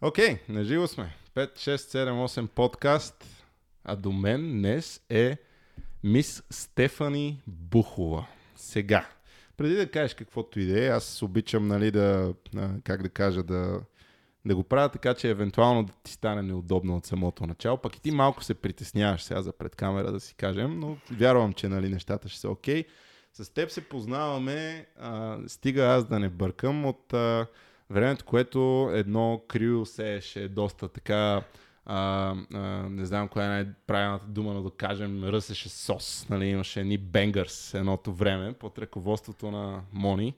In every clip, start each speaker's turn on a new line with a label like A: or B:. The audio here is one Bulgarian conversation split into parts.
A: Окей, okay, наживо сме. 5, 6, 7, 8 подкаст. А до мен днес е мис Стефани Бухова. Сега, преди да кажеш каквото и да е, аз обичам, нали, да, как да кажа, да, да го правя така, че евентуално да ти стане неудобно от самото начало. Пък и ти малко се притесняваш сега за пред камера, да си кажем, но вярвам, че нали, нещата ще са окей. Okay. С теб се познаваме, а, стига аз да не бъркам, от а, времето, което едно крио сееше доста така а, а, не знам коя е най-правилната дума, но да кажем, ръсеше сос. Нали, имаше едни бенгърс едното време под ръководството на Мони.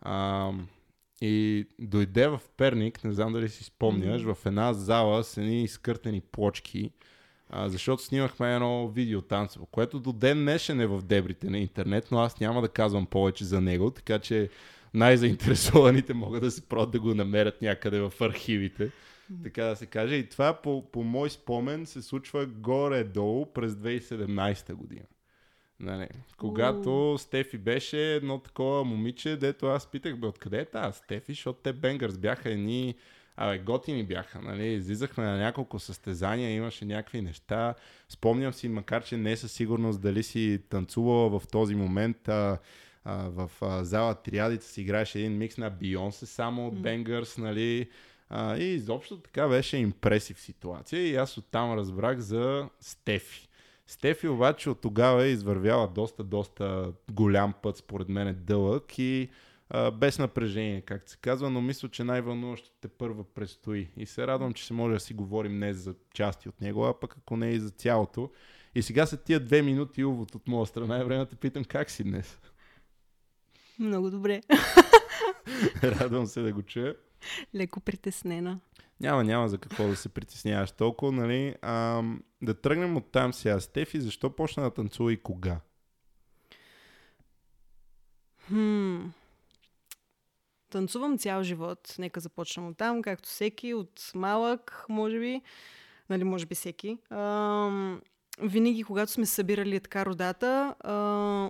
A: А, и дойде в Перник, не знам дали си спомняш, mm-hmm. в една зала с едни изкъртени плочки, а, защото снимахме едно видео танцево, което до ден днешен е в дебрите на интернет, но аз няма да казвам повече за него, така че най-заинтересованите могат да се прод да го намерят някъде в архивите така да се каже. И това по, по мой спомен се случва горе-долу през 2017 година. Нали, когато uh. Стефи беше едно такова момиче, дето аз питах, бе, откъде е тази Стефи, защото те Бенгърс бяха едни Абе, готини бяха, нали? Излизахме на няколко състезания, имаше някакви неща. Спомням си, макар че не със сигурност дали си танцувала в този момент, а, а, в а, зала Триадите си играеше един микс на Бионсе само от Бенгърс, нали? А, и изобщо така беше импресив ситуация и аз оттам разбрах за Стефи. Стефи обаче от тогава е извървяла доста, доста голям път, според мен е дълъг и а, без напрежение, както се казва, но мисля, че най-вълнуващото те първа предстои. И се радвам, че се може да си говорим не за части от него, а пък ако не и за цялото. И сега са тия две минути увод от моя страна е време да те питам как си днес.
B: Много добре.
A: Радвам се да го чуя.
B: Леко притеснена.
A: Няма, няма за какво да се притесняваш толкова, нали? А, да тръгнем от там сега. Стефи, защо почна да танцува и кога?
B: Хм. Танцувам цял живот. Нека започнем от там, както всеки, от малък, може би. Нали, може би всеки. А, винаги, когато сме събирали така родата, а,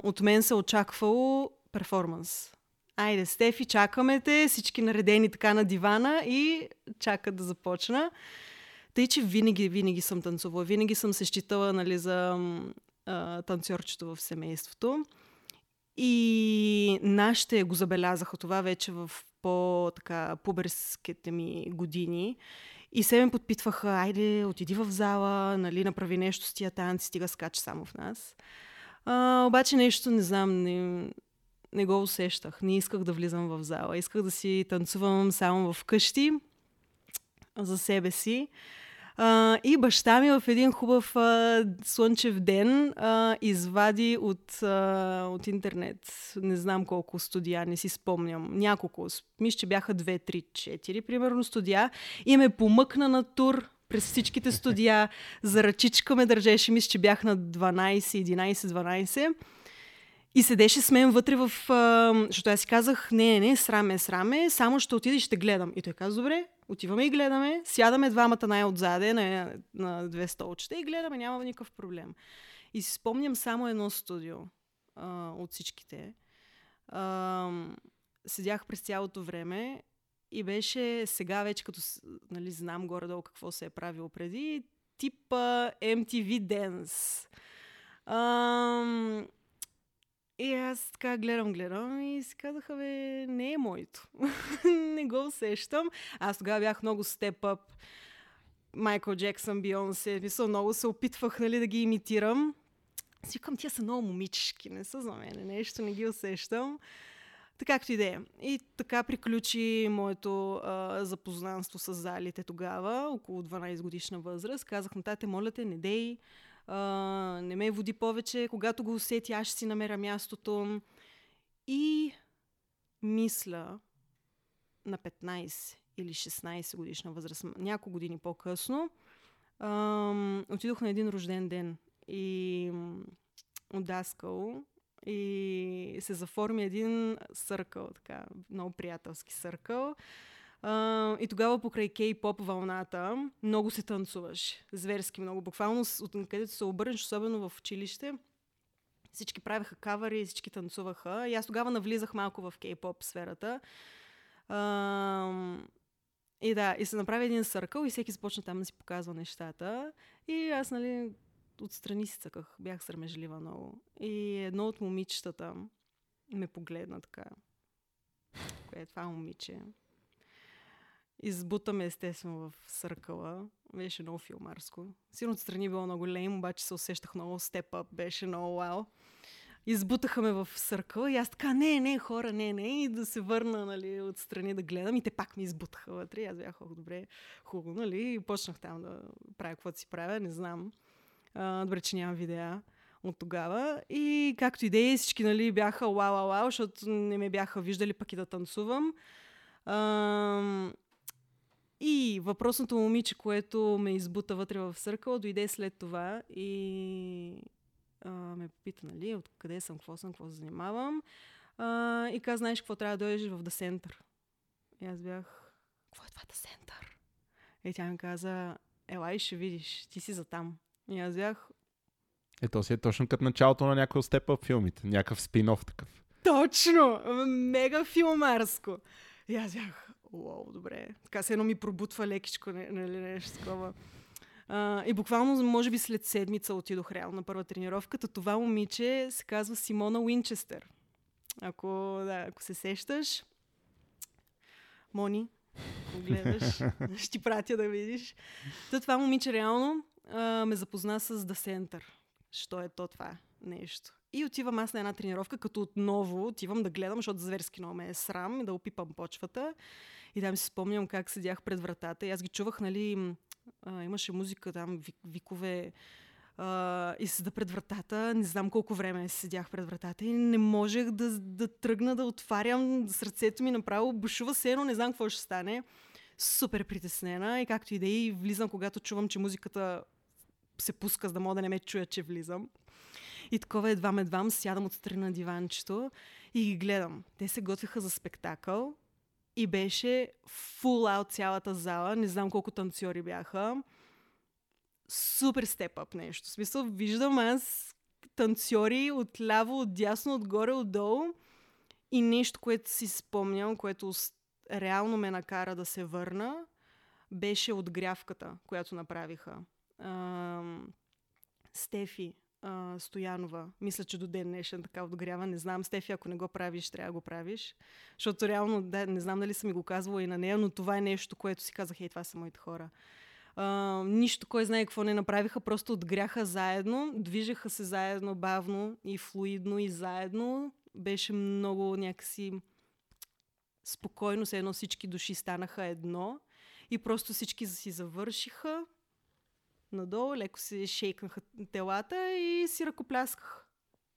B: от мен се очаквало перформанс. Айде, Стефи, чакаме те, всички наредени така на дивана и чакат да започна. Тъй, че винаги, винаги съм танцувала. Винаги съм се считала нали, за а, танцорчето в семейството. И нашите го забелязаха това вече в по-така пуберските ми години. И се ме подпитваха, айде, отиди в зала, нали, направи нещо с тия танци, стига скач само в нас. А, обаче нещо, не знам, не, не го усещах. Не исках да влизам в зала. Исках да си танцувам само в къщи за себе си. А, и баща ми в един хубав а, слънчев ден а, извади от, а, от интернет, не знам колко студия, не си спомням, няколко, мисля, че бяха 2, 3, 4, примерно студия, и ме помъкна на тур през всичките студия, за ръчичка ме държеше, мисля, че бях на 12, 11, 12 и седеше с мен вътре в... Защото аз си казах, не, не, сраме, сраме, само ще отида и ще гледам. И той каза, добре, отиваме и гледаме, сядаме двамата най-отзаде на, на две столчета и гледаме, няма никакъв проблем. И си спомням само едно студио а, от всичките. А, седях през цялото време и беше сега вече, като нали, знам горе-долу какво се е правило преди, типа MTV Dance. А, и аз така гледам, гледам и си казаха, бе, не е моето. не го усещам. Аз тогава бях много степ-ъп. Майкъл Джексън, Бионсе. Мисля, много се опитвах нали, да ги имитирам. Си тия са много момичешки, не са за мен, нещо не ги усещам. Така както и да е. И така приключи моето а, запознанство с залите тогава, около 12 годишна възраст. Казах на тате, моля те, не дей, а, не ме води повече. Когато го усети, аз ще си намеря мястото. И мисля на 15 или 16 годишна възраст, няколко години по-късно, а, отидох на един рожден ден и от Даскал и се заформи един съркъл, така, много приятелски съркъл. И тогава покрай кей-поп вълната много се танцуваш. Зверски много. Буквално от където се обърнеш, особено в училище, всички правеха кавари, всички танцуваха. И аз тогава навлизах малко в кей-поп сферата. Ам, и да, и се направи един съркъл и всеки започна там да си показва нещата. И аз, нали, отстрани си цъках. Бях срамежлива много. И едно от момичетата ме погледна така. Кое е това момиче? Избутаме естествено в съркъла. Беше много филмарско. Сигурно отстрани било много лейм, обаче се усещах много степа. Беше много вау. Избутаха ме в съркъл и аз така, не, не, хора, не, не, и да се върна, нали, отстрани да гледам и те пак ми избутаха вътре. Аз бях, ох, добре, хубаво, нали, и почнах там да правя каквото си правя, не знам. А, добре, че нямам видеа от тогава. И както идеи, всички нали, бяха вау, вау, вау, защото не ме бяха виждали пък и да танцувам. И въпросното момиче, което ме избута вътре в съркъл, дойде след това и а, ме попита, нали, откъде съм, какво съм, какво се занимавам. А, и каза, знаеш какво трябва да дойдеш в The Center. И аз бях, какво е това The Center? И тя ми каза, елай ще видиш, ти си за там. И аз бях,
A: Ето си е точно като началото на някой от степа филмите. Някакъв спин-оф такъв.
B: Точно! Мега филмарско. И аз бях, уау, добре. Така се едно ми пробутва лекичко, нали, нещо такова. А, и буквално, може би след седмица отидох реално на първа тренировката. Това момиче се казва Симона Уинчестър. Ако, да, ако се сещаш, Мони, ако гледаш, ще ти пратя да видиш. То това момиче реално а, ме запозна с The Center. Що е то това нещо? И отивам аз на една тренировка, като отново отивам да гледам, защото зверски много ме е срам и да опипам почвата. И там си спомням как седях пред вратата и аз ги чувах, нали, а, имаше музика там, вик, викове а, и седа пред вратата. Не знам колко време седях пред вратата и не можех да, да тръгна да отварям сърцето ми направо. Бушува се едно, не знам какво ще стане. Супер притеснена и както и да и влизам, когато чувам, че музиката се пуска, за да мога да не ме чуя, че влизам. И такова едва едвам сядам отстрани на диванчето и ги гледам. Те се готвиха за спектакъл и беше фул аут цялата зала. Не знам колко танцори бяха. Супер степ-ап нещо. В смисъл, виждам аз танцори от ляво, от дясно, отгоре, отдолу. И нещо, което си спомням, което реално ме накара да се върна, беше отгрявката, която направиха. Стефи, Стоянова. Мисля, че до ден днешен така отгрява. Не знам, Стефи, ако не го правиш, трябва да го правиш. Защото реално, да, не знам дали съм ми го казвала и на нея, но това е нещо, което си казах, ей, това са моите хора. А, нищо, кой знае какво не направиха, просто отгряха заедно, движеха се заедно бавно и флуидно и заедно. Беше много някакси спокойно, все едно всички души станаха едно и просто всички си завършиха надолу, леко се шейкнаха телата и си ръкоплясках.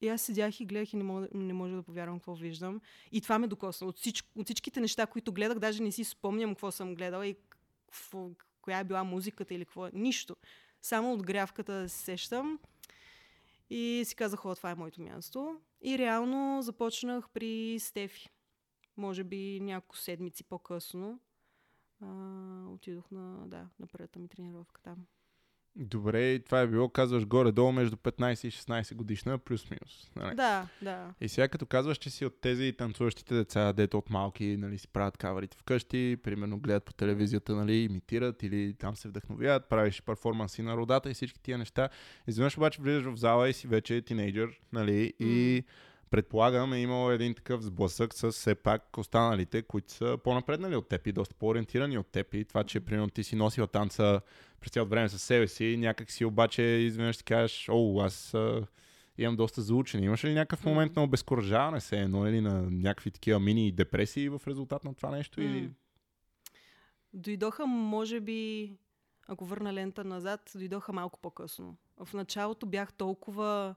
B: И аз седях и гледах и не мога, не мога да повярвам какво виждам. И това ме докосна. От, всич, от всичките неща, които гледах, даже не си спомням какво съм гледала и какво, коя е била музиката или какво. Нищо. Само от грявката се сещам. И си казах, о, това е моето място. И реално започнах при Стефи. Може би няколко седмици по-късно. А, отидох на, да, на първата ми тренировка там.
A: Добре, това е било, казваш, горе-долу между 15 и 16 годишна, плюс-минус. Нали?
B: Да, да.
A: И сега като казваш, че си от тези танцуващите деца, дето от малки нали, си правят каварите вкъщи, примерно гледат по телевизията, нали, имитират или там се вдъхновяват, правиш перформанси на родата и всички тия неща. Изведнъж обаче влизаш в зала и си вече тинейджър, нали, mm. и предполагам е имал един такъв сблъсък с все пак останалите, които са по-напреднали от теб и доста по-ориентирани от теб. И това, че примерно ти си носил танца през цялото време със себе си, някак си обаче изведнъж ти кажеш, о, аз а, имам доста заучени. Имаш ли някакъв момент на обезкуражаване се едно или на някакви такива мини депресии в резултат на това нещо? Или...
B: Дойдоха, може би, ако върна лента назад, дойдоха малко по-късно. В началото бях толкова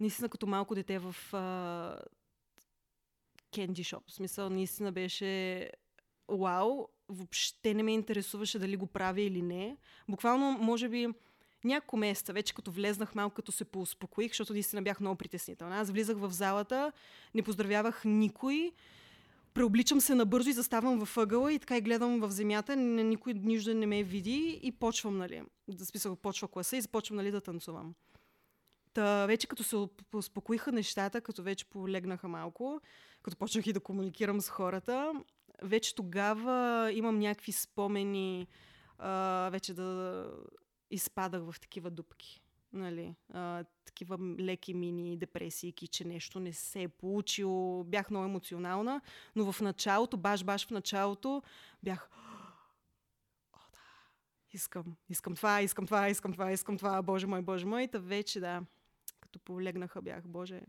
B: наистина като малко дете в кенди шоп. В смисъл, наистина беше вау, въобще не ме интересуваше дали го правя или не. Буквално, може би, няколко месеца, вече като влезнах малко, като се поуспокоих, защото наистина бях много притеснителна. Аз влизах в залата, не поздравявах никой, преобличам се набързо и заставам в ъгъла и така и гледам в земята, никой нищо не ме види и почвам, нали, да списах, почва класа и започвам, нали, да танцувам. Та, вече като се успокоиха нещата, като вече полегнаха малко, като почнах и да комуникирам с хората, вече тогава имам някакви спомени а, вече да изпадах в такива дупки. Нали, а, такива леки мини депресии, че нещо не се е получило. Бях много емоционална, но в началото, баш-баш в началото, бях искам, искам това, искам това, искам това, искам това, боже мой, боже мой. Та вече, да, като повлегнаха бях, боже,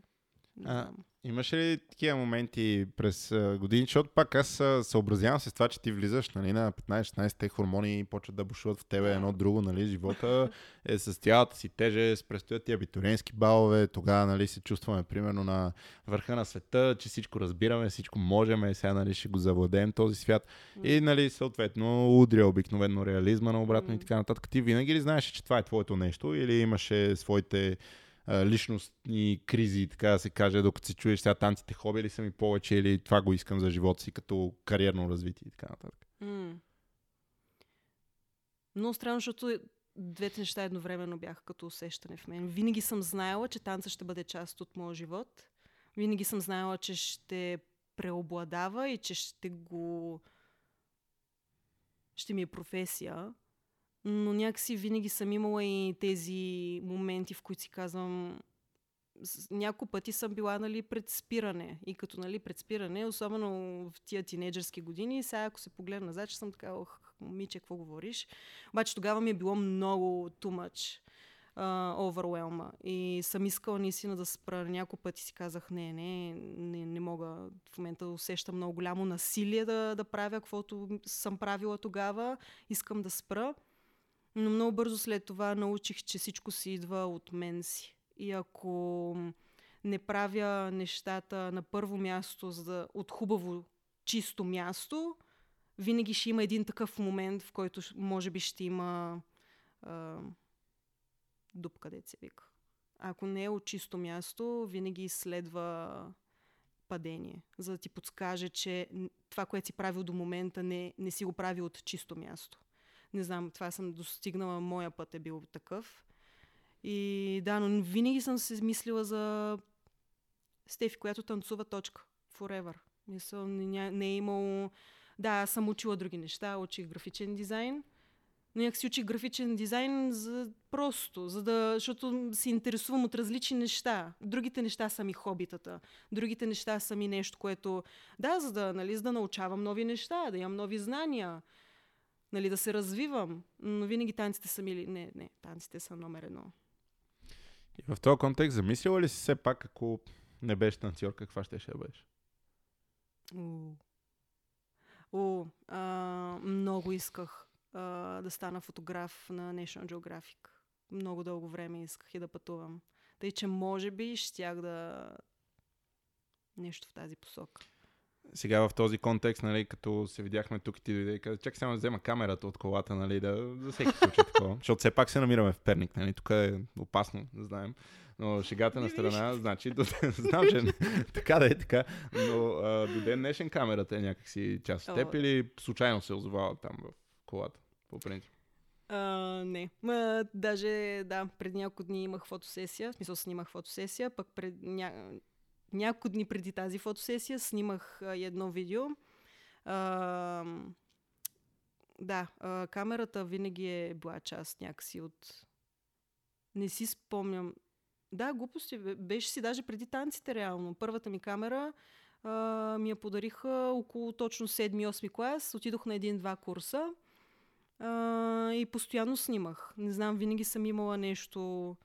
A: а, имаш ли такива моменти през години, защото пак аз съобразявам се с това, че ти влизаш нали, на 15-16, те хормони почват да бушуват в тебе едно друго, нали, живота е с цялата си тежест, предстоят ти абитуренски балове, тогава нали, се чувстваме примерно на върха на света, че всичко разбираме, всичко можем, сега нали, ще го завладеем този свят. И нали, съответно удря обикновено реализма на обратно и така нататък. Ти винаги ли знаеш, че това е твоето нещо или имаше своите личностни кризи, така да се каже, докато се чуеш сега танците хоби ли са ми повече или това го искам за живота си като кариерно развитие и така нататък. Mm.
B: Много странно, защото двете неща едновременно бяха като усещане в мен. Винаги съм знаела, че танца ще бъде част от моя живот. Винаги съм знаела, че ще преобладава и че ще го... ще ми е професия но някакси винаги съм имала и тези моменти, в които си казвам, няколко пъти съм била нали, пред спиране. И като нали, пред спиране, особено в тия тинейджърски години, сега ако се погледна назад, че съм така, ох, момиче, какво говориш? Обаче тогава ми е било много too much оверуелма. Uh, и съм искала наистина да спра. Няколко пъти си казах, не, не, не, не мога. В момента усещам много голямо насилие да, да правя, каквото съм правила тогава. Искам да спра. Но много бързо след това научих, че всичко си идва от мен си. И ако не правя нещата на първо място, за да, от хубаво, чисто място, винаги ще има един такъв момент, в който може би ще има а, дупка, деца вика. Ако не е от чисто място, винаги следва падение, за да ти подскаже, че това, което си правил до момента, не, не си го прави от чисто място. Не знам, това съм достигнала, моя път е бил такъв. И да, но винаги съм се мислила за Стефи, която танцува точка. Forever. Мисъл, не, не е имало... Да, аз съм учила други неща, учих графичен дизайн, но някак си учих графичен дизайн за просто, за да, защото се интересувам от различни неща. Другите неща са ми хобитата. Другите неща са ми нещо, което, да, за да, нали, за да научавам нови неща, да имам нови знания нали, да се развивам, но винаги танците са мили. Не, не, танците са номер едно.
A: И в този контекст замислила ли си все пак, ако не беше танцор, каква ще ще бъдеш?
B: О, а, много исках а, да стана фотограф на National Geographic. Много дълго време исках и да пътувам. Тъй, че може би щях да нещо в тази посока
A: сега в този контекст, нали, като се видяхме тук и ти дойде и каза, чакай само да взема камерата от колата, нали, да, за всеки случай такова. Защото все пак се намираме в Перник, нали, тук е опасно, да знаем. Но шегата на страна, значи, до, знам, че така да е така, но а, до ден днешен камерата е някакси част от теб или случайно се озовава там в колата, по принцип?
B: Uh, не. Ма, даже, да, преди няколко дни имах фотосесия, в смисъл снимах фотосесия, пък пред ня няколко дни преди тази фотосесия снимах а, едно видео. А, да, а, камерата винаги е била част някакси от... Не си спомням. Да, глупости. Беше си даже преди танците реално. Първата ми камера а, ми я подариха около точно 7-8 клас. Отидох на един-два курса а, и постоянно снимах. Не знам, винаги съм имала нещо...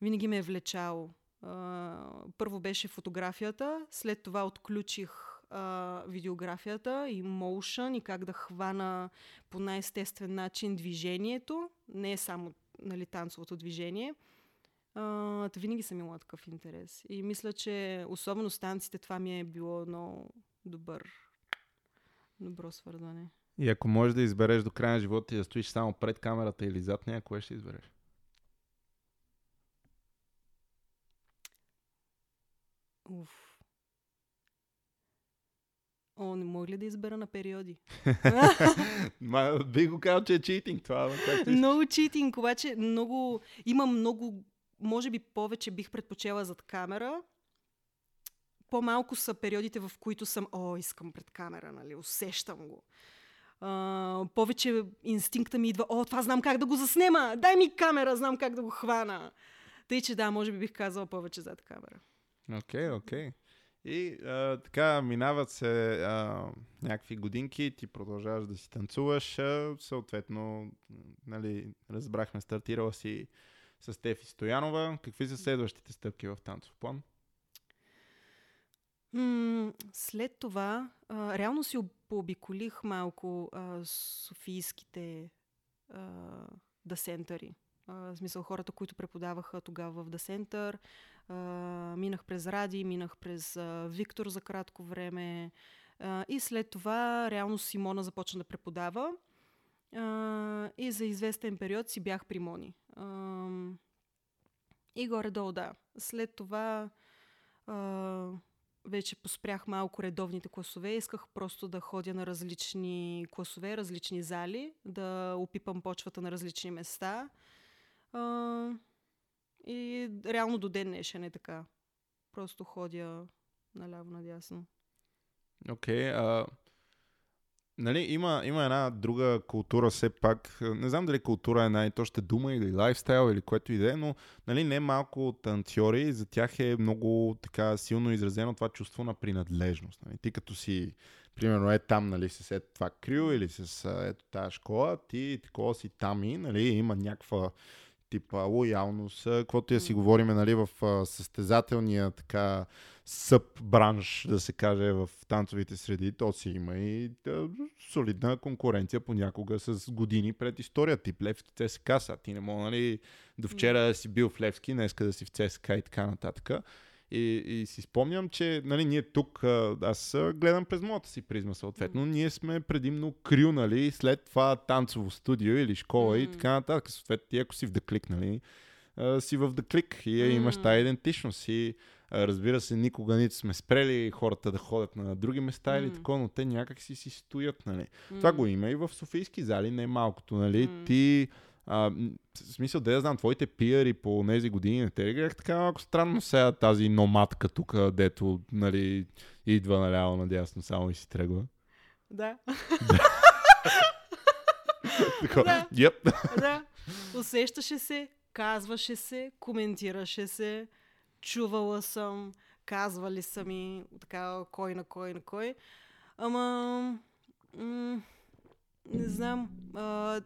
B: Винаги ме е влечало първо беше фотографията, след това отключих а, видеографията и моушън и как да хвана по най-естествен начин движението, не е само нали, танцовото движение. А, винаги съм имала такъв интерес. И мисля, че особено с танците това ми е било много добър, добро свързване.
A: И ако можеш да избереш до края на живота и да стоиш само пред камерата или зад нея, кое ще избереш?
B: Уф. О, не мога ли да избера на периоди?
A: Ма, би го казал, че е читинг това.
B: много читинг, обаче много... Има много... Може би повече бих предпочела зад камера. по-малко са периодите, в които съм, о, искам пред камера, нали, усещам го. Uh, повече инстинкта ми идва, о, това знам как да го заснема, дай ми камера, знам как да го хвана. Тъй, че да, може би бих казала повече зад камера.
A: Окей, okay, окей. Okay. И а, така минават се а, някакви годинки, ти продължаваш да си танцуваш, а, съответно, нали, разбрахме, стартирала си с Тефи Стоянова. Какви са следващите стъпки в танцов план?
B: След това, а, реално си пообиколих малко а, софийските дасентъри. В смисъл хората, които преподаваха тогава в Минах през Ради, минах през а, Виктор за кратко време. А, и след това реално Симона започна да преподава. А, и за известен период си бях при Мони. А, и горе-долу, да. След това а, вече поспрях малко редовните класове. Исках просто да ходя на различни класове, различни зали, да опипам почвата на различни места. А, и реално до ден днешен е така. Просто ходя наляво-надясно.
A: Окей, okay, Нали, има, има една друга култура все пак. Не знам дали култура е най-точна дума или лайфстайл или което и да е, но нали, не малко танцори, за тях е много така силно изразено това чувство на принадлежност. Нали. Ти като си, примерно, е там, нали, с ето това крил или с ето тази школа, ти такова си там и, нали, има някаква типа лоялност, каквото я си говорим нали, в състезателния така съп бранш, да се каже, в танцовите среди, то си има и да, солидна конкуренция понякога с години пред история. Тип Левски ЦСК, са ти не мога, нали, до вчера си бил в Левски, днеска да си в ЦСК и така нататък. И, и си спомням, че нали, ние тук, аз гледам през моята си призма съответно, ние сме предимно крю, нали, след това танцово студио или школа mm. и така нататък. Съответно, ти ако си в Деклик, нали, си в Деклик и mm. имаш тази идентичност. И разбира се, никога нито сме спрели хората да ходят на други места mm. или такова, но те някак си си стоят, нали. Mm. Това го има и в Софийски зали, не малкото, нали. Mm. Ти а, в смисъл, да я знам, твоите пиари по тези години те ли гледах така малко странно сега тази номадка тук, дето нали, идва наляво надясно само и си тръгва?
B: Да.
A: да. Yep.
B: да. Усещаше се, казваше се, коментираше се, чувала съм, казвали са ми така кой на кой на кой. Ама... М- не знам. А,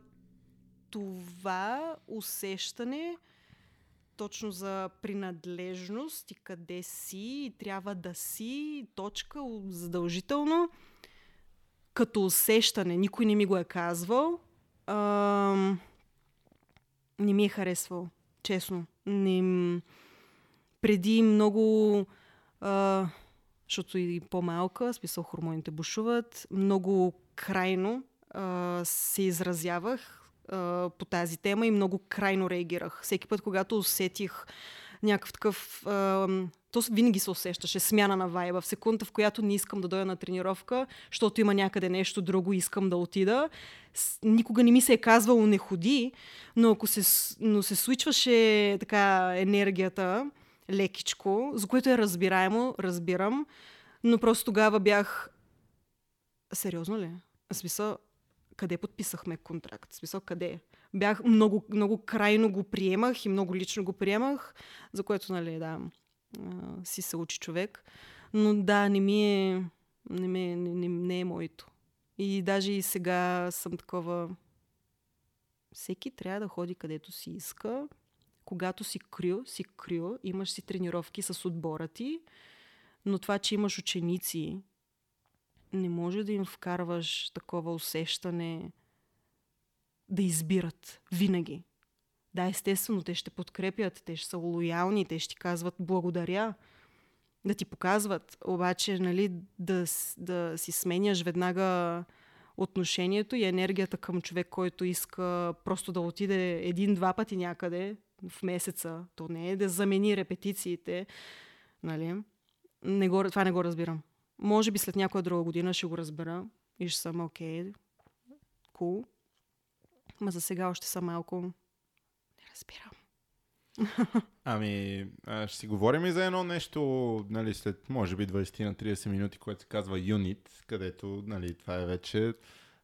B: това усещане точно за принадлежност и къде си и трябва да си, точка, задължително, като усещане. Никой не ми го е казвал. А, не ми е харесвал, честно. Не, преди много, а, защото и по-малка, смисъл хормоните бушуват, много крайно а, се изразявах по тази тема и много крайно реагирах. Всеки път, когато усетих някакъв такъв... То винаги се усещаше смяна на вайба. В секунда, в която не искам да дойда на тренировка, защото има някъде нещо друго, искам да отида. Никога не ми се е казвало не ходи, но ако се, но се случваше така енергията лекичко, за което е разбираемо, разбирам, но просто тогава бях Сериозно ли? Смисъл, къде подписахме контракт. В смисъл, къде? Бях много, много крайно го приемах и много лично го приемах, за което, нали, да, си се учи човек. Но да, не ми е, не, ми, не, не, не е моето. И даже и сега съм такова... Всеки трябва да ходи където си иска. Когато си крю, си крю. Имаш си тренировки с отбора ти. Но това, че имаш ученици, не може да им вкарваш такова усещане да избират винаги. Да, естествено, те ще подкрепят, те ще са лоялни, те ще казват благодаря, да ти показват. Обаче, нали, да, да си сменяш веднага отношението и енергията към човек, който иска просто да отиде един-два пъти някъде в месеца. То не е да замени репетициите. Нали? Не го, това не го разбирам. Може би след някоя друга година ще го разбера и ще съм окей, okay, cool. Ма за сега още съм малко... Не разбирам.
A: Ами, ще си говорим и за едно нещо, нали, след може би 20 на 30 минути, което се казва Unit, където, нали, това е вече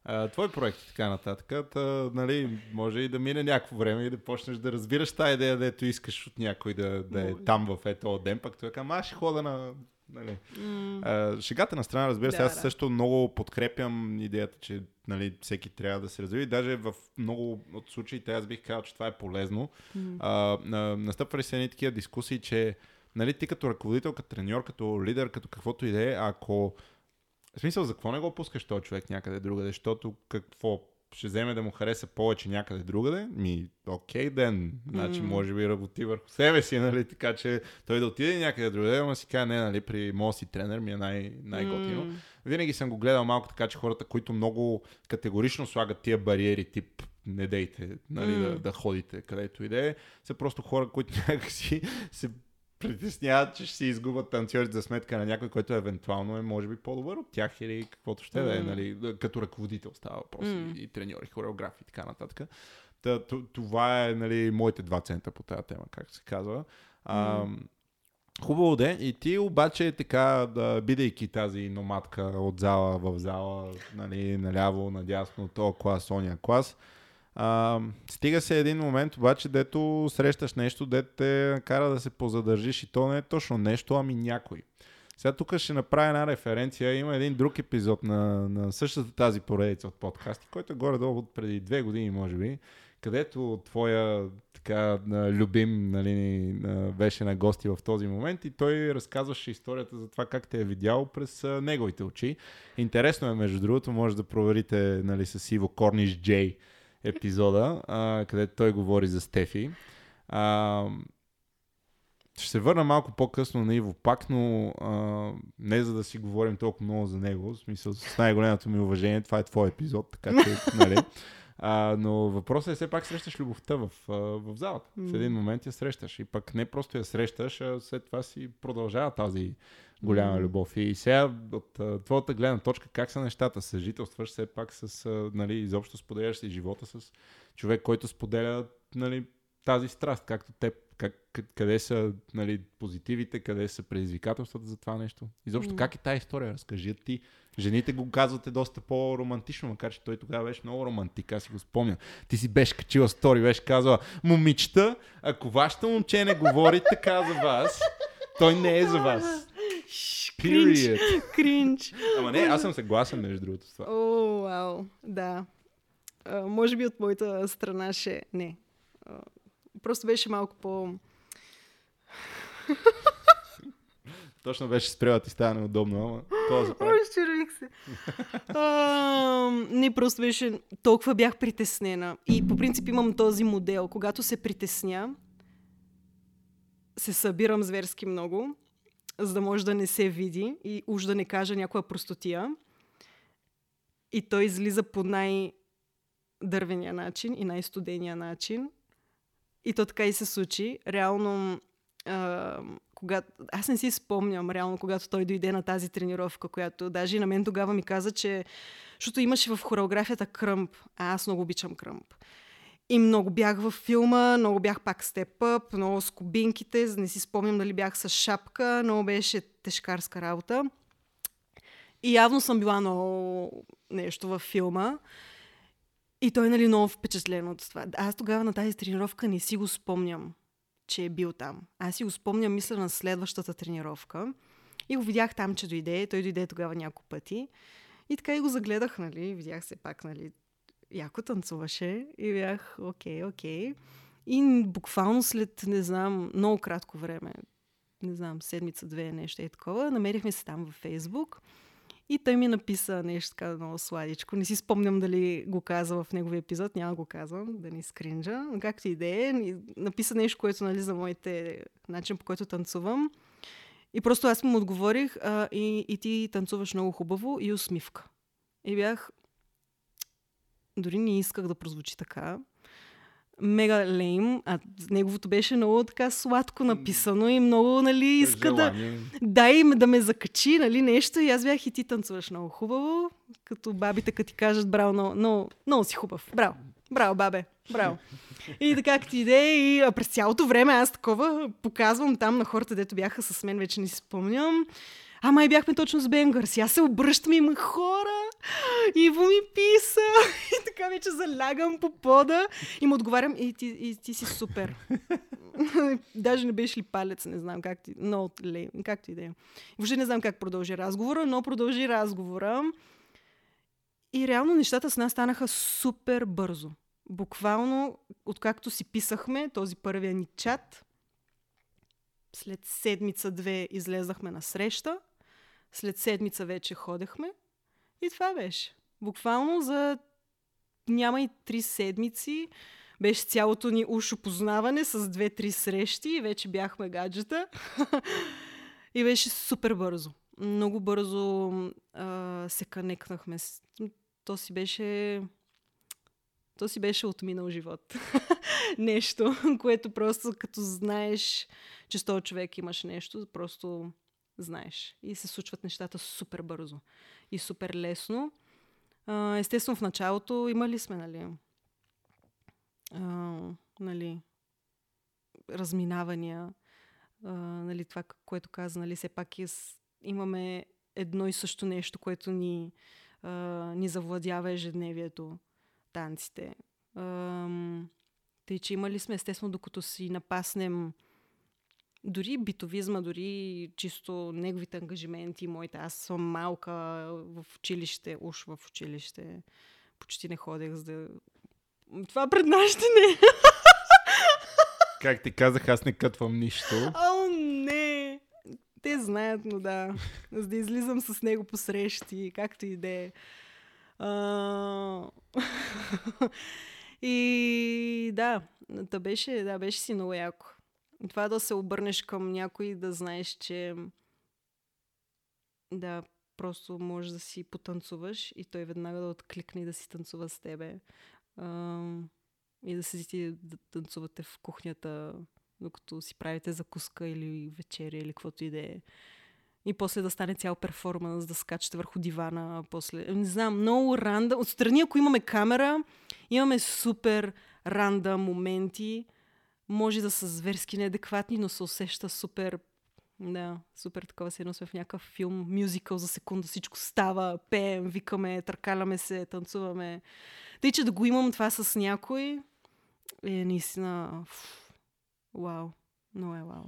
A: а, твой проект и така нататък. Та, нали, може и да мине някакво време и да почнеш да разбираш тази идея, дето искаш от някой да, да е там в ето ден, пък той казва, аз ще хода на Нали. Mm. А, шегата на страна, разбира се, да, аз да. също много подкрепям идеята, че нали, всеки трябва да се развива. Даже в много от случаите аз бих казал, че това е полезно. Mm. А, настъпвали се едни такива дискусии, че нали, ти като ръководител, като треньор, като лидер, като каквото и да е, ако в смисъл, за какво не го пускаш този човек някъде другаде? Защото какво? Ще вземе да му хареса повече някъде другаде? Ми, окей ден. Значи, mm. може би работи върху себе си, нали? Така че той да отиде някъде другаде, ама си каже, не, нали, при моят си тренер ми е най- най-готино. Mm. Винаги съм го гледал малко така, че хората, които много категорично слагат тия бариери, тип не дейте нали, mm. да, да ходите където и да е, са просто хора, които някакси се притесняват, че ще си изгубят танцорите за сметка на някой, който евентуално е, може би, по-добър от тях или каквото ще mm. да е, нали, като ръководител става въпрос mm. и, и треньори, хореографи и така нататък. Та, това е нали, моите два цента по тази тема, както се казва. А, mm. Хубаво де. И ти обаче така, да, бидейки тази номадка от зала в зала, нали, наляво, надясно, то клас, ония клас, а, стига се един момент обаче, дето срещаш нещо, дето те кара да се позадържиш и то не е точно нещо, ами някой. Сега тук ще направя една референция. Има един друг епизод на, на същата тази поредица от подкасти, който е горе-долу от преди две години, може би, където твоя така любим нали, беше на гости в този момент и той разказваше историята за това как те е видял през неговите очи. Интересно е, между другото, може да проверите нали, с Иво Корниш Джей епизода, а, където той говори за Стефи. А, ще се върна малко по-късно на Иво пак, но а, не за да си говорим толкова много за него, в смисъл с най-голямото ми уважение, това е твой епизод, така че, нали. А, но въпросът е все пак срещаш любовта в, в залата. В един момент я срещаш и пък не просто я срещаш, а след това си продължава тази голяма любов. И сега от твоята гледна точка, как са нещата? Съжителстваш все пак с, нали, изобщо споделяш си живота с човек, който споделя нали, тази страст, както теб. Как, къде са нали, позитивите, къде са предизвикателствата за това нещо? Изобщо mm. как е тази история? Разкажи ти. Жените го казвате доста по-романтично, макар че той тогава беше много романтик, аз си го спомням. Ти си беше качила стори, беше казала, момичета, ако вашето момче не говори така за вас, той не е за вас.
B: Кринч. Кринч.
A: Ама не, аз съм съгласен между другото с това.
B: О, вау, да. А, може би от моята страна ще... Не. А, просто беше малко по...
A: Точно беше спрела ти става неудобно, ама това
B: заправи. се. а, не, просто беше... Толкова бях притеснена. И по принцип имам този модел. Когато се притесня, се събирам зверски много за да може да не се види и уж да не каже някоя простотия. И той излиза по най-дървения начин и най-студения начин. И то така и се случи. Реално, а, когато... аз не си спомням реално, когато той дойде на тази тренировка, която даже и на мен тогава ми каза, че... Защото имаше в хореографията кръмп, а аз много обичам кръмп. И много бях във филма, много бях пак степ-ъп, много с кубинките, не си спомням дали бях с шапка, много беше тежкарска работа. И явно съм била много нещо във филма. И той нали много впечатлен от това. Аз тогава на тази тренировка не си го спомням, че е бил там. Аз си го спомням, мисля, на следващата тренировка. И го видях там, че дойде. Той дойде тогава няколко пъти. И така и го загледах, нали. Видях се пак, нали, яко танцуваше и бях окей, окей. И буквално след, не знам, много кратко време, не знам, седмица-две, нещо е такова, намерихме се там във Фейсбук. И той ми написа нещо така много сладичко. Не си спомням дали го каза в неговия епизод, няма го казвам, да ни скринджа. Но както и да е, написа нещо, което нали, за моите начин по който танцувам. И просто аз му отговорих а, и, и ти танцуваш много хубаво и усмивка. И бях, дори не исках да прозвучи така. Мега лейм, а неговото беше много така сладко написано и много, нали, иска да, да, им, да ме закачи, нали, нещо. И аз бях и ти танцуваш много хубаво, като бабите, като ти кажат, браво, много, много, много си хубав, браво. Браво, бабе. Браво. И така ти иде, и а, през цялото време аз такова показвам там на хората, дето бяха с мен, вече не си спомням. Ама и бяхме точно с Бенгърс. Аз се обръщам и има хора. Иво ми писа. И така вече залягам по пода. И му отговарям, и ти, и ти си супер. Даже не беше ли палец, не знам как ти... Но, лей, как ти да е. Въобще не знам как продължи разговора, но продължи разговора. И реално нещата с нас станаха супер бързо. Буквално, откакто си писахме този първия ни чат, след седмица-две излезахме на среща, след седмица вече ходехме и това беше. Буквално за няма и три седмици беше цялото ни ушо познаване с две-три срещи и вече бяхме гаджета. и беше супер бързо. Много бързо а, се канекнахме. То си беше... То си беше отминал живот. нещо, което просто като знаеш, че с този човек имаш нещо, просто знаеш. И се случват нещата супер бързо и супер лесно. Естествено, в началото имали сме, нали, нали, разминавания, нали, това, което каза, нали, все пак е, имаме едно и също нещо, което ни, ни завладява ежедневието, танците. Тъй, че имали сме, естествено, докато си напаснем дори битовизма, дори чисто неговите ангажименти, моите. Аз съм малка в училище, уж в училище. Почти не ходех, за да... Това пред нашите не.
A: Как ти казах, аз не кътвам нищо.
B: О, не! Те знаят, но да. За да излизам с него по срещи, както и да е. И да, да беше, да, беше си много яко. Това да се обърнеш към някой и да знаеш, че да, просто можеш да си потанцуваш и той веднага да откликне и да си танцува с тебе. А, и да седите да танцувате в кухнята, докато си правите закуска или вечеря или каквото и да е. И после да стане цял перформанс, да скачате върху дивана. После... Не знам, много ранда. Отстрани, ако имаме камера, имаме супер ранда моменти, може да са зверски неадекватни, но се усеща супер да, супер такова се едно сме в някакъв филм, мюзикъл за секунда, всичко става, пеем, викаме, търкаляме се, танцуваме. Тъй, че да го имам това с някой е наистина вау, много е вау.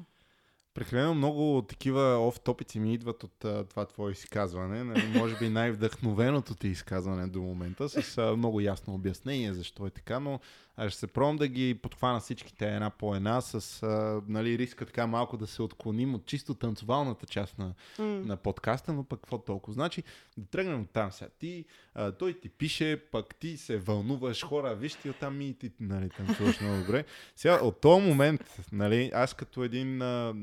A: Прекалено много такива оф топици ми идват от а, това твое изказване. Нали, може би най-вдъхновеното ти изказване до момента, с а, много ясно обяснение защо е така, но аз ще се пробвам да ги подхвана всичките една по една, с а, нали, риска така малко да се отклоним от чисто танцовалната част на, mm. на подкаста, но пък какво толкова. Значи, да тръгнем от там сега. Ти, а, той ти пише, пък ти се вълнуваш, хора, виж ти оттам и ти нали, танцуваш много добре. Сега, от този момент, нали, аз като един а,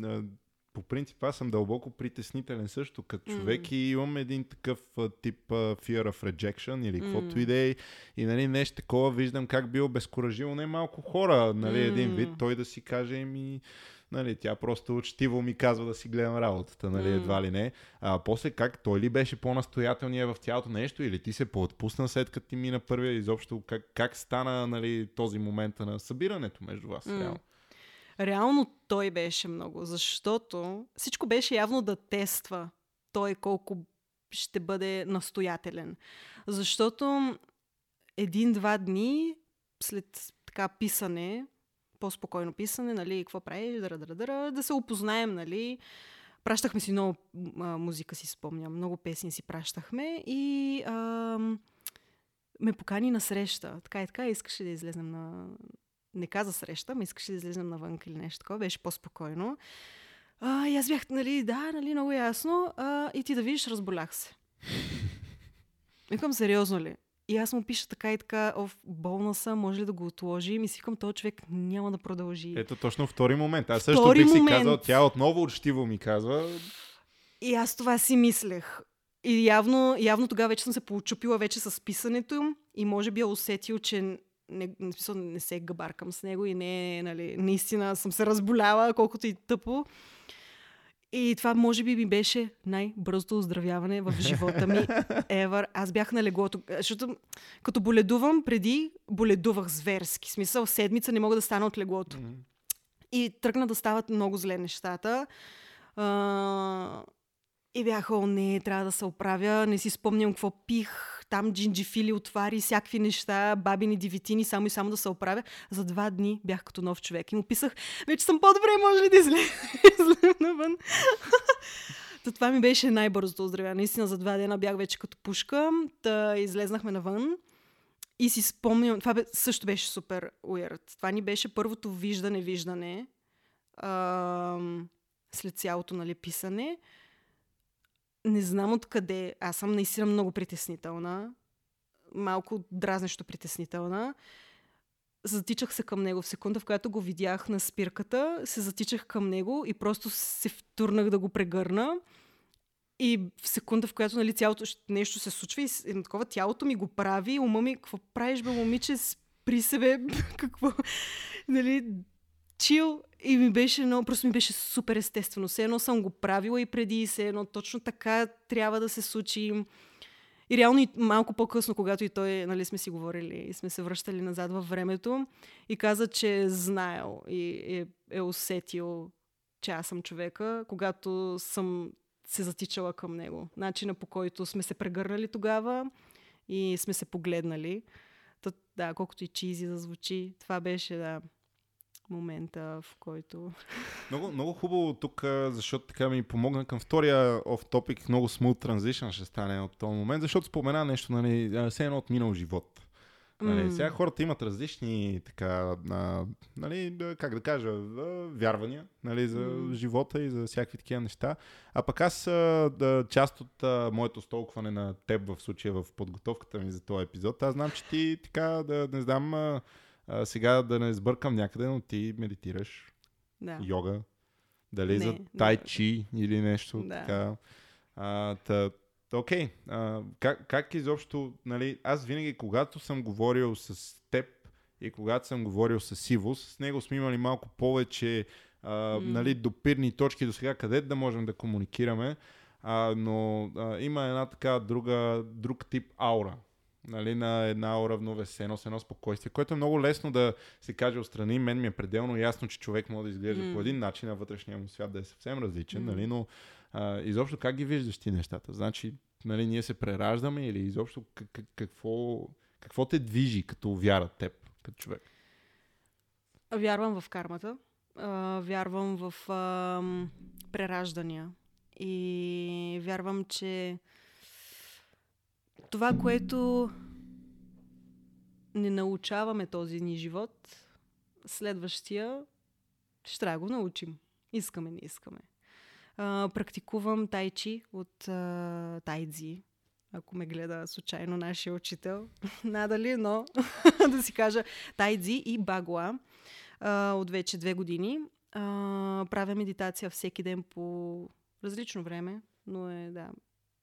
A: по принцип аз съм дълбоко притеснителен също като mm. човек и имам един такъв тип а, fear of rejection или каквото mm. и да е. И нали, нещо такова виждам как би обезкуражил не малко хора, нали, mm. един вид, той да си каже ми нали, тя просто учтиво ми казва да си гледам работата, нали, mm. едва ли не. А после как, той ли беше по-настоятелният в цялото нещо или ти се поотпусна след като ти мина първия, изобщо как, как стана нали, този момент на събирането между вас? Mm. Реално?
B: Реално той беше много, защото всичко беше явно да тества той колко ще бъде настоятелен. Защото един-два дни след така писане, по-спокойно писане, нали, какво прави, дъра, дъра, дъра, да се опознаем, нали. Пращахме си много а, музика, си спомням, много песни си пращахме и а, ме покани на среща. Така и така, искаше да излезем на, не каза среща, ме искаше да излезем навън или нещо такова, беше по-спокойно. А, и аз бях, нали, да, нали, много ясно. А, и ти да видиш, разболях се. Викам, сериозно ли? И аз му пиша така и така, о, болна съм, може ли да го отложим? И си викам, този човек няма да продължи.
A: Ето точно втори момент. Аз също втори бих момент. си казал, тя отново учтиво ми казва.
B: И аз това си мислех. И явно, явно тогава вече съм се получупила вече с писането и може би е усетил, че не, смисъл, не се габаркам с него и не, нали, наистина съм се разболяла, колкото и тъпо. И това може би ми беше най-бързото оздравяване в живота ми ever. Аз бях на леглото, защото като боледувам, преди боледувах зверски. В смисъл, седмица не мога да стана от леглото. И тръгна да стават много зле нещата. А, и бях, о, не, трябва да се оправя. Не си спомням какво пих. Там джинджифили отвари, всякакви неща, бабини дивитини, само и само да се оправя. За два дни бях като нов човек. И му писах, вече съм по-добре, може ли да излезем навън? Та това ми беше най-бързото оздравяване. Наистина за два дена бях вече като пушка. Та излезнахме навън. И си спомням, това бе, също беше супер weird. Това ни беше първото виждане-виждане след цялото нали, писане. Не знам откъде. Аз съм наистина много притеснителна. Малко дразнещо притеснителна. Затичах се към него в секунда, в която го видях на спирката, се затичах към него и просто се втурнах да го прегърна. И в секунда, в която нали, цялото нещо се случва и такова тялото ми го прави, ума ми, какво правиш, бе, момиче, при себе, какво, нали, чил. И ми беше много, просто ми беше супер естествено. Все едно съм го правила и преди, все едно точно така трябва да се случи. И реално и малко по-късно, когато и той, нали, сме си говорили и сме се връщали назад във времето и каза, че е знаел и е, е усетил, че аз съм човека, когато съм се затичала към него. Начина по който сме се прегърнали тогава и сме се погледнали. Та, да, колкото и чизи да звучи, това беше, да, момента, в който...
A: Много, много хубаво тук, защото така ми помогна към втория оф топик. Много smooth transition ще стане от този момент, защото спомена нещо, нали, все едно от минал живот. Нали, сега хората имат различни, така, а, нали, как да кажа, вярвания нали, за живота и за всякакви такива неща. А пък аз, да, част от а, моето столкване на теб в случая в подготовката ми за този епизод, аз знам, че ти така, да не знам, а, сега да не сбъркам някъде, но ти медитираш
B: Да.
A: йога, дали
B: Не,
A: за
B: не.
A: тай чи или нещо
B: Да.
A: така. А, та, окей, а, как, как изобщо, нали, аз винаги, когато съм говорил с теб и когато съм говорил с Иво, с него сме имали малко повече а, нали, допирни точки до сега, къде да можем да комуникираме, а, но а, има една така друга, друг тип аура. Нали, на една уравновесеност, едно спокойствие, което е много лесно да се каже отстрани. Мен ми е пределно ясно, че човек може да изглежда
B: М.
A: по един начин, а вътрешния му свят да е съвсем различен,
B: М.
A: нали, но а, изобщо как ги виждаш ти нещата? Значи, нали, ние се прераждаме или изобщо как, как, какво, какво те движи като вяра теб, като човек?
B: Вярвам в кармата. А, вярвам в ам, прераждания. И вярвам, че това, което не научаваме този ни живот, следващия ще трябва да го научим. Искаме, не искаме. А, практикувам тайчи от а, тайдзи, ако ме гледа случайно нашия учител. Надали, но да си кажа тайдзи и багуа а, от вече две години. А, правя медитация всеки ден по различно време, но е, да,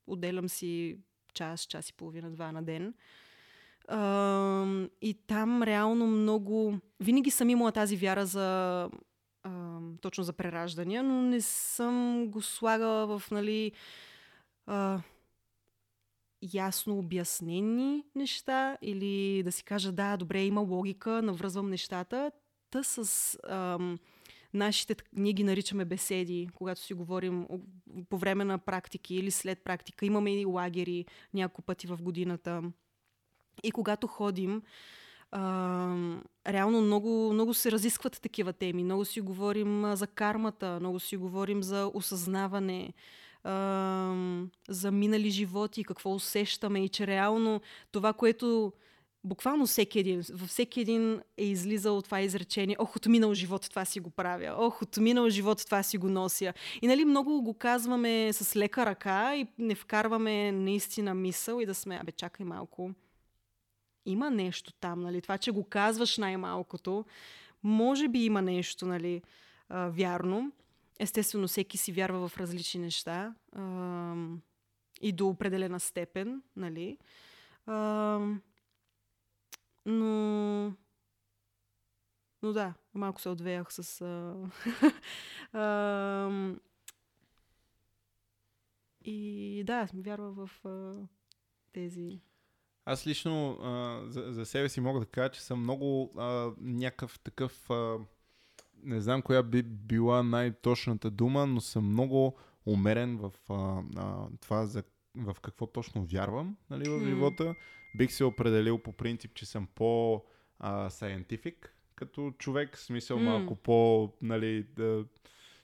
B: отделям си час, час и половина, два на ден. И там реално много... Винаги съм имала тази вяра за... Точно за прераждания, но не съм го слагала в, нали... Ясно обяснени неща или да си кажа, да, добре, има логика, навръзвам нещата. Та с ам, нашите, ние ги наричаме беседи, когато си говорим по време на практики или след практика. Имаме и лагери няколко пъти в годината. И когато ходим, ам, реално много, много се разискват такива теми. Много си говорим а, за кармата, много си говорим за осъзнаване, ам, за минали животи, какво усещаме и че реално това, което буквално всеки един, във всеки един е излизал това изречение, ох, от минал живот това си го правя, ох, от минал живот това си го нося. И нали много го казваме с лека ръка и не вкарваме наистина мисъл и да сме, абе, чакай малко, има нещо там, нали? Това, че го казваш най-малкото, може би има нещо, нали, вярно. Естествено, всеки си вярва в различни неща и до определена степен, нали. А, но... Но да, малко се отвеях с... А, а, И да, вярва в а, тези
A: Аз лично а, за, за себе си мога да кажа, че съм много а, някакъв такъв. А, не знам коя би била най-точната дума, но съм много умерен в а, а, това за в какво точно вярвам нали, в живота. Бих се определил по принцип, че съм по а, scientific като човек, в смисъл
B: М.
A: малко по, нали, да,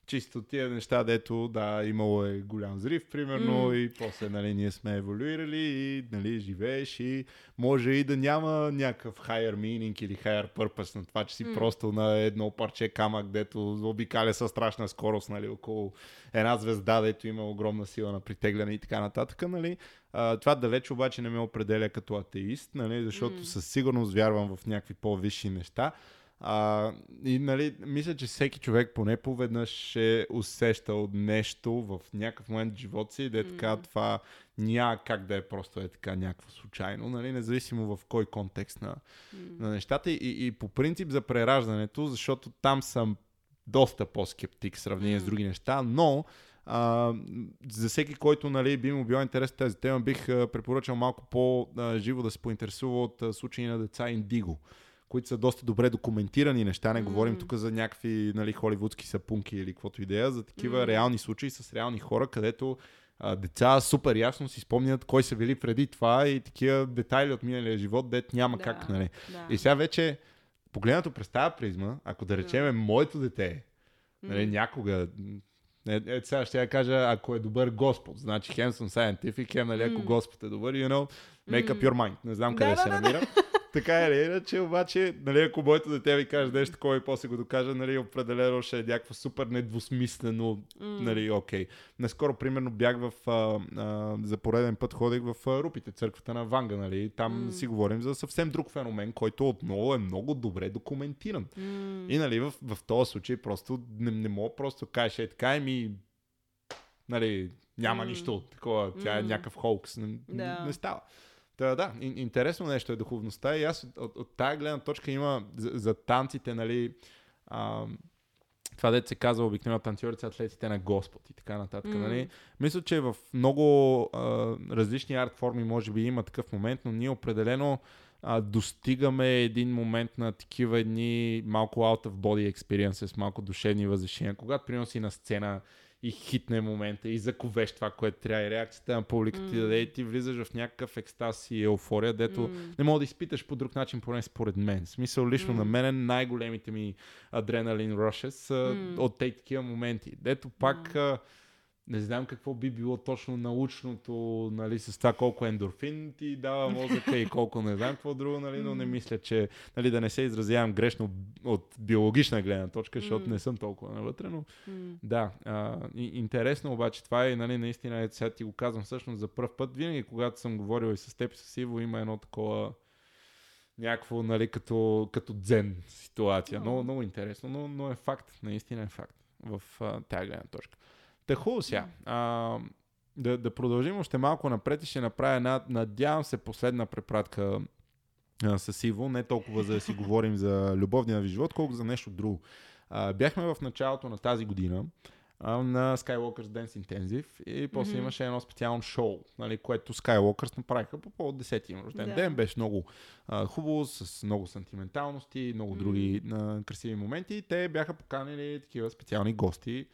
A: чисто тия неща, дето, да, имало е голям взрив, примерно,
B: М.
A: и после, нали, ние сме еволюирали и, нали, живееш и може и да няма някакъв higher meaning или higher purpose на това, че си
B: М.
A: просто на едно парче камък, дето обикаля със страшна скорост, нали, около една звезда, дето има огромна сила на притегляне и така нататък, нали. А, това далеч обаче не ме определя като атеист, нали, защото
B: М.
A: със сигурност вярвам в някакви по-висши неща. А, и нали, мисля, че всеки човек поне поведнъж е усещал нещо в някакъв момент в живота си, да е така, това няма как да е просто е така някакво случайно, нали, независимо в кой контекст на,
B: м,
A: на нещата. И, и по принцип за прераждането, защото там съм доста по-скептик в сравнение с
B: М.
A: други неща, но а, за всеки, който нали, би му била интересна тази тема, бих а, препоръчал малко по-живо да се поинтересува от а, случаи на деца Индиго които са доста добре документирани неща. Не говорим тук за някакви нали, холивудски сапунки или каквото идея, за такива
B: М.
A: реални случаи с реални хора, където а, деца супер ясно си спомнят кой са били преди това и такива детайли от миналия живот, дет няма
B: Да.
A: как. Нали.
B: да.
A: И сега вече, погледнато през тази призма, ако да речеме моето дете, нали,
B: М.
A: някога, е, е, сега ще я кажа, ако е добър Господ, значи хем съм scientific, хем, нали, ако
B: М.
A: Господ е добър, you know, make up your mind. Не знам
B: Да,
A: къде
B: да,
A: се
B: да, да.
A: Така е, иначе обаче, нали, ако моето дете ви каже нещо такова и после го докаже, нали, определено ще е някакво супер недвусмислено, нали, окей. Наскоро, примерно, бях в, а, а, за пореден път ходих в а, Рупите, църквата на Ванга, нали, там
B: М.
A: си говорим за съвсем друг феномен, който отново е много добре документиран.
B: М.
A: И, нали, в, в този случай просто не, не мога просто кажеш, е така, ми, нали, няма
B: М.
A: нищо такова, тя е
B: М.
A: някакъв холкс, не,
B: Да.
A: не, не става. Та, да, ин, интересно нещо е духовността и аз от, от, от тая гледна точка има за, за танците, нали, а, това дете се казва обикновено танцорите, атлетите на Господ и така нататък.
B: М.
A: Нали? Мисля, че в много а, различни арт форми може би има такъв момент, но ние определено а, достигаме един момент на такива едни малко out of body experiences, малко душевни възвишения. Когато примерно си на сцена и хитне момента и заковеш това, което трябва и реакцията на публиката ти
B: М.
A: даде и ти влизаш в някакъв екстаз и еуфория, дето
B: М.
A: не мога да изпиташ по друг начин, поне според мен. В смисъл, лично
B: М.
A: на мен най-големите ми адреналин рушес
B: М.
A: от тези такива моменти. Дето пак а, не знам какво би било точно научното, нали, с това колко ендорфин ти дава мозъка и колко не знам какво друго, нали, но не мисля, че нали, да не се изразявам грешно от биологична гледна точка, защото не съм толкова навътре, но да, а, интересно обаче това е, нали, наистина, е, сега ти го казвам всъщност за първ път. Винаги, когато съм говорил и с теб и с Иво, има едно такова някакво, нали, като, като дзен ситуация. Много, много интересно, но, но е факт, наистина е факт в тази гледна точка. Та хубаво сега. А, да, да продължим още малко напред и ще направя една, надявам се, последна препратка а, с Иво, не толкова за да си говорим за любовния ви живот, колко за нещо друго. А, бяхме в началото на тази година а, на Skywalker's Dance Intensive и после
B: Мгм.
A: имаше едно специално шоу, нали, което Skywalkers направиха по повод 10-ти им рожден
B: Да.
A: ден. Беше много а, хубаво, с много сантименталности, много
B: М.
A: други а, красиви моменти. И те бяха поканили такива специални гости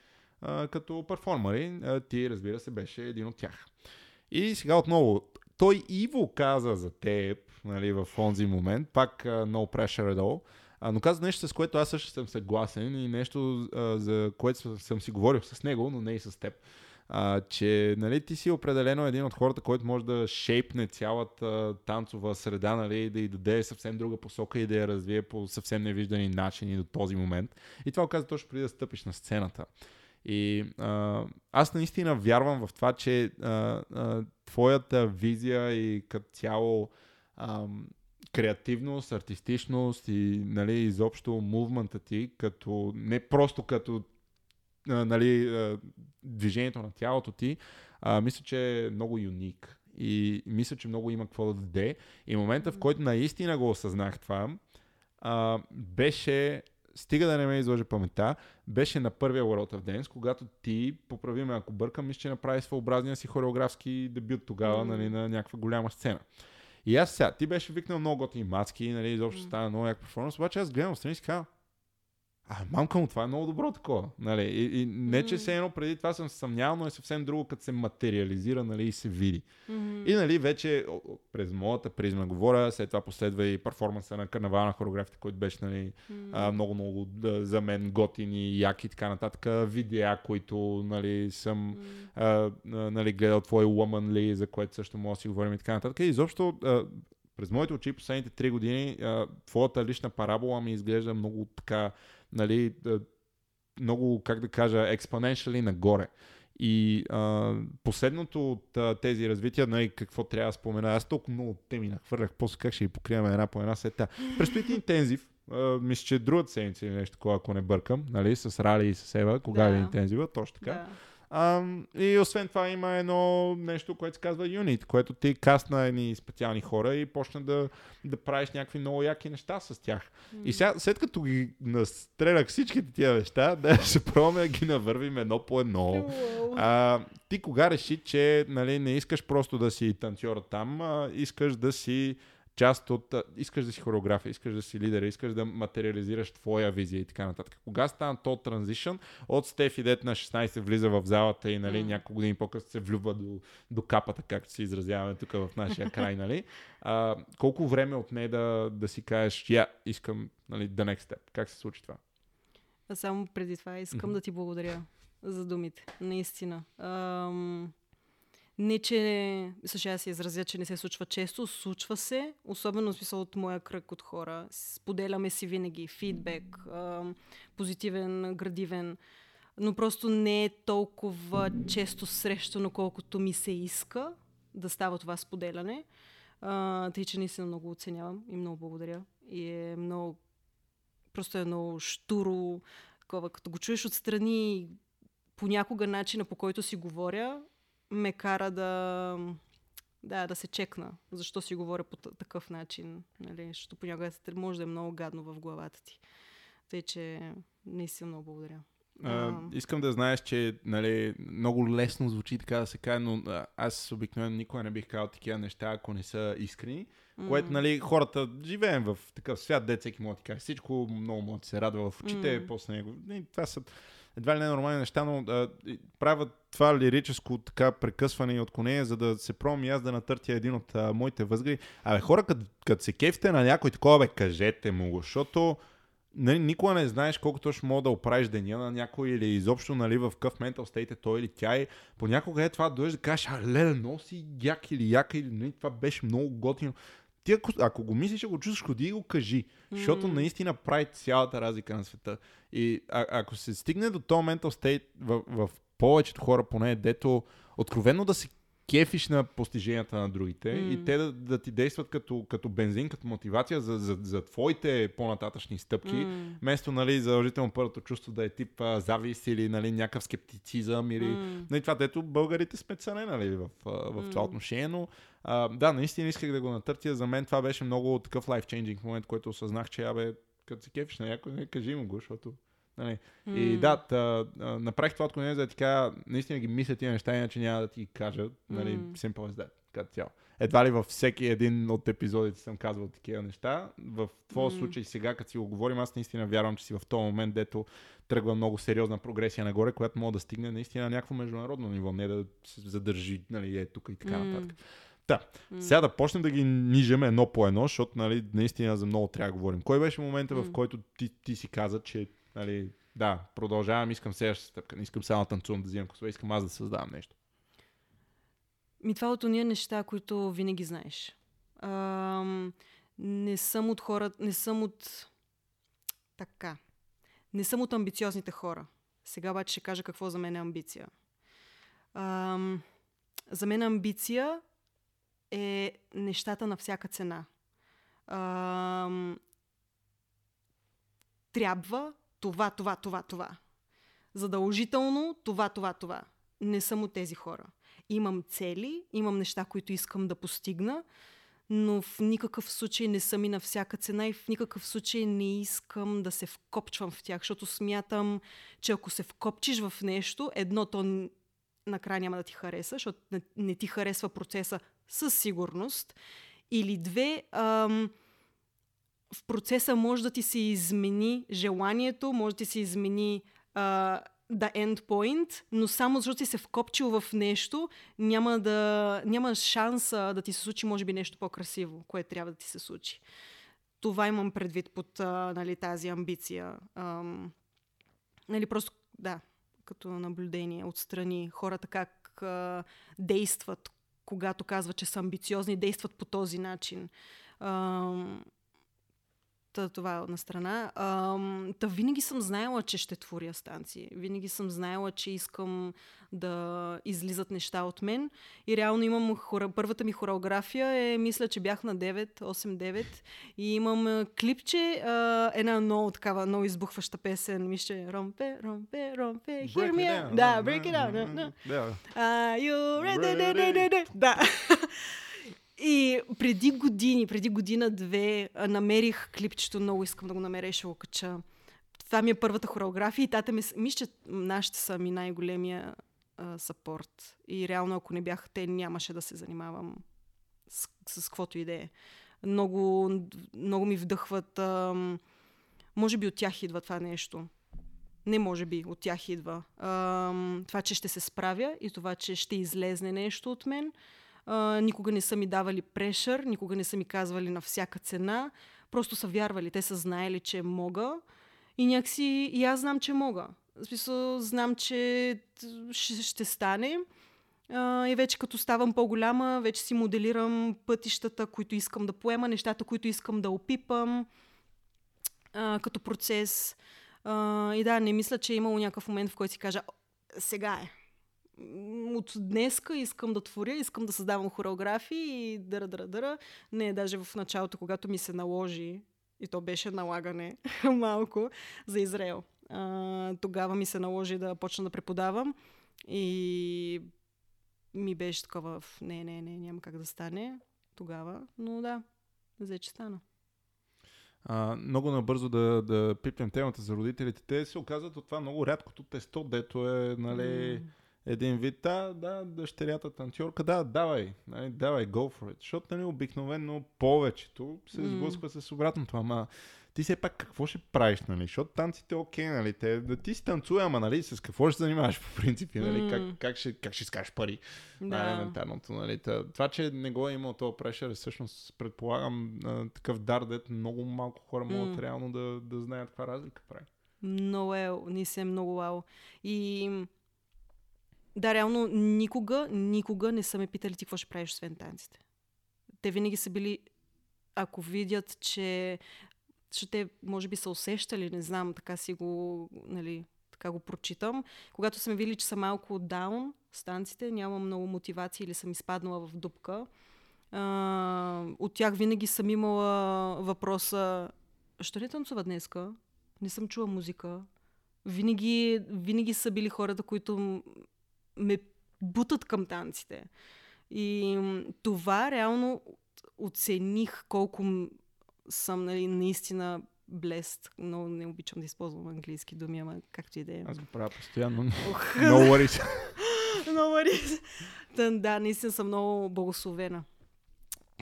A: като перформари. А, ти, разбира се, беше един от тях. И сега отново, той Иво каза за теб, нали, в онзи момент, пак uh, no pressure at all, но каза нещо, с което аз също съм съгласен и нещо, за което съм си говорил с него, но не и с теб. А, че нали, ти си определено един от хората, който може да шейпне цялата танцова среда, нали, да й даде съвсем друга посока и да я развие по съвсем невиждани начини до този момент. И това го каза точно преди да стъпиш на сцената. И а, аз наистина вярвам в това, че а, а, твоята визия и като цяло ам, креативност, артистичност и нали, изобщо мувмента ти, като, не просто като а, нали, а, движението на тялото ти, а, мисля, че е много юник. И мисля, че много има какво да даде. И момента, в който наистина го осъзнах това, а, беше стига да не ме изложи паметта, беше на първия World of Dance, когато ти, поправи ме ако бъркам, мисля, че направи своеобразния си хореографски дебют тогава,
B: М.
A: нали, на някаква голяма сцена. И аз сега, ти беше викнал много готини мацки, нали, изобщо стана много як перформанс, обаче аз гледам страни и си казвам, а, мамка му, това е много добро такова. Нали? И, и не, че се едно преди това съм съмнявал, но е съвсем друго, като се материализира нали, и се види.
B: Мгм.
A: И нали, вече през моята призма говоря, след това последва и перформанса на карнавал на хореографите, който беше нали, а, много, много да, за мен готини, яки и така нататък. Видеа, които нали, съм
B: М.
A: а, нали, гледал твой Woman Ли, за което също може да си говорим и така нататък. И изобщо а, през моите очи последните три години а, твоята лична парабола ми изглежда много така, нали, много, как да кажа, exponentially нагоре. И а, последното от а, тези развития, нали, какво трябва да спомена, аз толкова много теми нахвърлях, после как ще ги покриваме една по една след тази. Предстои ти интензив, а, мисля, че другата седмица или нещо такова, ако не бъркам, нали, с Рали и с Ева, кога
B: Да.
A: е интензива, точно така.
B: Да.
A: А, и освен това има едно нещо, което се казва Unit, което ти касна едни специални хора и почна да, да правиш някакви много яки неща с тях. И сега, след като ги настрелях всичките тия неща, да ще пробваме да ги навървим едно по едно. А, ти кога реши, че нали, не искаш просто да си танцора там, а искаш да си част от... Искаш да си хореография, искаш да си лидер, искаш да материализираш твоя визия и така нататък. Кога стана то транзишън от Стефи, дет на 16 влиза в залата и нали,
B: М.
A: няколко години по-късно се влюбва до, до капата, както се изразяваме тук в нашия край, нали? А, колко време от нея да, да си кажеш, я, искам нали, the next step. Как се случи това?
B: Само преди това искам
A: Мгм.
B: да ти благодаря за думите. Наистина. Ам, не, че сега се изразя, че не се случва често, случва се, особено в смисъл от моя кръг от хора. Споделяме си винаги фидбек, позитивен, градивен, но просто не е толкова често срещано, колкото ми се иска да става това споделяне. Тъй, че наистина много оценявам и много благодаря. И е много просто е много штуро, като го чуеш отстрани, понякога начина по който си говоря, ме кара да, да, да се чекна. Защо си говоря по такъв начин. Нали? Защото понякога може да е много гадно в главата ти. Тъй, че наистина много благодаря.
A: А, искам да знаеш, че нали, много лесно звучи така да се каже, но аз обикновено никога не бих казал такива неща, ако не са искрени.
B: м,
A: Което, нали, хората живеем в такъв свят, де всеки може да каже всичко, много може да се радва в очите,
B: М.
A: после него. И това са едва ли не нормални неща, но а, правят това лирическо така прекъсване и отклонение, за да се пробвам и аз да натъртя един от а, моите възгледи. Абе, хора, като, се кефите на някой такова, бе, кажете му го, защото нали, никога не знаеш колко точно мога да оправиш деня на някой или изобщо нали, в какъв ментал стейт е той или тя и понякога е това дойдеш да кажеш, а леле, носи як или яка или нали, това беше много готино. Ти ако, ако го мислиш, ако го чувстваш, ходи и го кажи. Защото
B: М.
A: наистина прави цялата разлика на света. И а, ако се стигне до този mental state в, в повечето хора, поне дето откровенно да се кефиш на постиженията на другите
B: М.
A: и те да, да ти действат като, като бензин, като мотивация за, за, за твоите по-нататъчни стъпки,
B: м,
A: вместо нали, задължително първото чувство да е тип а, завист или нали, някакъв скептицизъм или
B: м,
A: Нали, това, дето българите сме цане, нали, в, а, в това
B: М.
A: отношение, но а, да, наистина исках да го натъртя. За мен това беше много такъв life-changing момент, който осъзнах, че абе, като се кефиш на някой, не кажи му го, защото... Нали. И
B: м.
A: да, та, направих това отклонение, за да ти кажа, наистина ги мисля тия неща, иначе няма да ти кажа. Нали,
B: М.
A: simple as that, като цяло. Едва ли във всеки един от епизодите съм казвал такива неща. В твоя
B: М.
A: случай сега, като си го говорим, аз наистина вярвам, че си в този момент, дето тръгва много сериозна прогресия нагоре, която може да стигне наистина на някакво международно ниво, не да се задържи нали, е тук и така
B: М.
A: нататък. Да, сега да почнем да ги нижеме едно по едно, защото нали, наистина за много трябва да говорим. Кой беше момента, в който ти, ти си каза, че нали, да, продължавам, искам следващата стъпка, не искам само танцувам, да взимам косове, искам аз да създавам нещо.
B: Ми това от уния неща, които винаги знаеш. Ам, не съм от хора, не съм от... Така. Не съм от амбициозните хора. Сега обаче ще кажа какво за мен е амбиция. Ам, за мен амбиция е нещата на всяка цена. Ам, трябва това, това, това, това. Задължително това, това, това. Не съм от тези хора. Имам цели, имам неща, които искам да постигна, но в никакъв случай не съм и на всяка цена и в никакъв случай не искам да се вкопчвам в тях, защото смятам, че ако се вкопчиш в нещо, едно то накрая няма да ти хареса, защото не ти харесва процеса със сигурност. Или две, ам, в процеса може да ти се измени желанието, може да ти се измени а, the end point, но само защото си се вкопчил в нещо, няма, да, няма шанса да ти се случи, може би, нещо по-красиво, което трябва да ти се случи. Това имам предвид под а, нали, тази амбиция. Ам, нали, просто, да, като наблюдение отстрани хората как а, действат, когато казват, че са амбициозни, действат по този начин. Ам, Та, това е на страна. Ам, та винаги съм знаела, че ще творя станции. Винаги съм знаела, че искам да излизат неща от мен. И реално имам хора... първата ми хореография е, мисля, че бях на 9, 8-9. И имам клипче, а, една много такава, много избухваща песен. Мисля, ромпе, ромпе, ромпе, hear me Да, break it down. Да. Uh, you ready? Да. И преди години, преди година-две, намерих клипчето, много искам да го намеря и ще го кача. Това ми е първата хореография и тата ми, мисля, че нашите са ми най-големия сапорт. И реално, ако не бяха те, нямаше да се занимавам с, с каквото и да е. Много, много ми вдъхват. Ам, може би от тях идва това нещо. Не може би, от тях идва. Ам, това, че ще се справя и това, че ще излезне нещо от мен а, никога не са ми давали прешър, никога не са ми казвали на всяка цена. Просто са вярвали, те са знаели, че мога. И някакси и аз знам, че мога. В смисъл, знам, че ще, ще стане. А, и вече като ставам по-голяма, вече си моделирам пътищата, които искам да поема, нещата, които искам да опипам а, като процес. А, и да, не мисля, че е имало някакъв момент, в който си кажа, сега е от днеска искам да творя, искам да създавам хореографии и дъра, дъра, дъра. Не, даже в началото, когато ми се наложи, и то беше налагане малко за Израел. А, тогава ми се наложи да почна да преподавам и ми беше такова в не, не, не, няма как да стане тогава, но да, взе, че стана.
A: А, много набързо да, да пипнем темата за родителите. Те се оказват от това много рядкото тесто, дето е, нали, mm един вид, да, да, дъщерята танцорка, да, давай, нали, давай, go for it. Защото, нали, обикновено повечето се сблъсква mm. с обратното, ама ти все пак какво ще правиш, нали? Защото танците е окей, нали? Те, да ти си танцуя, ама нали? С какво ще се занимаваш по принцип, нали? Mm. Как, как, ще, как ще искаш пари? Да. Елементарното, нали? Това, че не го е имал този прешър, всъщност предполагам такъв дар, дето много малко хора mm. могат реално да, да знаят каква разлика прави.
B: Много е, ни се е много вау. И да, реално никога, никога не са ме питали ти какво ще правиш освен танците. Те винаги са били, ако видят, че че те може би са усещали, не знам, така си го, нали, така го прочитам. Когато съм видели, че са малко даун станците, нямам много мотивация или съм изпаднала в дупка, а, от тях винаги съм имала въпроса, що не танцува днеска? Не съм чула музика. Винаги, винаги са били хората, които ме бутат към танците. И това реално оцених колко съм нали, наистина блест. Но не обичам да използвам английски думи, ама както и да е.
A: Аз го правя постоянно. no worries.
B: no worries. Да, да, наистина съм много благословена.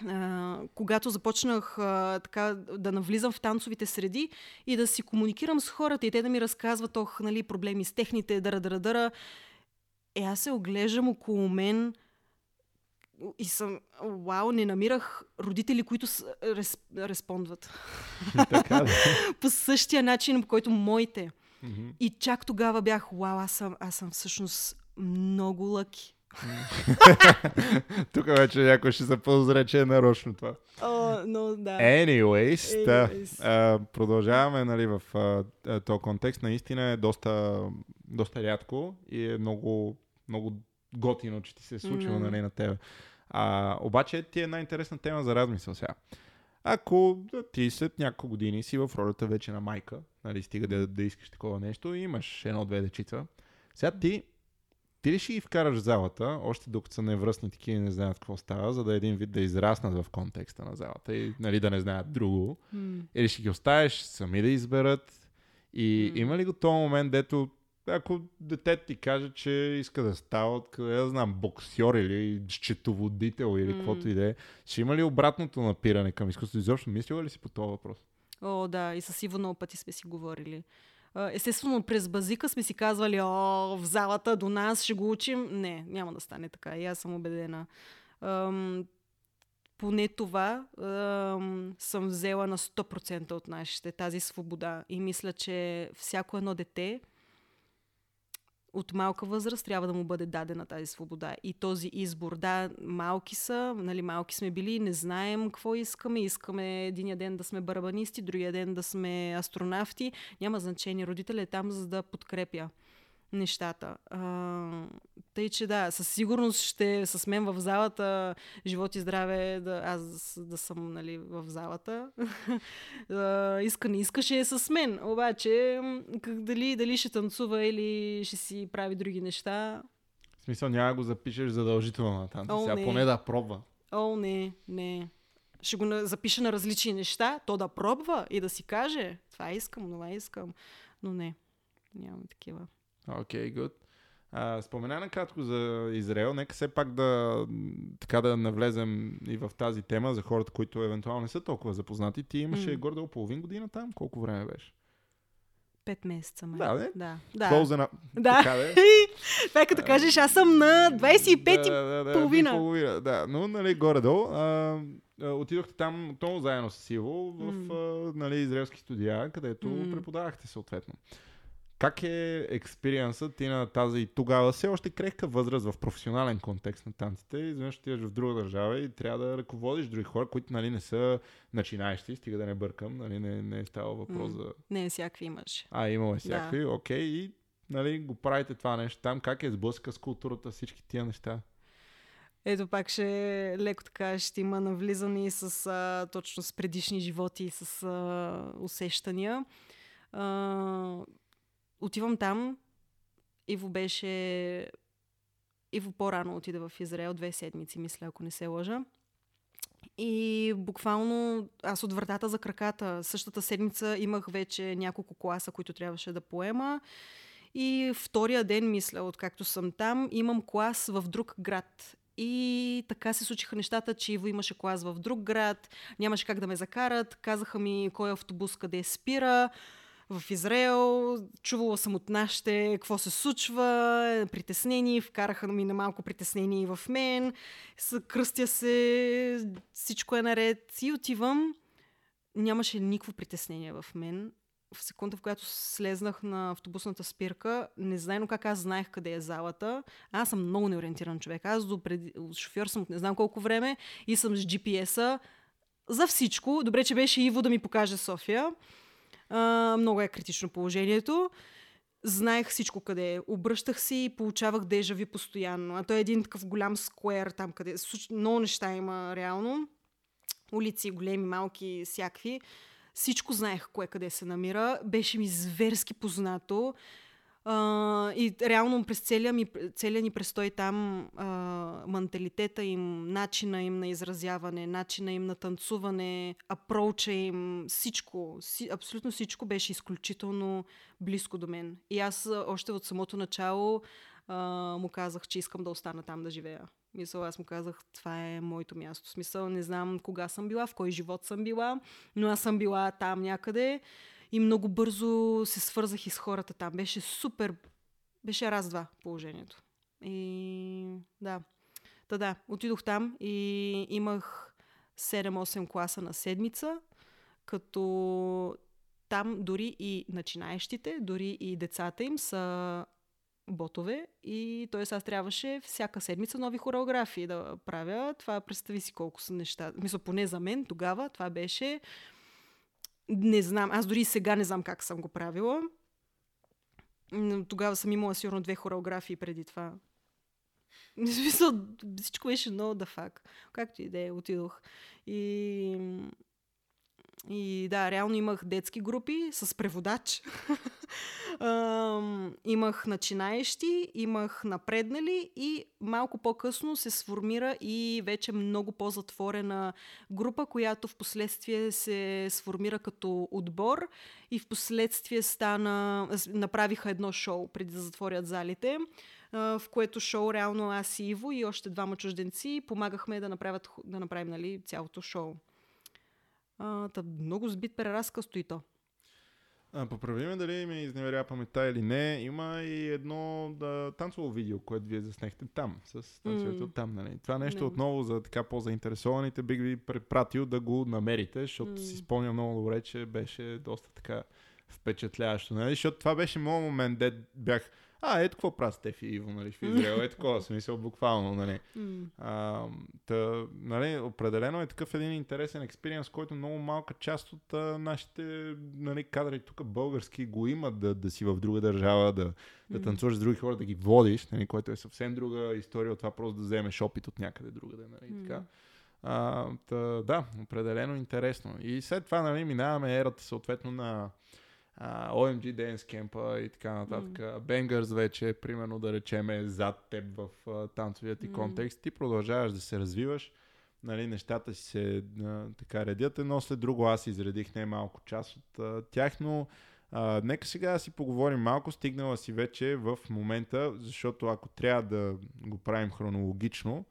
B: Uh, когато започнах uh, така да навлизам в танцовите среди и да си комуникирам с хората и те да ми разказват ох, нали, проблеми с техните, дъра, дъра, дъра, е, аз се оглеждам около мен и съм, вау, не намирах родители, които с, рес, респондват. така, да. по същия начин, по който моите. Mm-hmm. И чак тогава бях, вау, аз съм, аз съм всъщност много лъки.
A: Тук вече някой ще запълзре, че е нарочно това.
B: Oh, no, да.
A: Anyways, Anyways. Да, а, продължаваме нали, в а, този контекст. Наистина е доста, доста рядко и е много, много готино, че ти се е случило mm. нали, на тебе. А, обаче ти е най-интересна тема за размисъл сега. Ако ти след няколко години си в ролята вече на майка, нали, стига да, да искаш такова нещо и имаш едно-две дечица, сега ти ти ли ще ги вкараш в залата, още докато са невръстни такива и не знаят какво става, за да един вид да израснат в контекста на залата и нали, да не знаят друго?
B: М.
A: Или ще ги оставиш сами да изберат? И
B: М.
A: има ли го този момент, дето ако детето ти каже, че иска да става, от къде да знам, боксьор или счетоводител или
B: М.
A: каквото и да е, ще има ли обратното напиране към изкуството? Изобщо мислила ли си по този въпрос?
B: О, да, и с Иво много пъти сме си говорили. Естествено, през базика сме си казвали, о, в залата до нас ще го учим. Не, няма да стане така. И аз съм убедена. Ам, поне това ам, съм взела на 100% от нашите, тази свобода. И мисля, че всяко едно дете от малка възраст трябва да му бъде дадена тази свобода и този избор. Да, малки са, нали, малки сме били, не знаем какво искаме. Искаме единия ден да сме барабанисти, другия ден да сме астронавти. Няма значение. Родителят е там, за да подкрепя нещата. А, тъй, че да, със сигурност ще с мен в залата, живот и здраве, да, аз да съм нали, в залата. а, иска, не искаше е с мен. Обаче, как, дали, дали ще танцува или ще си прави други неща,
A: В смисъл няма го запишеш задължително на танца.
B: О,
A: Сега
B: не.
A: поне да пробва.
B: О, не, не. Ще го запиша на различни неща, то да пробва и да си каже, това искам, това искам. Но не, нямам такива.
A: Окей, okay, good. А, спомена накратко за Израел. Нека все пак да, така да навлезем и в тази тема за хората, които евентуално не са толкова запознати. Ти имаше
B: М.
A: горе-долу половин година там. Колко време беше?
B: Пет месеца, май.
A: Да, не?
B: Да, да.
A: Close enough.
B: Да.
A: Така де.
B: Това като кажеш, аз съм на 25
A: да, да, да,
B: половина.
A: и половина. Да, но нали, горе-долу. А, отидохте там отново заедно с Иво в а, нали, израелски студия, където
B: М.
A: преподавахте съответно. Как е експириенсът ти на тази тогава все още крехка възраст в професионален контекст на танците? Изведнъж отиваш в друга държава и трябва да ръководиш други хора, които нали, не са начинаещи, стига да не бъркам, нали, не, не е става въпрос за...
B: Не, всякакви имаш.
A: А, имало е всякакви, окей, и нали, го правите това нещо там, как е сблъска с културата, всички тия неща?
B: Ето пак ще леко така ще има навлизане и с а, точно с предишни животи и с а, усещания. А, отивам там. Иво беше... Иво по-рано отида в Израел, две седмици, мисля, ако не се лъжа. И буквално аз от вратата за краката. Същата седмица имах вече няколко класа, които трябваше да поема. И втория ден, мисля, откакто съм там, имам клас в друг град. И така се случиха нещата, че Иво имаше клас в друг град, нямаше как да ме закарат, казаха ми кой автобус къде спира. В Израел, чувала съм от нашите какво се случва, притеснени, вкараха ми на малко притеснение и в мен, кръстя се, всичко е наред и отивам. Нямаше никакво притеснение в мен в секунда, в която слезнах на автобусната спирка, незнайно как аз знаех къде е залата. Аз съм много неориентиран човек. Аз до преди... шофьор съм от не знам колко време и съм с GPS-а за всичко. Добре, че беше Иво да ми покаже София. А, много е критично положението. Знаех всичко къде е. Обръщах се и получавах дежави постоянно. А той е един такъв голям сквер там, къде много неща има реално. Улици, големи, малки, всякакви. Всичко знаех кое къде се намира. Беше ми зверски познато. А, и реално през целия, ми, целия ни престой там а, менталитета им, начина им на изразяване, начина им на танцуване, апроуча им, всичко, си, абсолютно всичко беше изключително близко до мен. И аз още от самото начало а, му казах, че искам да остана там да живея. Мисъл, аз му казах, това е моето място. Смисъл, не знам кога съм била, в кой живот съм била, но аз съм била там някъде и много бързо се свързах и с хората там. Беше супер, беше раз-два положението. И да, Та да, отидох там и имах 7-8 класа на седмица, като там дори и начинаещите, дори и децата им са ботове и т.е. аз трябваше всяка седмица нови хореографии да правя. Това представи си колко са неща. Мисля, поне за мен тогава това беше... Не знам, аз дори и сега не знам как съм го правила. Тогава съм имала сигурно две хореографии преди това. В смисъл, всичко беше много да фак. Както и да е, отидох. И и да, реално имах детски групи с преводач. Имах начинаещи, имах напреднали и малко по-късно се сформира и вече много по-затворена група, която в последствие се сформира като отбор и в последствие стана, направиха едно шоу преди да затворят залите в което шоу реално аз и Иво и още двама чужденци помагахме да, направят, да направим нали, цялото шоу. А, много сбит преразказ стои то.
A: А, поправи ме дали ми изневеря паметта или не. Има и едно да, танцово видео, което вие заснехте там, с танцовете mm. от там. Нали? Това нещо не. отново за така по-заинтересованите бих ви препратил да го намерите, защото mm. си спомням много добре, че беше доста така впечатляващо. Нали? Защото това беше моят момент, де бях а, ето какво прави Стефи и Иво, нали, в Израел, ето такова смисъл, буквално, нали. А, та, нали, определено е такъв един интересен експириенс, който много малка част от а, нашите нали, кадри тук български го имат, да, да си в друга държава, да, да танцуваш с други хора, да ги водиш, нали, което е съвсем друга история от това просто да вземеш опит от някъде другаде, нали, така. А, та, да, определено интересно. И след това, нали, минаваме ерата съответно на uh, OMG Dance Camp и така нататък. Mm. Bangers вече, примерно да речем, е зад теб в uh, танцовия ти mm. контекст. Ти продължаваш да се развиваш. Нали, нещата си се uh, така редят едно след друго. Аз изредих не малко част от uh, тях, но uh, нека сега да си поговорим малко. Стигнала си вече в момента, защото ако трябва да го правим хронологично,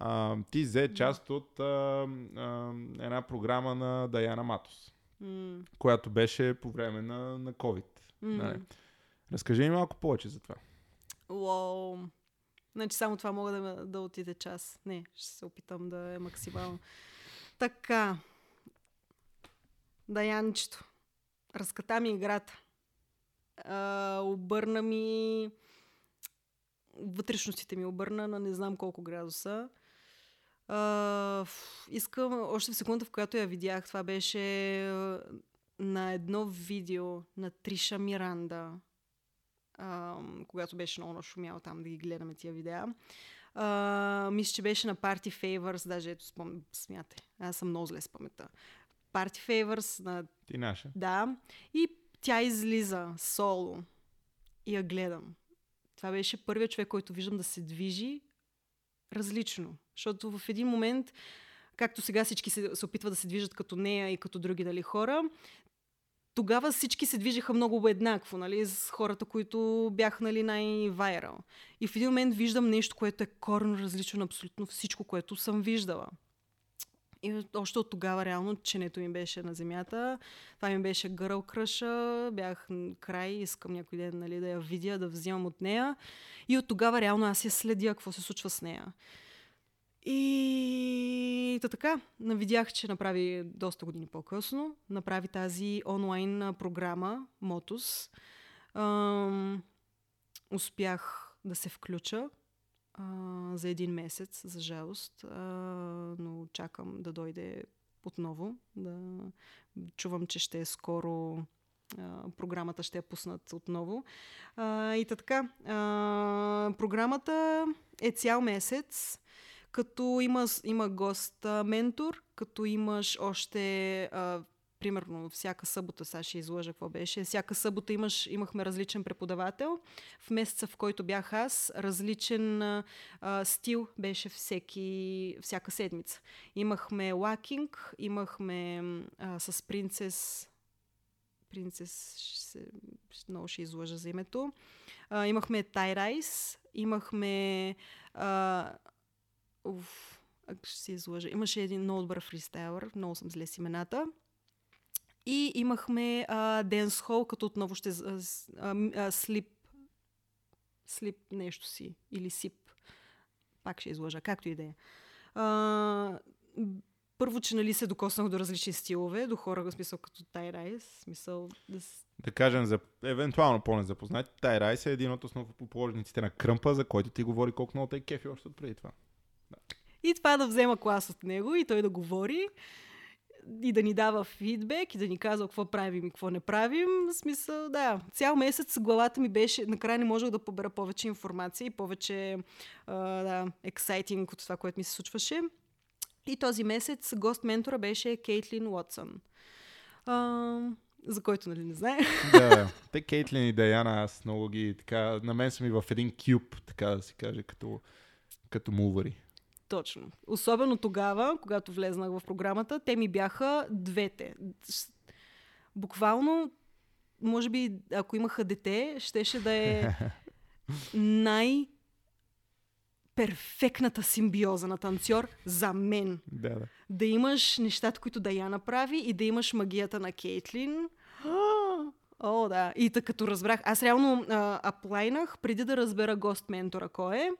A: uh, ти взе част от uh, uh, една програма на Даяна Матос mm. която беше по време на, на COVID. Mm. Нали? Разкажи ми малко повече за това.
B: Уоу. Значи само това мога да, да отиде час. Не, ще се опитам да е максимално. Така. Даянчето. Разката ми играта. А, обърна ми вътрешностите ми обърна на не знам колко градуса. А, искам, още в секунда, в която я видях, това беше на едно видео на Триша Миранда, а, когато беше много нашумял там да ги гледаме тия видеа. А, мисля, че беше на Party Favors, даже ето спом... смятай, аз съм много зле с паметта. Party Favors на...
A: Ти наша.
B: Да. И тя излиза соло. И я гледам. Това беше първият човек, който виждам да се движи различно. Защото в един момент, както сега всички се, се опитват да се движат като нея и като други дали хора, тогава всички се движеха много еднакво, нали, с хората, които бяха нали, най-вайрал. И в един момент виждам нещо, което е корно различно на абсолютно всичко, което съм виждала. И още от тогава реално ченето ми беше на земята. Това ми беше гъръл кръша. Бях край, искам някой ден нали, да я видя, да взимам от нея. И от тогава реално аз я следя какво се случва с нея. И то така, навидях, че направи доста години по-късно, направи тази онлайн програма Мотус. Ам, успях да се включа а, за един месец, за жалост, а, но чакам да дойде отново. Да чувам, че ще е скоро а, програмата ще я пуснат отново. А, и така, а, програмата е цял месец като има, има гост а, ментор, като имаш още а, примерно всяка събота, сега ще излъжа какво беше, всяка събота имаш, имахме различен преподавател. В месеца, в който бях аз, различен а, стил беше всеки, всяка седмица. Имахме лакинг, имахме а, с принцес принцес, ще, много ще излъжа за името. А, имахме тайрайс, имахме а, Уф, ще се излъжа. Имаше един много добър фристайлър, много съм зле с имената. И имахме Денс Хол, като отново ще слип слип нещо си или сип. Пак ще излъжа, както и да е. Първо, че нали се докоснах до различни стилове, до хора, в смисъл като Тайрайс, смисъл да...
A: Да кажем, за евентуално по-незапознати, Тайрайс е един от основоположниците на кръмпа, за който ти говори колко много те е кефи още преди това.
B: И това да взема клас от него и той да говори и да ни дава фидбек и да ни казва какво правим и какво не правим. В смисъл, да, цял месец главата ми беше, накрая не можех да побера повече информация и повече, uh, да, ексайтинг от това, което ми се случваше. И този месец гост-ментора беше Кейтлин Уотсън. А, за който нали не знае.
A: да, те Кейтлин и Даяна, аз много ги така, на мен са ми в един кюб, така да се каже, като, като мувари.
B: Точно. Особено тогава, когато влезнах в програмата, те ми бяха двете. Буквално, може би, ако имаха дете, щеше да е най- перфектната симбиоза на танцор за мен.
A: Да, да.
B: Да имаш нещата, които да я направи и да имаш магията на Кейтлин. О, да. И така като разбрах, аз реално а, аплайнах преди да разбера гост ментора кой е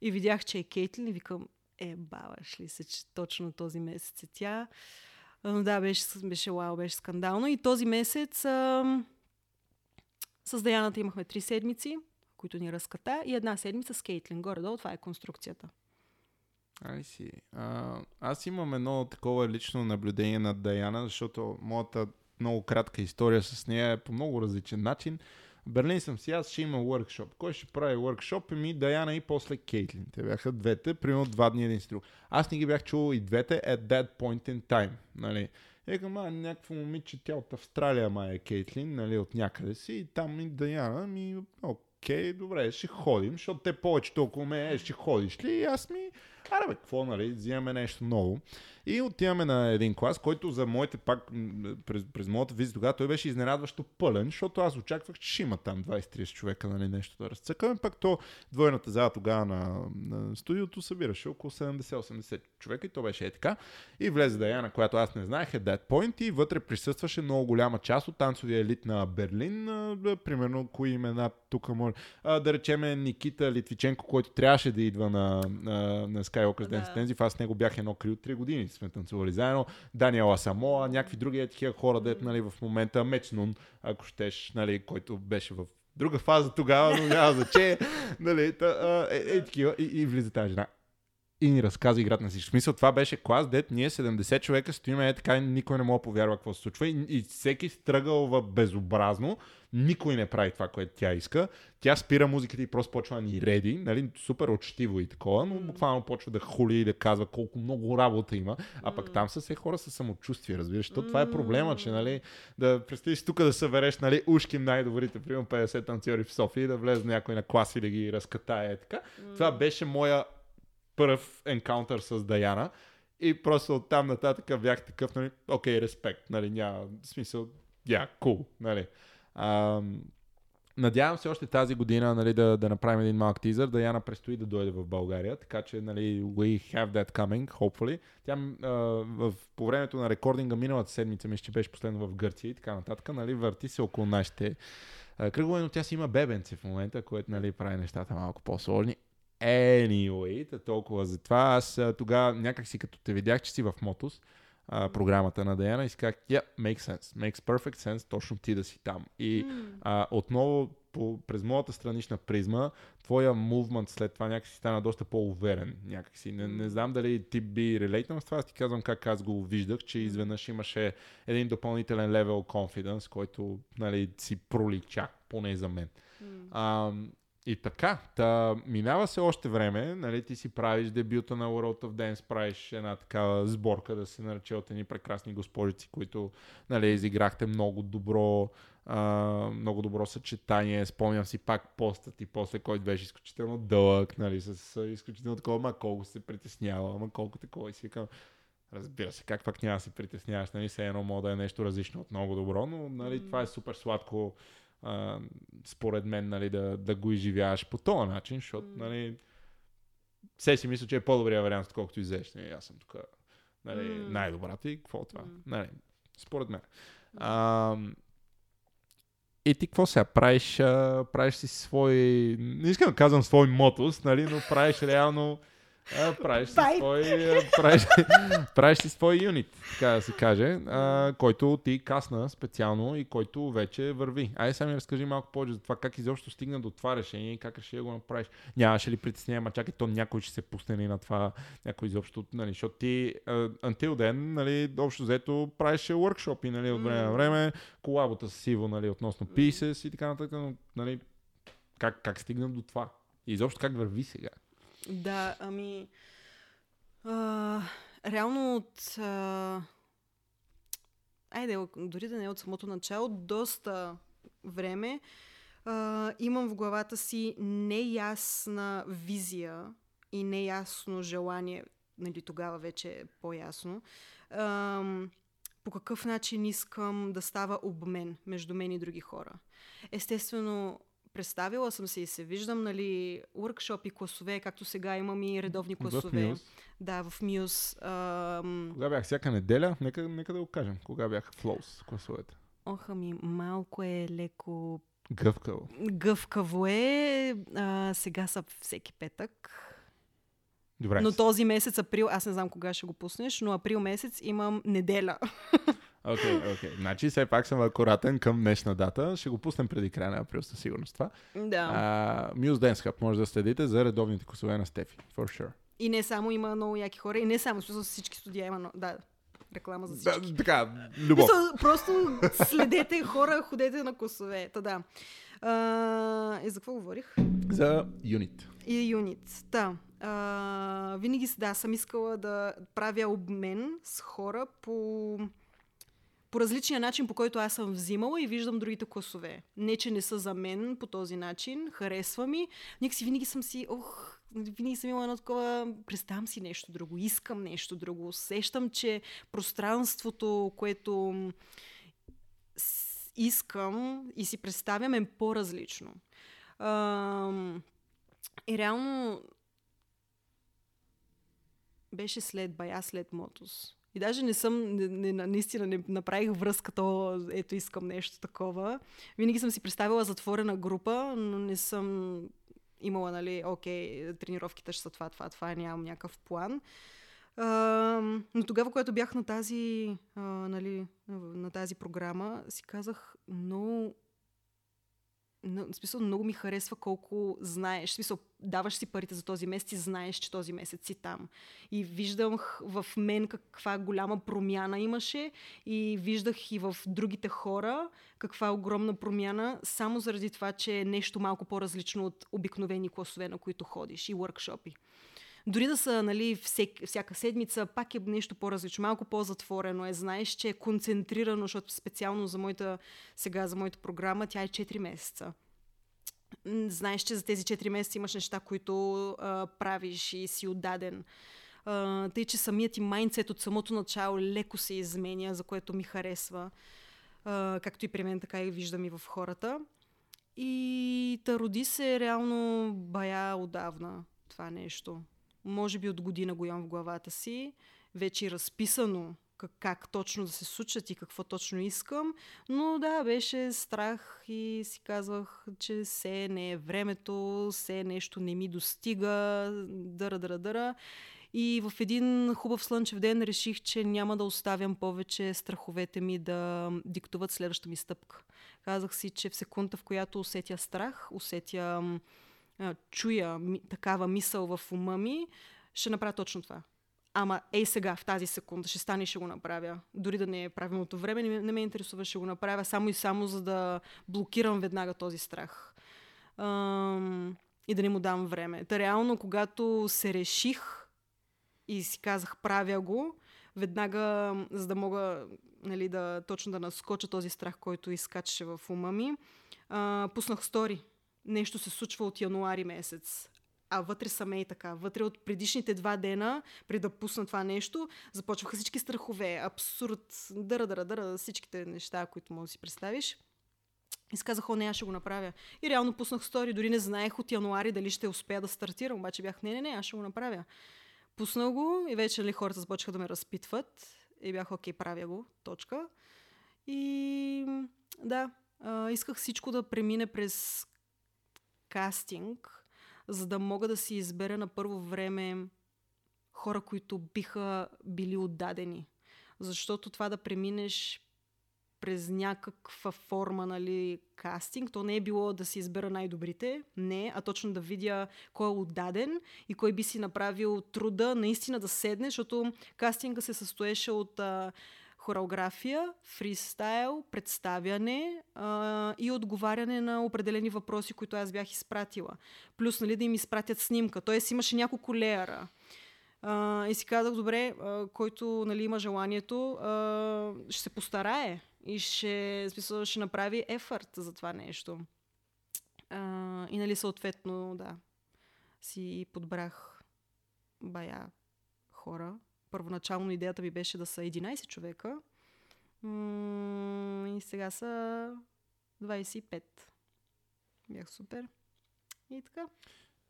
B: и видях, че е Кейтлин и викам, е, баваш ли се, че точно този месец е тя. Но да, беше, беше вау, беше скандално. И този месец а, с Даяната имахме три седмици, които ни разката, и една седмица с Кейтлин. Горе-долу това е конструкцията.
A: Ай си. Аз имам едно такова лично наблюдение над Даяна, защото моята много кратка история с нея е по много различен начин. Берлин съм си, аз ще има workshop. Кой ще прави workshop? Еми Даяна и после Кейтлин. Те бяха двете, примерно два дни един с друг. Аз не ги бях чувал и двете at that point in time. Нали? Екам, а, някакво момиче, тя от Австралия, ма е Кейтлин, нали, от някъде си, и там и Даяна, ми, окей, добре, ще ходим, защото те повечето около мен, е, ще ходиш ли? И аз ми, аре бе, какво, нали, взимаме нещо ново. И отиваме на един клас, който за моите пак, през, през моята визит тогава, той беше изненадващо пълен, защото аз очаквах, че ще има там 20-30 човека, нали, нещо да разцъкаме. Пак то двойната зала тогава на, на студиото събираше около 70-80 човека и то беше е така. И влезе Даяна, която аз не знаех, е Dead Point и вътре присъстваше много голяма част от танцовия елит на Берлин. Примерно, кои имена тук може. Да речеме Никита Литвиченко, който трябваше да идва на, на, на Skywalker Dance да. Intensive. Аз с него бях едно крио 3 години сме танцували заедно. Даниела Самоа, някакви други такива хора, дет, нали, в момента Мечнун, ако щеш, нали, който беше в друга фаза тогава, но няма значение. нали, та, а, е, е, такива, и, и влиза тази жена и ни разказа играта на всички. смисъл, това беше клас, дет ние 70 човека стоиме е така и никой не мога да повярва какво се случва и, и всеки стръгал в безобразно, никой не прави това, което тя иска. Тя спира музиката и просто почва да ни реди, нали, супер очтиво и такова, но буквално почва да хули и да казва колко много работа има, а пък там са все хора с самочувствие, разбираш. То, това е проблема, че нали, да представиш тук да събереш нали, ушки най-добрите, примерно 50 танцори в София и да влезе някой на клас и да ги разкатае. Така. Това беше моя първ енкаунтър с Даяна. И просто от там нататък бях такъв, нали, окей, okay, респект, нали, няма смисъл, я, yeah, cool, нали. А, надявам се още тази година нали, да, да направим един малък тизър. Даяна предстои да дойде в България, така че нали, we have that coming, hopefully. Тя а, в, по времето на рекординга миналата седмица, мисля, че беше последно в Гърция и така нататък, нали, върти се около нашите кръгове, но тя си има бебенци в момента, което нали, прави нещата малко по-сложни. Anyway, толкова за това. Аз тогава някак си като те видях, че си в Мотос, а, програмата на Даяна и си казах, yeah, makes sense, makes perfect sense, точно ти да си там. И а, отново по, през моята странична призма, твоя мувмент след това някакси стана доста по-уверен. Някакси. Не, не знам дали ти би релейтнал с това, аз ти казвам как аз го виждах, че изведнъж имаше един допълнителен левел confidence, който нали, си пролича, поне за мен. Mm. А, и така, та, минава се още време, нали, ти си правиш дебюта на World of Dance, правиш една такава сборка да се нарече от едни прекрасни госпожици, които нали, изиграхте много добро, а, много добро съчетание. Спомням си пак постът и после, който беше изключително дълъг, нали, с изключително такова, ма колко се притеснява, ма колко такова и си викам, Разбира се, как пак няма да се притесняваш, нали, все едно мога да е нещо различно от много добро, но нали, това е супер сладко а, според мен, нали, да, да го изживяваш по този начин, защото, нали, все си мисля, че е по-добрия вариант, отколкото иззеш. Нали, аз съм тук нали, mm. най-добрата и какво е това? Mm. Нали, според мен. А, и ти какво сега? Правиш, а, правиш си свой... Не искам да казвам свой мотос, нали, но правиш реално а, правиш, си свой, правиш, правиш си свой юнит, така да се каже, а, който ти касна специално и който вече върви. Айде сега ми разкажи малко повече за това как изобщо стигна до това решение и как реши да го направиш. Нямаше ли притеснение, ма чакай, то някой ще се пусне ли на това, някой изобщо, нали, защото ти until then, нали, общо взето правеше workshop нали, от време на време, колабота с Иво, нали, относно Pieces и така нататък, но, нали, как, как стигна до това? И изобщо как върви сега?
B: Да, ами... А, реално от... А... Айде, дори да не е от самото начало, доста време а, имам в главата си неясна визия и неясно желание, нали тогава вече е по-ясно, а, по какъв начин искам да става обмен между мен и други хора. Естествено, представила съм се и се виждам, нали, уркшопи, класове, както сега имам и редовни класове.
A: В.
B: Да, в Мюз. Ам...
A: Кога бях всяка неделя? Нека, нека да го кажем. Кога бяха Flows класовете?
B: Оха ми, малко е леко
A: Гъвкаво.
B: Гъвкаво е. А, сега са всеки петък.
A: Добре.
B: Но този месец, април, аз не знам кога ще го пуснеш, но април месец имам неделя.
A: Окей, okay, окей. Okay. Значи все пак съм акуратен към днешна дата. Ще го пуснем преди края на април със сигурност това.
B: Да.
A: Uh, Muse Dance Hub може да следите за редовните косове на Стефи. For sure.
B: И не само има много яки хора, и не само, с всички студия има, да, реклама за всички.
A: Да, така, любов.
B: Мисъл, просто следете хора, ходете на косове. Та да. А, и за какво говорих?
A: За юнит.
B: И юнит, да. А, винаги да, съм искала да правя обмен с хора по по различния начин, по който аз съм взимала и виждам другите класове. Не, че не са за мен по този начин, харесва ми. Някакси винаги съм си, ох, винаги съм имала едно такова, представям си нещо друго, искам нещо друго, усещам, че пространството, което искам и си представям е по-различно. и реално беше след бая, след Мотос. И даже не съм, не, не, наистина не направих връзката, ето искам нещо такова. Винаги съм си представила затворена група, но не съм имала, нали, окей, тренировките ще са това, това, това, нямам някакъв план. А, но тогава, когато бях на тази, а, нали, на тази програма, си казах, много в смисъл, много ми харесва колко знаеш. В смисъл, даваш си парите за този месец и знаеш, че този месец си там. И виждам в мен каква голяма промяна имаше и виждах и в другите хора каква огромна промяна, само заради това, че е нещо малко по-различно от обикновени класове, на които ходиш и workshopи. Дори да са нали, всек, всяка седмица, пак е нещо по-различно, малко по-затворено е. Знаеш, че е концентрирано, защото специално за моята, сега за моята програма, тя е 4 месеца знаеш, че за тези 4 месеца имаш неща, които а, правиш и си отдаден. А, тъй, че самият ти майндсет от самото начало леко се изменя, за което ми харесва. А, както и при мен, така и виждам и в хората. И та роди се реално бая отдавна това нещо може би от година го имам в главата си, вече е разписано как, как точно да се случат и какво точно искам. Но да, беше страх и си казвах, че все не е времето, все нещо не ми достига, дъра, дъра, дъра. И в един хубав слънчев ден реших, че няма да оставям повече страховете ми да диктуват следващата ми стъпка. Казах си, че в секунда, в която усетя страх, усетя чуя ми, такава мисъл в ума ми, ще направя точно това. Ама ей сега, в тази секунда, ще стане и ще го направя. Дори да не е правилното време, не, не ме интересува, ще го направя само и само за да блокирам веднага този страх. Ам, и да не му дам време. Та реално, когато се реших и си казах правя го, веднага, за да мога нали, да, точно да наскоча този страх, който изкачаше в ума ми, а, пуснах стори нещо се случва от януари месец. А вътре са и така. Вътре от предишните два дена, преди да пусна това нещо, започваха всички страхове, абсурд, дъра, дъра, дъра, всичките неща, които можеш да си представиш. И си о, не, аз ще го направя. И реално пуснах стори, дори не знаех от януари дали ще успея да стартирам, обаче бях, не, не, не, аз ще го направя. Пуснах го и вече ли нали, хората започнаха да ме разпитват и бях, окей, правя го, точка. И да, а, исках всичко да премине през кастинг, за да мога да си избера на първо време хора, които биха били отдадени. Защото това да преминеш през някаква форма, нали, кастинг, то не е било да си избера най-добрите, не, а точно да видя кой е отдаден и кой би си направил труда наистина да седне, защото кастинга се състоеше от а, хореография, фристайл, представяне а, и отговаряне на определени въпроси, които аз бях изпратила. Плюс нали, да им изпратят снимка. Тоест имаше няколко леера. И си казах, добре, а, който нали, има желанието, а, ще се постарае и ще, смисъл, ще направи ефорт за това нещо. А, и нали съответно, да, си подбрах бая хора. Първоначално идеята ми беше да са 11 човека. И сега са 25. Бях супер. И така.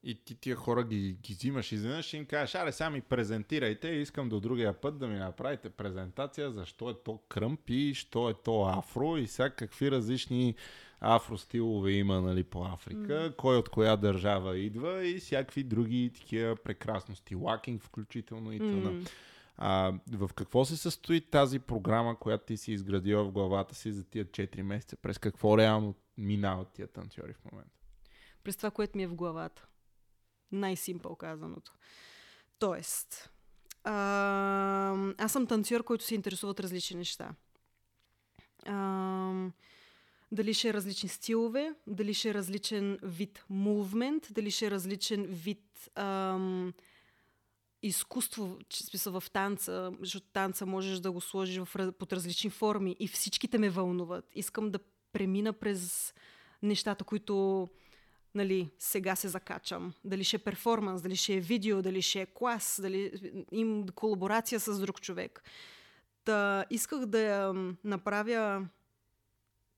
A: И ти тия хора ги, ги взимаш изведнъж и им кажеш, аре сега ми презентирайте, искам до другия път да ми направите презентация, защо е то кръмпи, що е то афро и всякакви различни афростилове има нали, по Африка, mm. кой от коя държава идва и всякакви други такива прекрасности, лакинг включително и т.н. Mm. А, в какво се състои тази програма, която ти си изградила в главата си за тия 4 месеца? През какво реално минават тия танцори в момента?
B: През това, което ми е в главата. Най-симпъл казаното. Тоест, а, аз съм танцор, който се интересува от различни неща. А, дали ще е различни стилове, дали ще е различен вид мувмент, дали ще е различен вид ам, изкуство, смисъл в танца, защото танца можеш да го сложиш в, под различни форми и всичките ме вълнуват. Искам да премина през нещата, които нали, сега се закачам. Дали ще е перформанс, дали ще е видео, дали ще е клас, дали им колаборация с друг човек. Та исках да направя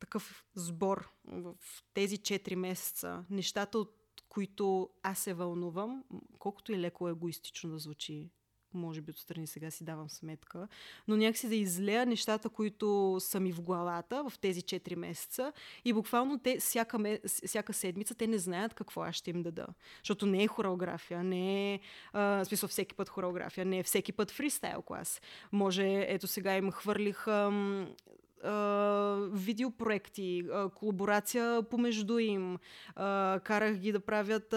B: такъв сбор в тези 4 месеца. Нещата, от които аз се вълнувам, колкото и леко егоистично да звучи може би отстрани сега си давам сметка, но някакси да излея нещата, които са ми в главата в тези 4 месеца и буквално те всяка, всяка седмица те не знаят какво аз ще им дада. Защото не е хореография, не е, а, смисъл всеки път хореография, не е всеки път фристайл клас. Може, ето сега им хвърлих ам, видеопроекти, колаборация помежду им, карах ги да правят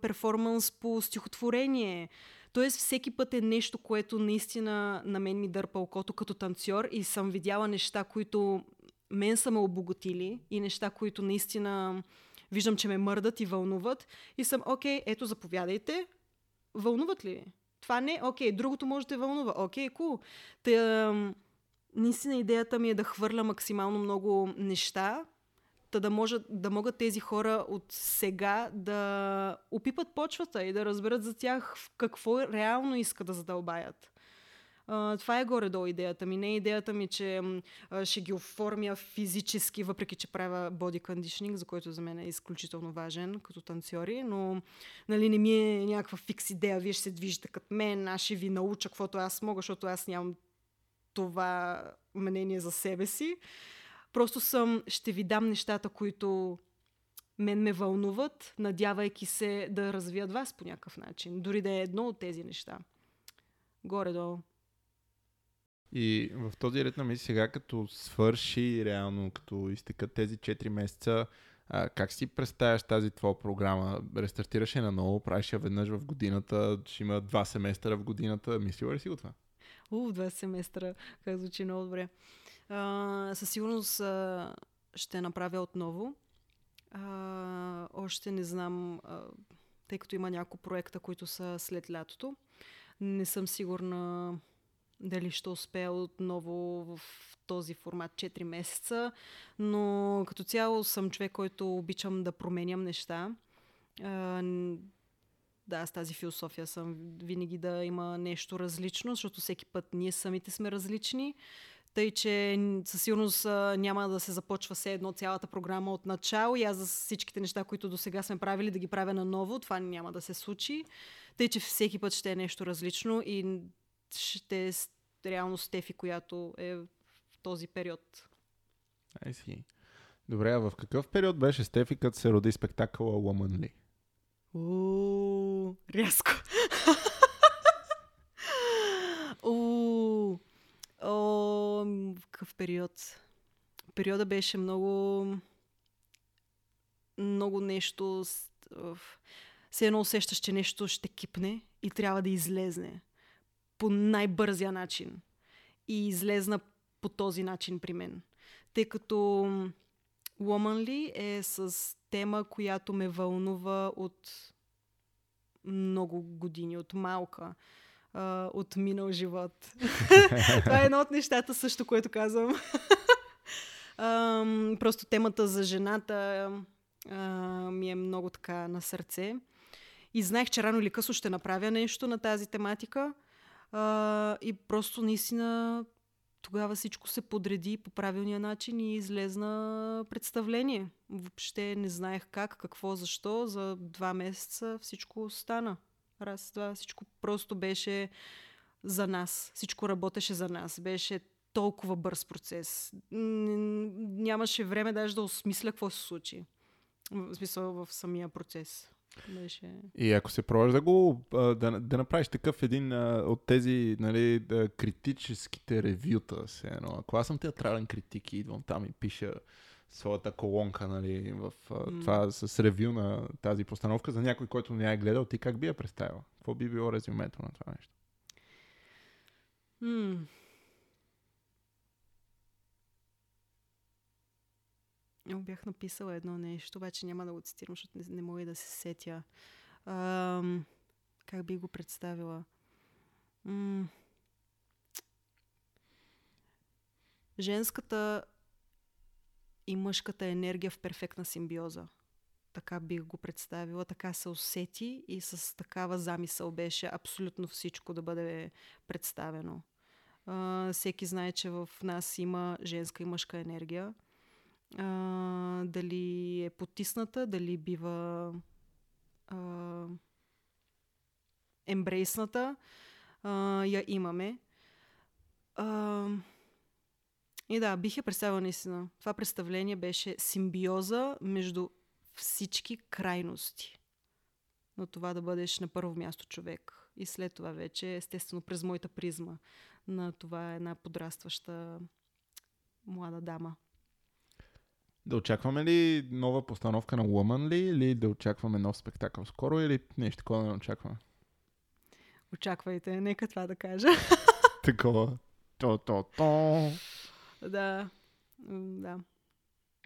B: перформанс по стихотворение. Тоест всеки път е нещо, което наистина на мен ми дърпа окото като танцор и съм видяла неща, които мен са ме обогатили и неща, които наистина виждам, че ме мърдат и вълнуват. И съм, окей, ето заповядайте. Вълнуват ли Това не, окей, другото може да вълнува. Окей, кул. Cool. Наистина идеята ми е да хвърля максимално много неща, Та да, може, да могат тези хора от сега да опипат почвата и да разберат за тях какво реално искат да задълбаят. Uh, това е горе-долу идеята ми. Не е идеята ми, че uh, ще ги оформя физически, въпреки че правя боди кондишнинг, за който за мен е изключително важен като танцори, но нали, не ми е някаква фикс идея. Вие ще се движите като мен, аз ще ви науча каквото аз мога, защото аз нямам това мнение за себе си. Просто съм, ще ви дам нещата, които мен ме вълнуват, надявайки се да развият вас по някакъв начин. Дори да е едно от тези неща. Горе-долу.
A: И в този ред на мисли сега, като свърши реално, като изтекат тези 4 месеца, а, как си представяш тази твоя програма? Рестартираш я наново, правиш я веднъж в годината, ще има два семестра в годината. Мислила ли си го това?
B: У, два семестра, как звучи много добре. А, със сигурност а, ще направя отново. А, още не знам, а, тъй като има няколко проекта, които са след лятото. Не съм сигурна дали ще успея отново в този формат 4 месеца, но като цяло съм човек, който обичам да променям неща. Да, с тази философия съм винаги да има нещо различно, защото всеки път ние самите сме различни. Тъй, че със сигурност няма да се започва все едно цялата програма от начало и аз за всичките неща, които до сега сме правили, да ги правя наново. Това няма да се случи. Тъй, че всеки път ще е нещо различно и ще е реално Стефи, която е в този период.
A: Ай си. Добре, а в какъв период беше Стефи, като се роди спектакъла Woman Ли?
B: Уу, рязко. Уу, какъв период? Периода беше много много нещо все едно усещаш, че нещо ще кипне и трябва да излезне по най-бързия начин. И излезна по този начин при мен. Тъй като Womanly е с тема, която ме вълнува от много години, от малка а, от минал живот. Това е едно от нещата също, което казвам. а, просто темата за жената а, ми е много така на сърце. И знаех, че рано или късно ще направя нещо на тази тематика. А, и просто наистина тогава всичко се подреди по правилния начин и излезна представление. Въобще не знаех как, какво, защо. За два месеца всичко стана. Раз, два, всичко просто беше за нас. Всичко работеше за нас. Беше толкова бърз процес. Нямаше време даже да осмисля какво се случи. В смисъл в самия процес. Беше...
A: И ако се пробваш да го да, да направиш такъв един а, от тези нали, да, критическите ревюта, се едно. Ако аз съм театрален критик и идвам там и пиша своята колонка нали, в mm. това с ревю на тази постановка за някой, който не е гледал, ти как би я представил? Какво би било резюмето на това нещо?
B: Mm. Бях написала едно нещо, обаче няма да го цитирам, защото не, не мога да се сетя. А, как би го представила? М- женската и мъжката енергия в перфектна симбиоза. Така бих го представила, така се усети и с такава замисъл беше абсолютно всичко да бъде представено. А, всеки знае, че в нас има женска и мъжка енергия а, дали е потисната, дали бива а, ембрейсната, а, я имаме. А, и да, бих я представила наистина. Това представление беше симбиоза между всички крайности. Но това да бъдеш на първо място човек. И след това вече, естествено, през моята призма на това една подрастваща млада дама.
A: Да очакваме ли нова постановка на Woman ли или да очакваме нов спектакъл скоро или нещо такова не очакваме?
B: Очаквайте, нека това да кажа.
A: Такова. То-то-то.
B: Да. Да.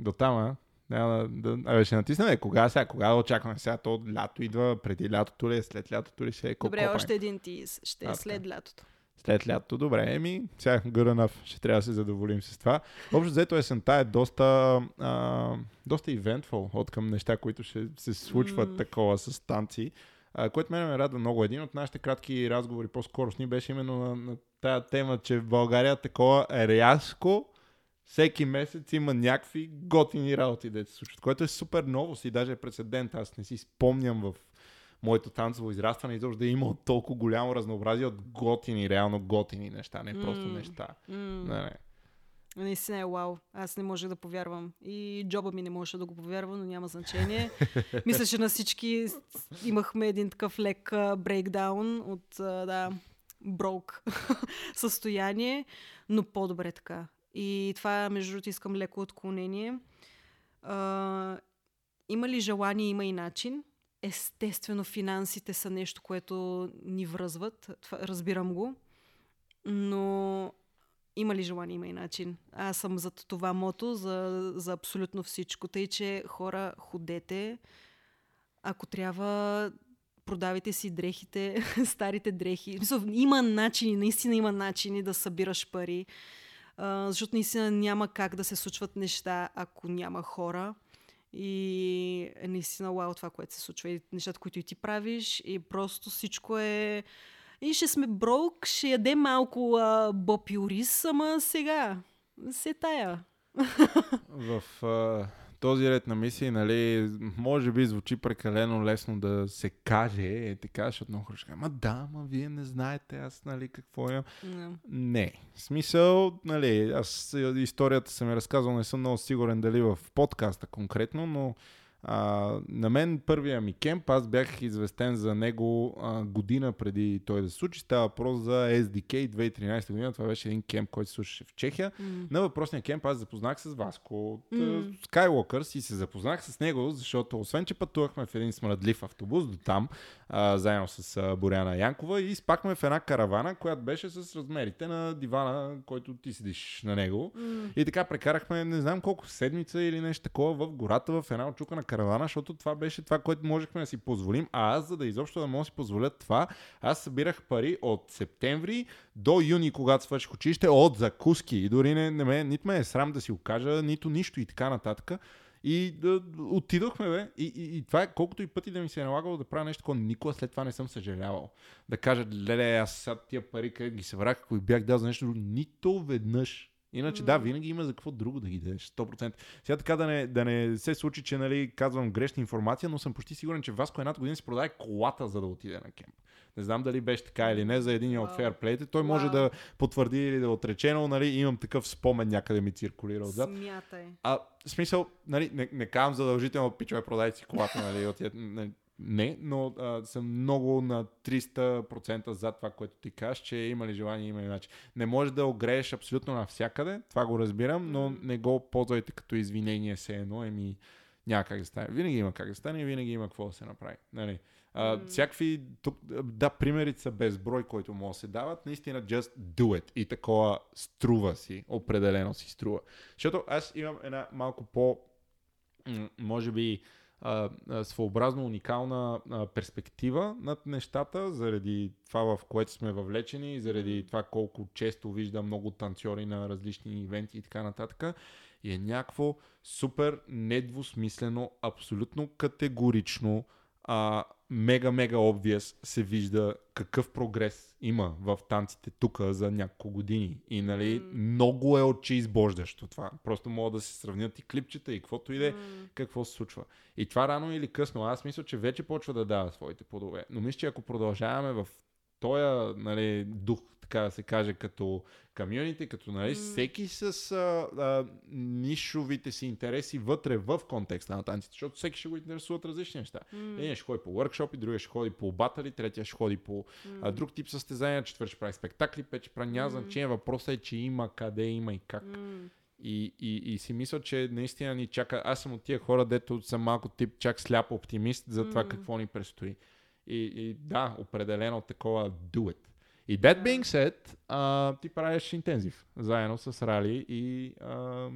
A: До там, а? Да, да, да, ще натиснем. Кога сега? Кога да очакваме сега? То лято идва, преди лятото ли, е, след лятото ли ще е?
B: Добре, още един тиз. Ще е след лятото
A: след лятото. Добре, еми, сега good enough. Ще трябва да се задоволим с това. Общо взето есента е доста, а, доста eventful от към неща, които ще се случват mm. такова с танци. А, което мен ме радва много. Един от нашите кратки разговори по-скоро с ни беше именно на, на тая тема, че в България такова е рязко всеки месец има някакви готини работи, да се случват, което е супер ново си, даже е прецедент. Аз не си спомням в моето танцово израстване изобщо да е имало толкова голямо разнообразие от готини, реално готини неща, не просто mm. неща. Mm. Не, не.
B: Наистина е вау. Аз не може да повярвам. И джоба ми не може да го повярва, но няма значение. Мисля, че на всички имахме един такъв лек брейкдаун от, да, брок състояние, но по-добре така. И това, между другото, искам леко отклонение. А, има ли желание, има и начин. Естествено, финансите са нещо, което ни връзват. Това, разбирам го. Но има ли желание, има и начин. Аз съм за това мото, за, за абсолютно всичко. Тъй, че хора, ходете. Ако трябва, продавайте си дрехите, старите дрехи. Има начини, наистина има начини да събираш пари. Защото наистина няма как да се случват неща, ако няма хора. И е наистина вау това, което се случва. И нещата, които и ти правиш. И просто всичко е... И ще сме брок, ще яде малко а, боб и ама сега се тая.
A: В а, този ред на мисии, нали, може би звучи прекалено лесно да се каже, е така, защото много хора ще ама да, ама вие не знаете аз, нали, какво е. No. Не. В смисъл, нали, аз историята съм е разказвал, не съм много сигурен дали в подкаста конкретно, но а, на мен първия ми кемп, аз бях известен за него а, година преди той да се случи. Става въпрос за SDK 2013 година. Това беше един кемп, който се случваше в Чехия. Mm. На въпросния кемп аз запознах с Васко от mm. Skywalkers и се запознах с него, защото освен, че пътувахме в един смръдлив автобус до там, а, заедно с а, Боряна Янкова и спахме в една каравана, която беше с размерите на дивана, който ти седиш на него. Mm. И така прекарахме не знам колко седмица или нещо такова в гората, в една очукана каравана каравана, защото това беше това, което можехме да си позволим. А аз, за да изобщо да мога да си позволя това, аз събирах пари от септември до юни, когато свърших училище, от закуски. И дори не, не ме, нито ме е срам да си окажа, нито нищо и така нататък. И да, отидохме, бе. И, и, и това е колкото и пъти да ми се е налагало да правя нещо, което никога след това не съм съжалявал. Да кажа, леле, аз сега тия пари, къде ги събрах, ако бях дал за нещо, нито веднъж. Иначе mm. да, винаги има за какво друго да ги дадеш. 100%. Сега така да не, да не се случи, че нали, казвам грешна информация, но съм почти сигурен, че Васко едната година си продаде колата, за да отиде на кемп. Не знам дали беше така или не за един wow. от фейрплейте. Той wow. може да потвърди или да отрече, но нали, имам такъв спомен някъде ми циркулира отзад.
B: Смятай.
A: А, смисъл, нали, не, не казвам задължително, пичове, продайте си колата, нали, от, нали, не, но а, съм много на 300% за това, което ти кажеш, че има ли желание, има ли начин. Не може да огрееш абсолютно навсякъде, това го разбирам, но не го ползвайте като извинение се едно, еми няма как да стане. Винаги има как да стане и винаги има какво да се направи. Нали? А, mm. Всякакви, тук, да, примерите са безброй, които могат да се дават. Наистина, just do it. И такова струва си, определено си струва. Защото аз имам една малко по, може би, а, а, своеобразно уникална а, перспектива над нещата, заради това в което сме въвлечени, заради това колко често виждам много танцори на различни ивенти и така нататък. И е някакво супер недвусмислено, абсолютно категорично а, мега, мега obvious се вижда какъв прогрес има в танците тук за няколко години. И нали, mm. много е очи избождащо това. Просто могат да се сравнят и клипчета и каквото и да е, mm. какво се случва. И това рано или късно, аз мисля, че вече почва да дава своите плодове. Но мисля, че ако продължаваме в този нали, дух така да се каже, като комьюнити, като нали, mm. всеки с а, а, нишовите си интереси вътре в контекста на танците, защото всеки ще го интересуват различни неща. Mm. Един ще ходи по workshop, другия ще ходи по батали, третия ще ходи по mm. а, друг тип състезания, четвърти ще прави спектакли, пет ще прави няма mm. значение. Въпросът е, че има къде, има и как. Mm. И, и, и си мисля, че наистина ни чака. Аз съм от тия хора, дето съм малко тип чак сляп оптимист за това mm. какво ни предстои. И, и да, определено такова do it. И that being said, а, ти правиш интензив, заедно с Рали и а,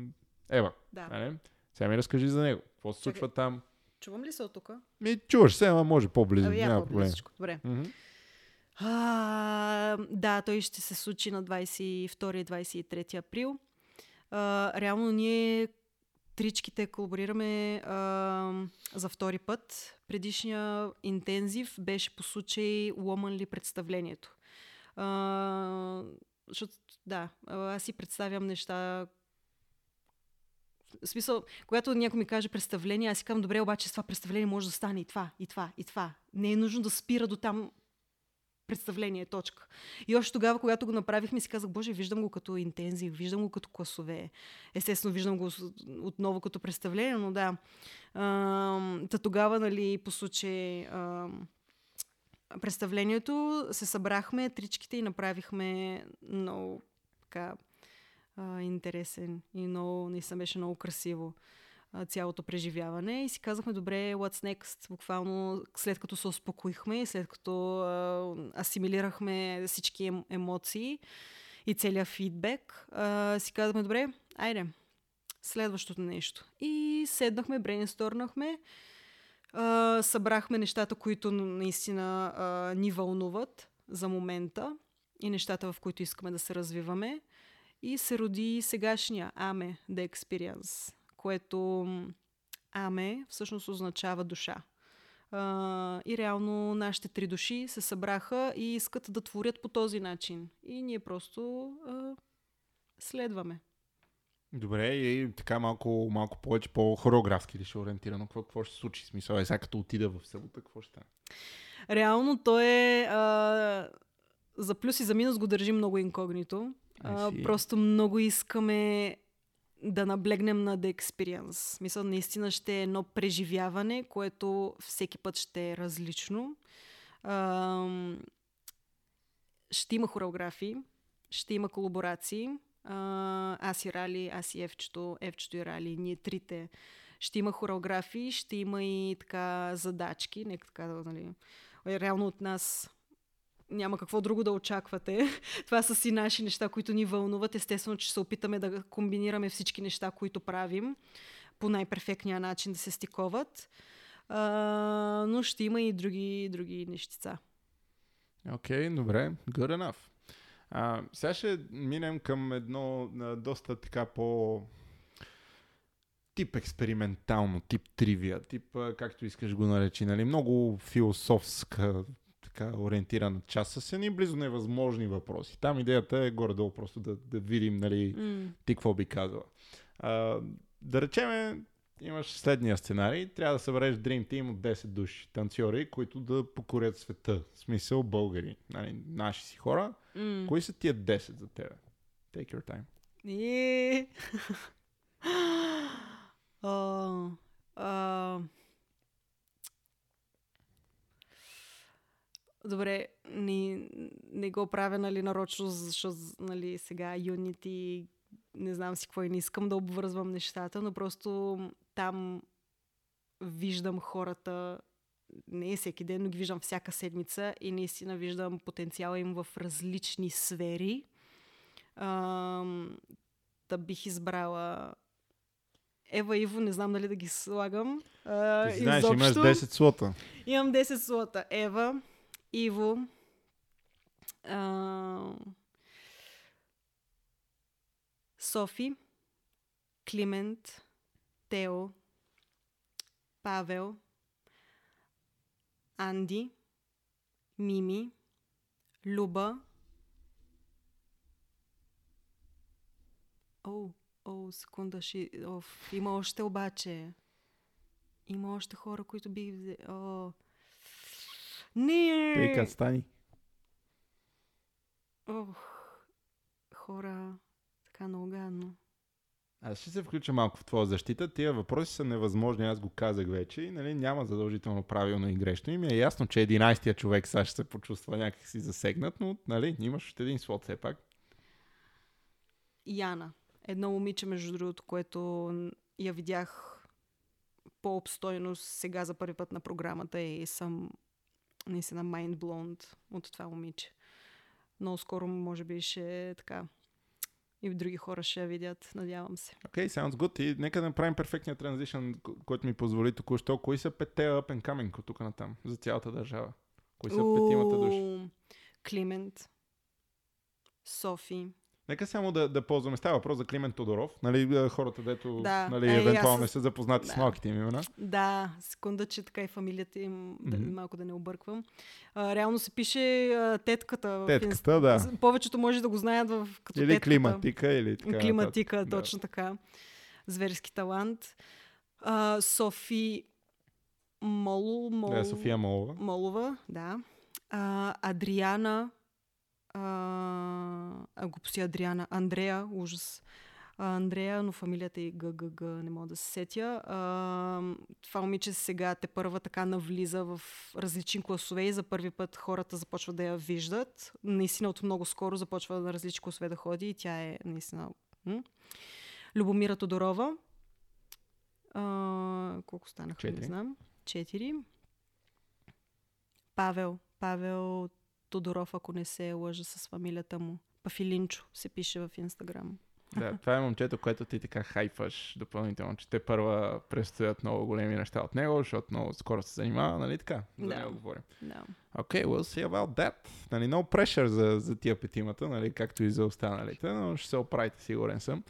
A: Ева.
B: Да.
A: Не? Сега ми разкажи за него. Какво се случва там?
B: Чувам ли се от тук?
A: Ми, чуваш се, ама може по-близо.
B: Ами, няма проблем. Добре. Mm-hmm. А, да, той ще се случи на 22-23 април. А, реално ние тричките колаборираме а, за втори път. Предишния интензив беше по случай Ломан ли представлението. А, защото, да, аз си представям неща, в смисъл, когато някой ми каже представление, аз си казвам, добре, обаче с това представление може да стане и това, и това, и това. Не е нужно да спира до там представление, точка. И още тогава, когато го направихме, си казах, боже, виждам го като интензив, виждам го като класове. Естествено, виждам го отново като представление, но да. Та тогава, нали, по случай представлението се събрахме тричките и направихме много така интересен и много, наистина беше много красиво цялото преживяване и си казахме, добре, what's next? Буквално след като се успокоихме след като асимилирахме всички ем, емоции и целият фидбек, си казахме, добре, айде, следващото нещо. И седнахме, брейнсторнахме, а, събрахме нещата, които наистина ни вълнуват за момента и нещата, в които искаме да се развиваме. И се роди сегашния Аме The Experience, което Аме всъщност означава душа. И реално нашите три души се събраха и искат да творят по този начин. И ние просто следваме.
A: Добре, и така малко, малко повече по-хореографски ли ще ориентирано? Какво, какво ще се случи? Смисъл е, сега като отида в събота, какво ще стане?
B: Реално то е... А, за плюс и за минус го държим много инкогнито. А, просто много искаме да наблегнем на the experience. Мисля, наистина ще е едно преживяване, което всеки път ще е различно. А, ще има хореографии, ще има колаборации, а, аз и Рали, аз и Евчето, Евчето и Рали, ние трите. Ще има хореографии, ще има и така задачки, нека така, нали, реално от нас няма какво друго да очаквате. Това са си наши неща, които ни вълнуват. Естествено, че се опитаме да комбинираме всички неща, които правим. по най-перфектния начин да се стиковат. А, но ще има и други, други нещица.
A: Окей, okay, добре. Good enough. А, сега ще минем към едно а, доста така по тип експериментално, тип тривия, тип а, както искаш го наречи, нали? Много философска така ориентирана част с едни близо невъзможни въпроси. Там идеята е горе-долу просто да, да видим нали, mm. ти какво би казала. А, да речеме, имаш следния сценарий. Трябва да събереш Dream Team от 10 души танцори, които да покорят света. В смисъл българи, нали, наши си хора. Mm. Кои са тия 10 за тебе? Take your time.
B: Yeah. uh, uh... Добре, не, не го правя нали, нарочно, защото нали, сега Unity не знам си какво и не искам да обвързвам нещата, но просто там виждам хората не е всеки ден, но ги виждам всяка седмица и наистина виждам потенциала им в различни сфери. А, да бих избрала Ева Иво, не знам дали да ги слагам.
A: А, Ти знаеш, изобщо. имаш 10 слота.
B: Имам 10 слота. Ева, Иво, а, Софи, Климент, Тео, Павел, Анди, Мими, Люба. О, о, секунда, ще... Оф, има още обаче. Има още хора, които би... О. Не!
A: Пейка, стани.
B: Ох, хора, така много гадно.
A: Аз ще се включа малко в твоя защита. Тия въпроси са невъзможни, аз го казах вече. И, нали, няма задължително правилно и грешно. И ми е ясно, че 11-тия човек сега ще се почувства някакси засегнат, но нали, имаш още един слот все пак.
B: Яна. Едно момиче, между другото, което я видях по-обстойно сега за първи път на програмата и съм наистина mind blown от това момиче. Много скоро, може би, ще е така и други хора ще я видят, надявам се.
A: Окей, okay, sounds good. И нека да направим перфектния транзишън, който ми позволи току-що. Кои са петте up and coming от тук натам за цялата държава? Кои са петимата души?
B: Климент, Софи,
A: Нека само да, да ползваме. Става въпрос за Климент Тодоров. Нали, хората, дето да. нали, е, евентуално са запознати да. с малките им имена.
B: Да, секунда, че така и фамилията им, mm-hmm. да, малко да не обърквам. А, реално се пише а, тетката.
A: Тетката, да.
B: Повечето може да го знаят в, като
A: Или
B: тетката.
A: климатика, или така.
B: Климатика, нататък. точно да. така. Зверски талант. А, Софи Моло, Мол...
A: Да, София Молова.
B: Молова, да. А, Адриана а, глупости Адриана. Андрея, ужас. А, Андрея, но фамилията и ГГГ не мога да се сетя. А, това момиче сега те първа така навлиза в различни класове и за първи път хората започват да я виждат. Наистина от много скоро започва на различни класове да ходи и тя е наистина... М? Любомира Тодорова. А, колко станаха, не знам. Четири. Павел. Павел Тодоров, ако не се лъжа с фамилията му. Пафилинчо се пише в Инстаграм.
A: Да, това е момчето, което ти така хайфаш допълнително, че те първа предстоят много големи неща от него, защото много скоро се занимава, нали така? За да. него говорим.
B: Да.
A: Okay, we'll see about that. Нали, no pressure за, за тия петимата, нали, както и за останалите, но ще се оправите, сигурен съм.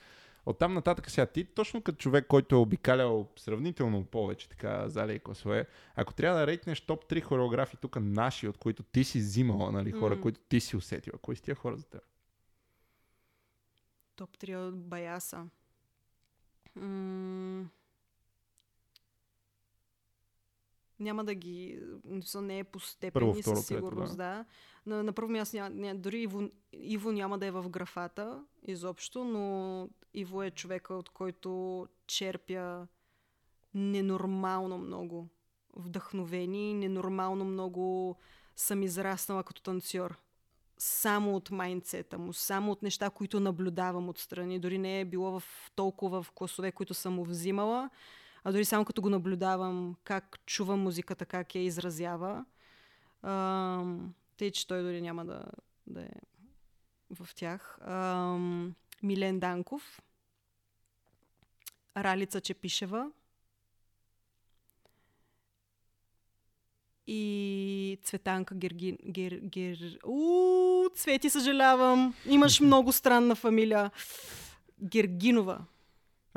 A: Оттам нататък сега ти, точно като човек, който е обикалял сравнително повече така зали и класове, ако трябва да рейтнеш топ 3 хореографи тук наши, от които ти си взимала, нали, хора, mm. които ти си усетила, кои са тия хора за теб?
B: Топ 3 от Баяса. М- няма да ги... Не е по степени Първо, второ, със сигурност, да. да. На, на първо място няма, няма, дори Иво, Иво няма да е в графата изобщо, но Иво е човека, от който черпя ненормално много вдъхновени, ненормално много съм израснала като танцор. Само от майндсета му, само от неща, които наблюдавам отстрани. Дори не е било в толкова в класове, които съм му взимала, а дори само като го наблюдавам, как чувам музиката, как я изразява. А, тъй, че той дори няма да, да е в тях. А, Милен Данков. Ралица Чепишева и Цветанка Герги... Гер... Гер... У, Цвети, съжалявам. Имаш много странна фамилия. Гергинова.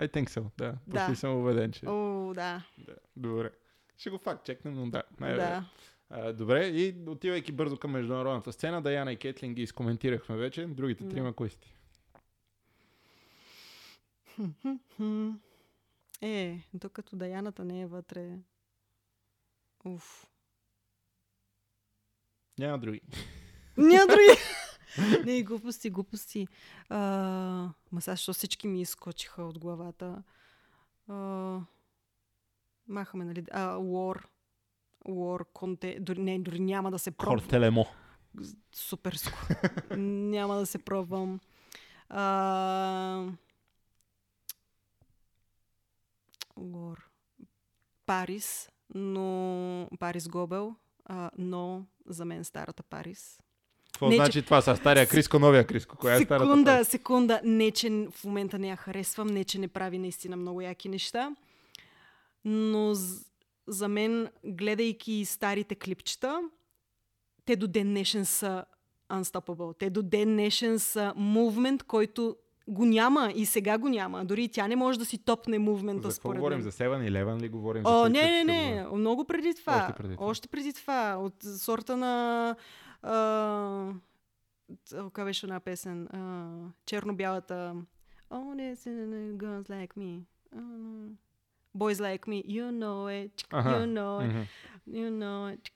A: I think so, да.
B: Да.
A: Почти съм убеден, че...
B: О, да.
A: Да, добре. Ще го факт чекнем, но да. най
B: Да.
A: А, добре, и отивайки бързо към международната сцена, Даяна и Кетлин ги изкоментирахме вече. Другите трима кои сте?
B: Е, докато Даяната не е вътре. Уф.
A: Няма други.
B: Няма други. не, глупости, глупости. А, ма сега, що всички ми изкочиха от главата. А, махаме, нали? А, War. War, Конте. Дори, не, дори няма да се пробвам.
A: Хортелемо.
B: Суперско. няма да се пробвам. А, War. Парис, но Парис Гобел, а, но за мен старата Парис.
A: Какво
B: Не, че-
A: значи това са стария Криско, новия Криско? Коя е
B: секунда,
A: пара?
B: секунда. Не, че в момента не я харесвам, не, че не прави наистина много яки неща. Но за мен, гледайки старите клипчета, те до ден днешен са unstoppable. Те до ден днешен са мувмент, който го няма и сега го няма. Дори и тя не може да си топне мувмента,
A: За
B: според
A: говорим?
B: мен.
A: За 7-11 ли говорим?
B: О,
A: за
B: не, не, не. Много преди това.
A: Още преди това.
B: Още преди това. От сорта на... Как беше една песен? А, черно-бялата... Oh, this is girls like me. Uh, boys like me. You know it. You know it.
A: Мгм.
B: You know it.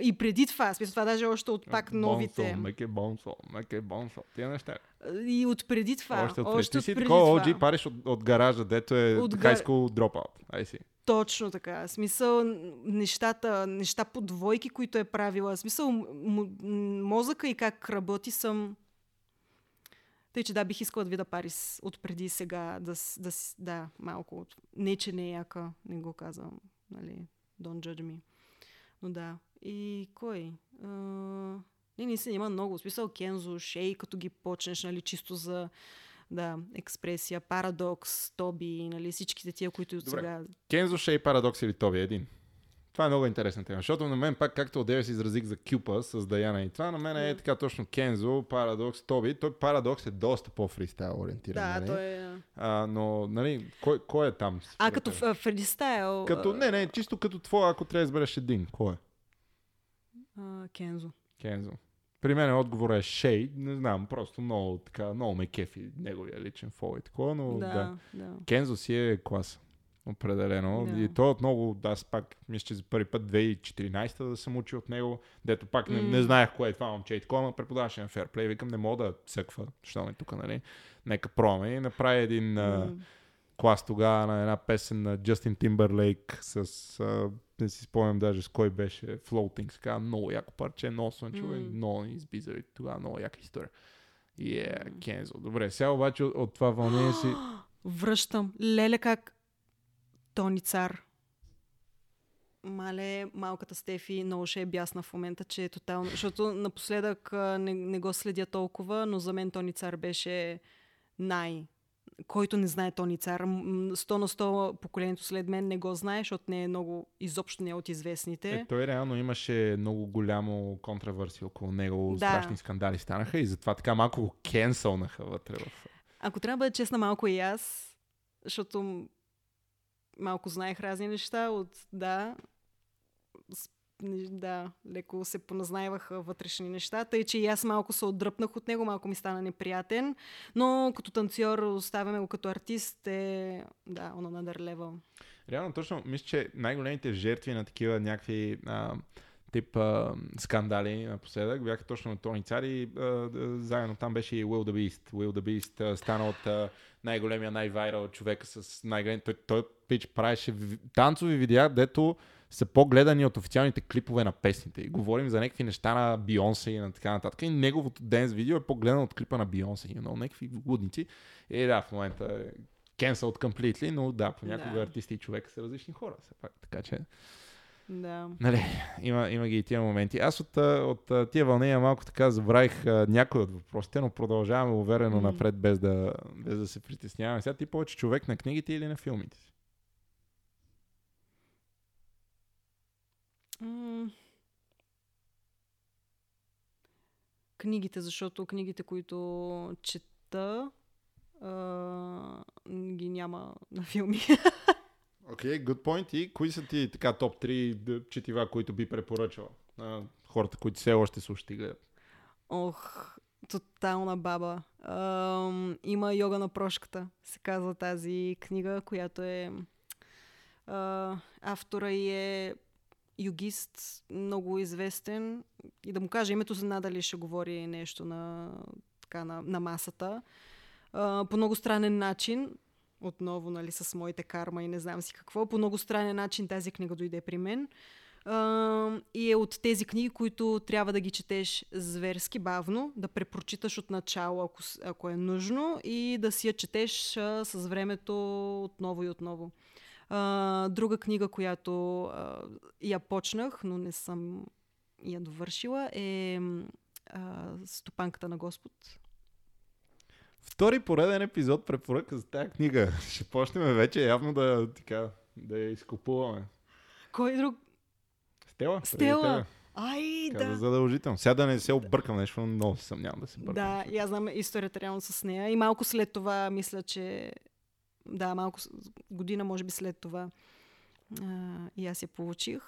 B: И преди това, смисъл, това даже още от пак новите.
A: Бонсол, меке бонсол, меке бонсол. Тия неща.
B: И от преди това.
A: Още от
B: още
A: преди
B: от
A: си
B: преди
A: такова. OG париш от, от гаража, дето е
B: От
A: high school dropout. Ай си.
B: Точно така. Смисъл, нещата, неща по двойки, които е правила. Смисъл, мозъка и как работи съм... Тъй, че да, бих искала да видя Парис от преди сега. Да, да, да, малко. от- Не, че не е яка, не го казвам. Нали, don't judge me. Но да. И кой? А, не, наистина има много. Смисъл Кензо, Шей, като ги почнеш, нали, чисто за да, експресия, парадокс, Тоби, нали, всичките тия, които от
A: Добре.
B: сега
A: Кензо, Шей, Парадокс или Тоби? Един. Това е много интересна тема, защото на мен пак, както отдеве си изразих за Кюпа с Даяна и това, на мен е така точно Кензо, Парадокс, Тоби. Той Парадокс е доста по-фристайл ориентиран.
B: Да,
A: нали?
B: той е...
A: а, но, нали, кой, кой е там?
B: А, като ф- фристайл...
A: Като, не, не, чисто като твоя, ако трябва да избереш един. Кой е?
B: а, Кензо.
A: Кензо. При мен отговорът е Шей. Не знам, просто много, така, много ме кефи неговия личен фол и такова, но да.
B: Да, да.
A: Кензо си е клас. Определено.
B: Да.
A: И той от много, аз пак мисля, че за първи път 2014 да съм учил от него, дето пак не, не знаех кое е това момче и такова, но преподаваше на Fairplay. Викам, не мога да цъква, що ме тук, нали? Нека пробваме. И направи един
B: М.
A: клас тогава на една песен на Джастин Тимбърлейк с, а, не си спомням даже с кой беше, Floating, казва, много яко парче, много слънчево и
B: М.
A: много избизали тогава, много яка история. И е, Кензо. Добре, сега обаче от, от това вълнение си...
B: Връщам. Леле как Тони Цар. Мале, малката Стефи много ще е бясна в момента, че е тотално... Защото напоследък не, не го следя толкова, но за мен Тони Цар беше най... Който не знае Тони Цар, м, 100 на 100 поколението след мен не го знае, защото не е много, изобщо не е от известните.
A: Е, той реално имаше много голямо контравърсия около него,
B: Да.
A: страшни скандали станаха и затова така малко го кенсълнаха вътре в...
B: Ако трябва да бъда честна малко и аз, защото малко знаех разни неща от, да, да, леко се поназнайваха вътрешни неща, тъй че и аз малко се отдръпнах от него, малко ми стана неприятен, но като танцор оставяме го като артист е, да, on another level.
A: Реално точно, мисля, че най-големите жертви на такива някакви а, тип а, скандали напоследък бяха точно Тони Цар и заедно там беше и Will the Beast. Will стана от а, най-големия, най-вайрал човека с най-голем... Той, той пич правеше ви- танцови видеа, дето са по-гледани от официалните клипове на песните. И говорим за някакви неща на Бионсе и на така нататък. И неговото денс видео е по-гледано от клипа на Бионсе. You know, някакви лудници. И да, в момента е cancelled completely, но да, понякога
B: Да.
A: артисти и човека са различни хора. Все пак. Така че
B: Да.
A: Нали, има, има ги и тия моменти. Аз от, от тия вълнения малко така забравих някои от въпросите, но продължаваме уверено
B: Мгм.
A: напред, без да, без да се притесняваме. Сега ти повече човек на книгите или на филмите си?
B: Книгите, защото книгите, които чета, а, ги няма на филми.
A: Окей, okay, good point. И кои са ти така топ 3 д- четива, които би препоръчала на хората, които все още слушат и гледат?
B: Ох, тотална баба. Ам, има йога на прошката, се казва тази книга, която е... А, автора и е югист, много известен. И да му кажа името, за надали ще говори нещо на, така, на, на масата. А, по много странен начин, отново, нали, с моите карма и не знам си какво, по много странен начин тази книга дойде при мен. А, и е от тези книги, които трябва да ги четеш зверски бавно, да препрочиташ от начало, ако, ако е нужно, и да си я четеш а, с времето отново и отново. А, друга книга, която а, я почнах, но не съм я довършила, е а, Стопанката на Господ.
A: Втори пореден епизод препоръка за тази книга. Ще почнем вече явно да, така, да я изкупуваме.
B: Кой друг?
A: Стела?
B: Стела! Ай,
A: Каза
B: да.
A: задължително. Сега да не се объркам нещо, но много се съмнявам да се бъркам.
B: Да, аз знам историята реално с нея. И малко след това, мисля, че... Да, малко година, може би след това. А, и аз я получих.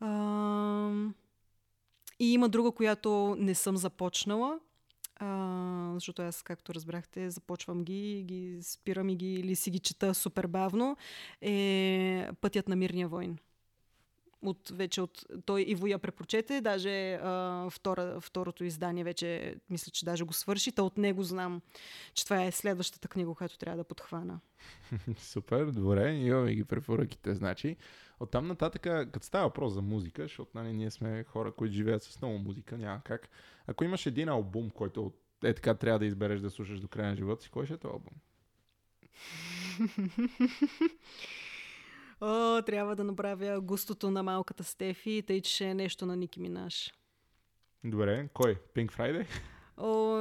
B: А, и има друга, която не съм започнала. А, защото аз, както разбрахте, започвам ги, ги спирам и ги, или си ги чета супер бавно. Е Пътят на мирния войн от, вече от, той Иво я препрочете, даже а, втора, второто издание вече, мисля, че даже го свърши, та от него знам, че това е следващата книга, която трябва да подхвана.
A: Супер, добре, имаме ги препоръките. Значи, оттам нататък, като става въпрос за музика, защото нали, ние сме хора, които живеят с много музика, няма как. Ако имаш един албум, който е така трябва да избереш да слушаш до края на живота си, кой ще е този албум?
B: О, трябва да направя густото на малката Стефи, тъй че е нещо на Ники Минаш.
A: Добре, кой? Pink Friday?
B: О,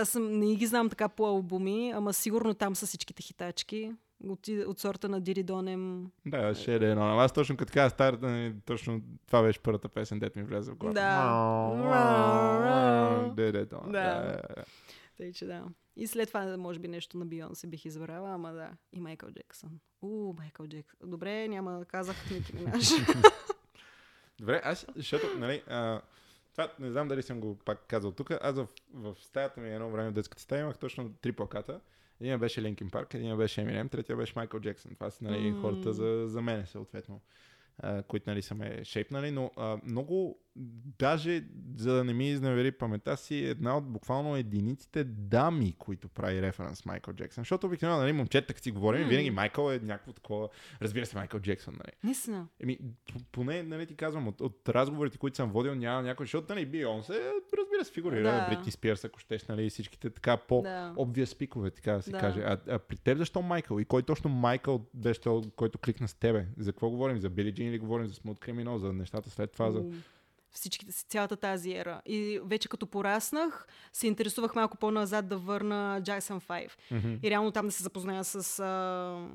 B: аз съм, не ги знам така по албуми, ама сигурно там са всичките хитачки. От, от сорта на Дири Донем.
A: да, ще е едно. Ама Аз точно като казах старата, нали, точно това беше първата песен, дет ми влезе в главата.
B: Да.
A: То.
B: Да. Тъй, че да. И след това, може би, нещо на Бионсе бих избрала, ама да. И Майкъл Джексън. У, Майкъл Джексън. Добре, няма да казах Ники Минаж.
A: Добре, аз, защото, нали, а, това не знам дали съм го пак казал тук. Аз в, в стаята ми едно време в детската стая имах точно три плаката. Един беше Линкин Парк, един беше Eminem, третия беше Майкъл Джексън. Това са нали,
B: М.
A: хората за, за мене, съответно, а, които нали, са ме шейпнали. Но а, много, даже за да не ми изневери паметта си, една от буквално единиците дами, които прави референс Майкъл Джексън. Защото обикновено, нали, момчета, като си говорим,
B: М.
A: винаги Майкъл е някакво такова, разбира се, Майкъл Джексън, нали.
B: Наистина.
A: Еми, поне, нали ти казвам, от, от разговорите, които съм водил, няма някой, защото, нали, Бионсе, разбира се, фигурира,
B: Да.
A: Бритни Спирс, ако щеш, нали, всичките така по
B: Да.
A: обвия спикове, така да се
B: Да.
A: каже. А, а, при теб защо Майкъл? И кой точно Майкъл беше то, който кликна с тебе? За какво говорим? За Били Джин или говорим за Смут Криминал, за нещата след това? За...
B: Всичките, си- цялата тази ера. И вече като пораснах, се интересувах малко по-назад да върна Jackson 5.
A: Мгм.
B: И реално там да се запозная с а,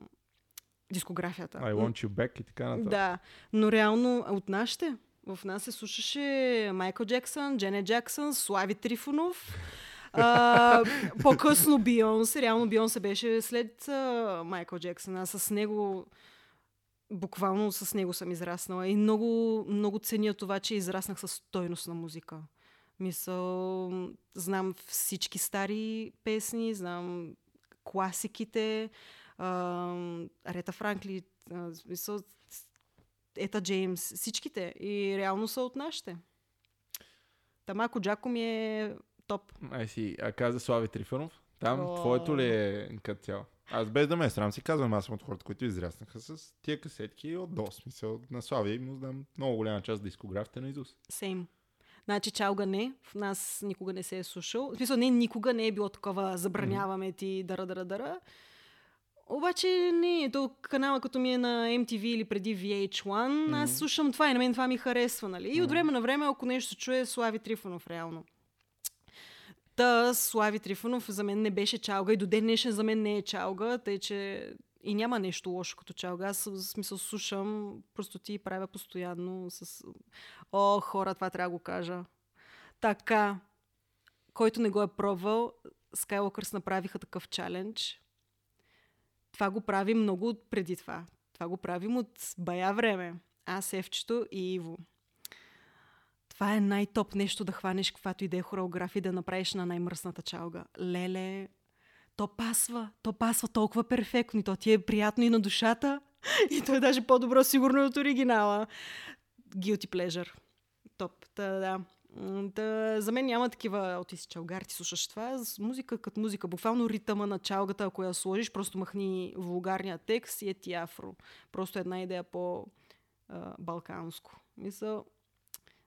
B: дискографията.
A: I want you back и така нататък.
B: Да, но реално от нашите, в нас се слушаше Майкъл Джексън, Джене Джаксън, Слави Трифонов. А, по-късно Бионсе. Реално Бионсе беше след а, Майкъл Джексън. Аз с него буквално с него съм израснала. И много, много ценя това, че израснах с стойност на музика. Мисъл, знам всички стари песни, знам класиките, а, Рета Франкли, а, в смисъл, Ета Джеймс, всичките. И реално са от нашите. Тамако Джако ми е топ.
A: Ай си, а каза Слави Трифонов? Там
B: О.
A: твоето ли е като цяло? Аз без да ме е срам си казвам, аз съм от хората, които израснаха с тия касетки от до смисъл на Слави. Му знам много голяма част дискографите на Изус.
B: Сейм. Значи чалга не, в нас никога не се е слушал. В смисъл, не, никога не е било такова забраняваме ти дара, дара, дара. Обаче не, то канала като ми е на MTV или преди VH1, mm. аз слушам това и на мен това ми харесва, нали? И от време на време, ако нещо се чуе, Слави Трифонов, реално. Та Слави Трифонов за мен не беше чалга и до ден днешен за мен не е чалга, тъй че и няма нещо лошо като чалга. Аз в смисъл слушам, просто ти правя постоянно с... О, хора, това трябва да го кажа. Така, който не го е пробвал, Skywalkers направиха такъв чалендж. Това го правим много преди това. Това го правим от бая време. Аз, Евчето и Иво. Това е най-топ нещо да хванеш каквато и да е хореография да направиш на най-мръсната чалга. Леле, то пасва. То пасва толкова перфектно и то ти е приятно и на душата. И то е даже по-добро сигурно от оригинала. Guilty pleasure. Топ. Та, да. Да, за мен няма такива, о, ти си чалгар, ти слушаш това. Музика като музика. Буквално ритъма на чалгата, ако я сложиш, просто махни вулгарния текст и е ти афро. Просто една идея по-балканско. Мисля,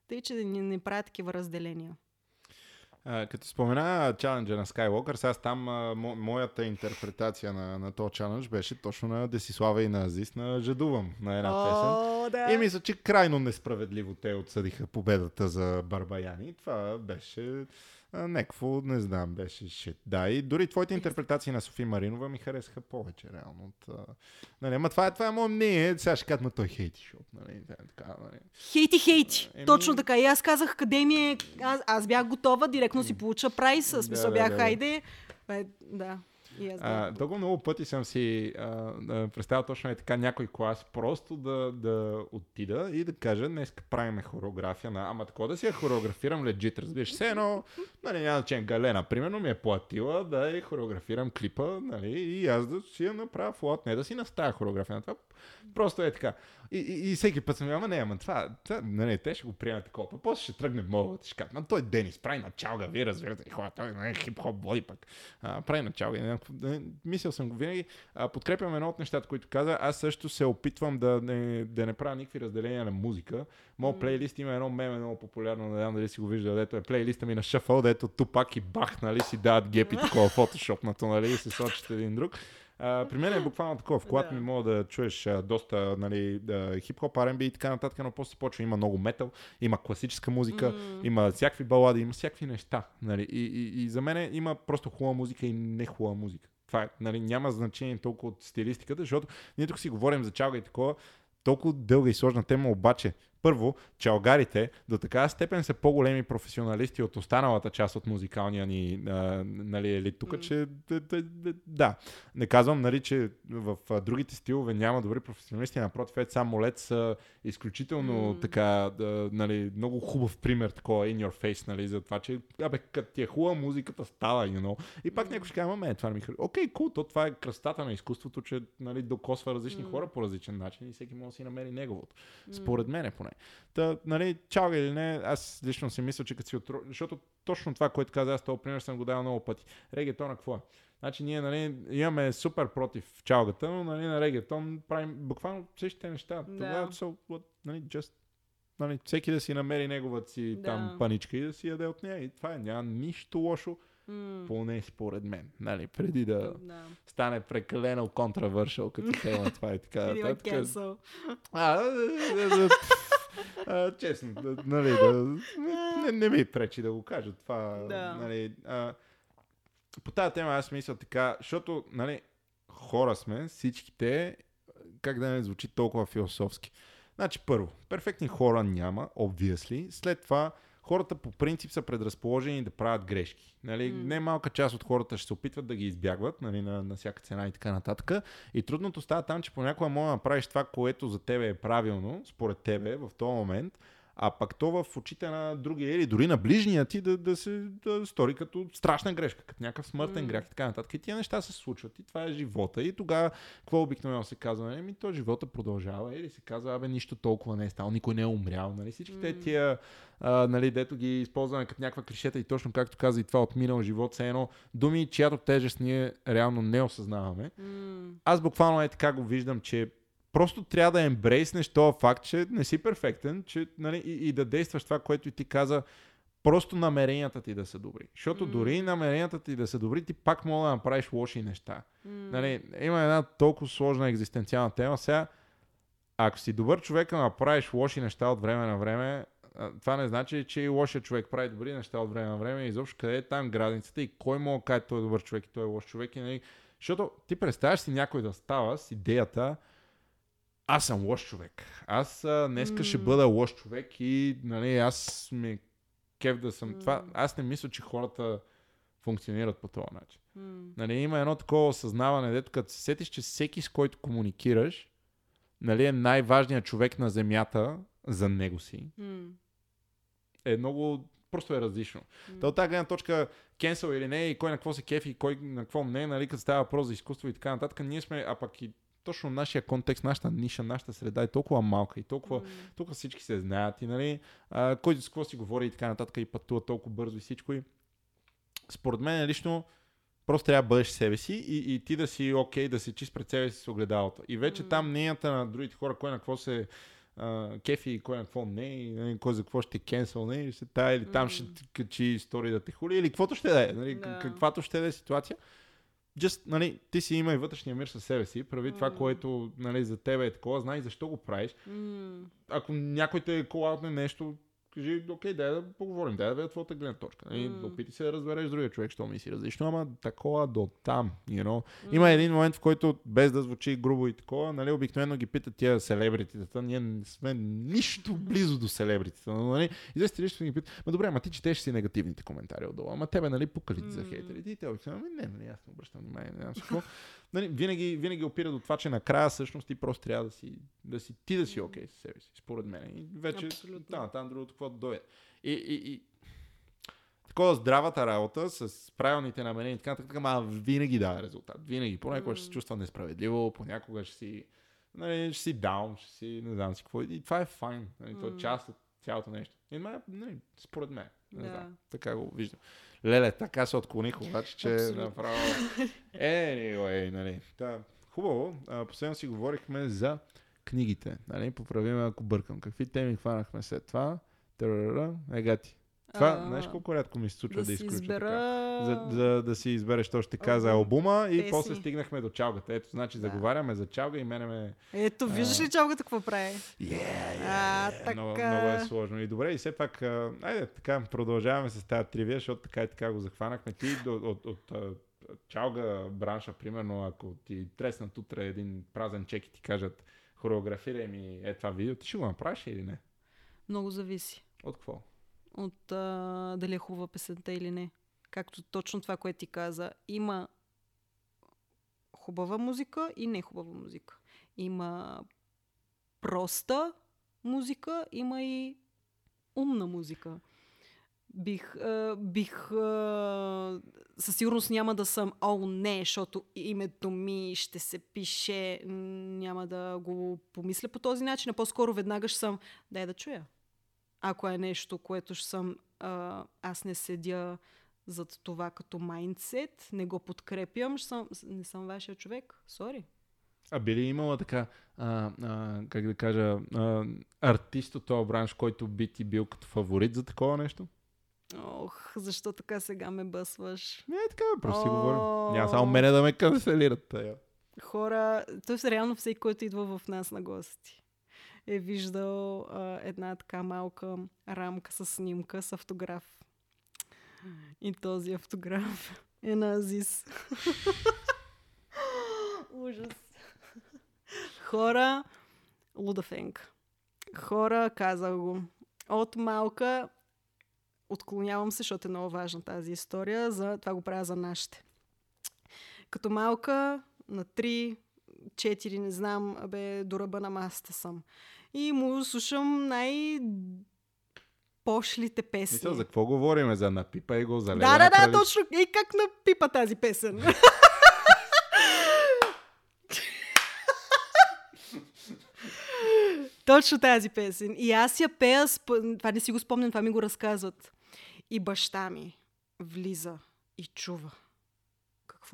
B: тъй, че не, не правя такива разделения.
A: А, като спомена чаленджа на Skywalker, аз там а, мо, моята интерпретация на, на този чалендж беше точно на Десислава и на Азис на Жадувам на една
B: О,
A: песен.
B: да.
A: И мисля, че крайно несправедливо те отсъдиха победата за Барбаяни. Това беше някакво, не знам, беше шит. Да, и дори твоите интерпретации на Софи Маринова ми харесаха повече, реално. От, нали, ама това, е- това е мое мнение. Сега ще кажат, ма той хейти, защото, нали, е така, нали.
B: Хейти, хейти.
A: Еми-
B: Точно така. И аз казах къде ми е... Аз, аз бях готова, директно си получа прайс. Смисъл
A: да,
B: бях,
A: да, да.
B: хайде. Бе, да.
A: А, толкова много пъти съм си а, а, представил точно е така някой клас, просто да, да отида и да кажа, днес правим хореография на... Ама такова да си я хореографирам легит, разбираш. Все едно, нали, няма значение, Галена, примерно, ми е платила да я хореографирам клипа, нали, и аз да си я направя флот, не да си наставя хореография на това. Просто е така. И, и, и всеки път съм, ама не, ама това, това нали, те ще го приемат такова. Пък После ще тръгне мовът, ще кажат, ма той Денис прави на чалга, вие разбирате, хора, той е хип-хоп боди пък. А, прави на чалга. някакво- да, Мислил съм го винаги. А, подкрепям едно от нещата, които каза. Аз също се опитвам да не, да не правя никакви разделения на музика. Моят плейлист има едно меме много популярно, не знам дали си го виждал, дето е плейлиста ми на Шафъл, дето Тупак и Бах, нали, си дават гепи такова фотошопнато, нали, и се сочат един друг. А, при мен е буквално такова, в колата
B: Да.
A: ми мога да чуеш а, доста нали, да, хип-хоп, R&B и така нататък, но после почва има много метал, има класическа музика,
B: М.
A: има всякакви балади, има всякакви неща. Нали, и, и, и за мен има просто хубава музика и не хубава музика. Това е, нали, няма значение толкова от стилистиката, защото ние тук си говорим за чалга и такова, толкова дълга и сложна тема, обаче първо, чалгарите до такава степен са по-големи професионалисти от останалата част от музикалния ни а, нали, елит тук, че да. Не казвам, нали, че в а, другите стилове няма добри професионалисти, напротив, ето сам Молет са изключително
B: М.
A: така, да, нали, много хубав пример, такова in your face, нали, за това, че, абе, като ти е хубава музиката става, you know. И пак някой ще каже, ама мен това не ми харесва. Окей, кул, то това е красотата на изкуството, че нали, докосва различни
B: М.
A: хора по различен начин и всеки може да си намери неговото. Според мен поне. Та, нали, чалга или не, аз лично си мисля, че като си отро... Защото точно това, което каза, аз този пример съм го давал много пъти. Регетона какво е? Значи ние нали, имаме супер против чалгата, но нали, на регетон правим буквално същите неща.
B: Да.
A: Тогава so, what, нали, just, нали, всеки да си намери неговата си
B: Да.
A: там паничка и да си яде от нея. И това е. Няма нищо лошо,
B: М.
A: поне според мен. Нали, преди да
B: Да.
A: стане прекалено контравършъл като тема това и така.
B: Или cancel.
A: А, а, честно, да, нали, да, не, не ми пречи да го кажа това.
B: Да.
A: Нали, а, по тази тема аз мисля така, защото нали, хора сме, всичките, как да не звучи толкова философски. Значи първо, перфектни хора няма, obviously. След това, хората по принцип са предразположени да правят грешки. Нали?
B: М.
A: Не малка част от хората ще се опитват да ги избягват нали, на, на всяка цена и така нататък. И трудното става там, че понякога може да направиш това, което за тебе е правилно, според тебе в този момент, а пък то в очите на другия или дори на ближния ти да, да се да стори като страшна грешка, като някакъв смъртен грях и така нататък. И тия неща се случват и това е живота. И тогава какво обикновено се казва? Еми, то живота продължава или се казва, абе, нищо толкова не е станало, никой не е умрял. Нали? Всичките
B: М.
A: тия, а, нали, дето ги използваме като някаква клишета и точно както каза и това от минал живот, все едно думи, чиято тежест ние реално не осъзнаваме.
B: М.
A: Аз буквално е така го виждам, че просто трябва да ембрейснеш този факт, че не си перфектен, че, нали, и, и да действаш това, което и ти каза, просто намеренията ти да са добри. Защото
B: М.
A: дори и намеренията ти да са добри, ти пак мога да направиш лоши неща.
B: М.
A: Нали, има една толкова сложна екзистенциална тема. Сега, ако си добър човек, а направиш лоши неща от време на време, това не значи, че и лошия човек прави добри неща от време на време. Изобщо къде е там границата и кой мога да каже той е добър човек и той е лош човек. И, нали, защото ти представяш си някой да става с идеята, аз съм лош човек. Аз а, днеска ще
B: М.
A: бъда лош човек и нали, аз ми кеф да съм това.
B: М.
A: Аз не мисля, че хората функционират по този начин.
B: М.
A: Нали, има едно такова осъзнаване, дето като се сетиш, че всеки с който комуникираш, нали, е най-важният човек на земята за него си,
B: М.
A: е много просто е различно.
B: М.
A: Та от тази гледна точка, кенсъл или не, и кой на какво се кефи, и кой на какво не, нали, като става въпрос за изкуство и така нататък, ние сме, а пък и точно нашия контекст, нашата ниша, нашата среда е толкова малка и толкова
B: М.
A: тук всички се знаят и нали, а, кой с какво си говори и така нататък и пътува толкова бързо и всичко. И според мен лично просто трябва да бъдеш себе си и, и ти да си окей, да си чист пред себе си с огледалото. И вече
B: М.
A: там мненията на другите хора, кой на какво се а, кефи и кой на какво не, и нали, кой за какво ще кенсъл, не, и се тая или там
B: М.
A: ще качи истории да те хули, или каквото ще да е, нали,
B: да.
A: каквато ще да е ситуация. Just, нали, ти си има и вътрешния мир със себе си, прави това,
B: М.
A: което нали, за тебе е такова, знай защо го правиш
B: М.
A: ако някой те е колаутне нещо, кажи, окей, дай да поговорим, дай да видя твоята гледна точка. Нали?
B: М.
A: Опити се да разбереш другия човек, що мисли различно, ама такова до там. You know? Има един момент, в който, без да звучи грубо и такова, нали, обикновено ги питат тия селебрититата. Ние не сме нищо близо до селебритите. Нали? И за ги питат, ма добре, ама ти четеш си негативните коментари отдолу, ама тебе, нали, пукали ти за хейтерите. И те обикновено, ами не, нали, аз не обръщам внимание, не знам какво. Нали, винаги, винаги опира до това, че накрая всъщност ти просто трябва да си, да си ти да си окей с себе си, според мен. И вече
B: Абсолютно.
A: да, там другото какво дойде. И, и, и такова здравата работа с правилните намерения и така нататък, ама винаги дава резултат. Винаги. Понякога ще се чувства несправедливо, понякога ще си, нали, ще си даун, ще си не знам си какво. И това е файн. Нали, това е част от цялото нещо. И ма, нали, според мен. Не
B: Да.
A: знам. Така го виждам. Леле, така се отклоних, обаче, че
B: Абсолютно.
A: направо... Anyway, нали. Та, хубаво. А, последно си говорихме за книгите. Нали? Поправиме, ако бъркам. Какви теми хванахме след това? Тарарара, ега ти. Това,
B: А,
A: знаеш колко рядко ми се случва да,
B: да си
A: изключва
B: избера...
A: така? За, за, да си избереш, то ще каза
B: Албум,
A: албума и
B: песни.
A: после стигнахме до чалгата. Ето, значи
B: Да.
A: заговаряме за чалга и мене ме...
B: Ето, виждаш ли чалгата какво прави?
A: Yeah,
B: А,
A: Много,
B: така.
A: много е сложно. И добре, и все пак, а, айде, така, продължаваме с тази тривия, защото така и така го захванахме. Ти от, от, от, от чалга бранша, примерно, ако ти треснат утре един празен чек и ти кажат хореографирай ми е това видео, ти ще го направиш или не?
B: Много зависи
A: От какво?
B: От а, дали е хубава песента или не. Както точно това, което ти каза. Има хубава музика и не хубава музика. Има проста музика, има и умна музика. Бих, а, бих а, със сигурност няма да съм, о не, защото името ми ще се пише, няма да го помисля по този начин, а по-скоро веднага ще съм, дай да чуя. Ако е нещо, което ще съм, а, аз не седя зад това като майндсет, не го подкрепям, ще съм, не съм вашия човек, сори.
A: А би ли имала така, а, а, как да кажа, а, артист от този бранш, който би ти бил като фаворит за такова нещо?
B: Ох, защо така сега ме бъсваш?
A: Не, така, просто си
B: О.
A: говорим. Няма само мене да ме канцелират. Тая.
B: хора, той реално всеки, който идва в нас на гости, е виждал а, една така малка рамка с снимка с автограф. И този автограф е на Азис. Ужас. Хора, лудафенка. Хора, казах го. От малка отклонявам се, защото е много важна тази история. За, това го правя за нашите. Като малка, на 3, 4, не знам, абе, до ръба на масата съм. И му слушам най- пошлите песни.
A: Мисля, за какво говорим? За напипай го, за
B: да, да, да, точно. И как напипа тази песен? Точно тази песен. И аз я пея, сп... това не си го спомням, това ми го разказват. И баща ми влиза и чува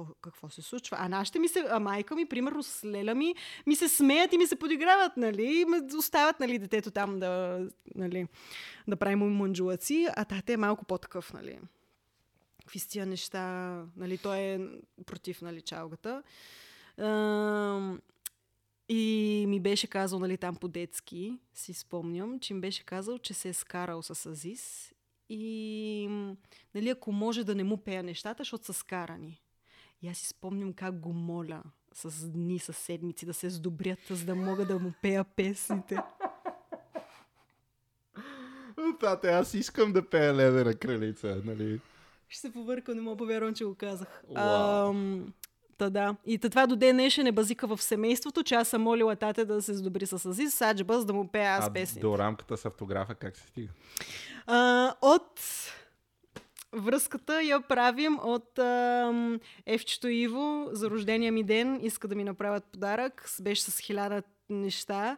B: какво какво, се случва. А нашите ми се, а майка ми, примерно с леля ми, ми се смеят и ми се подиграват, нали, и ме оставят, нали, детето там да, нали, да правим мънджулаци, а тата е малко по-такъв, нали. Какви с тия неща, нали, той е против, нали, чалгата. И ми беше казал, нали, там по-детски, си спомням, че ми беше казал, че се е скарал с Азис и, нали, ако може да не му пея нещата, защото са скарани. И аз си спомням как го моля с дни, с седмици да се сдобрят, за да мога да му пея песните.
A: Тате, аз искам да пея ледена кралица, нали?
B: Ще се повъркам, не мога повярвам, че го казах. Ам, Та да. И та това до ден днешен е базика в семейството, че аз съм молила тате да се задобри с Азиз, Саджба, за да му пея аз песни.
A: до рамката с автографа как се стига?
B: А, от връзката я правим от ам, Евчето Иво за рождения ми ден. Иска да ми направят подарък. Беше с хиляда неща.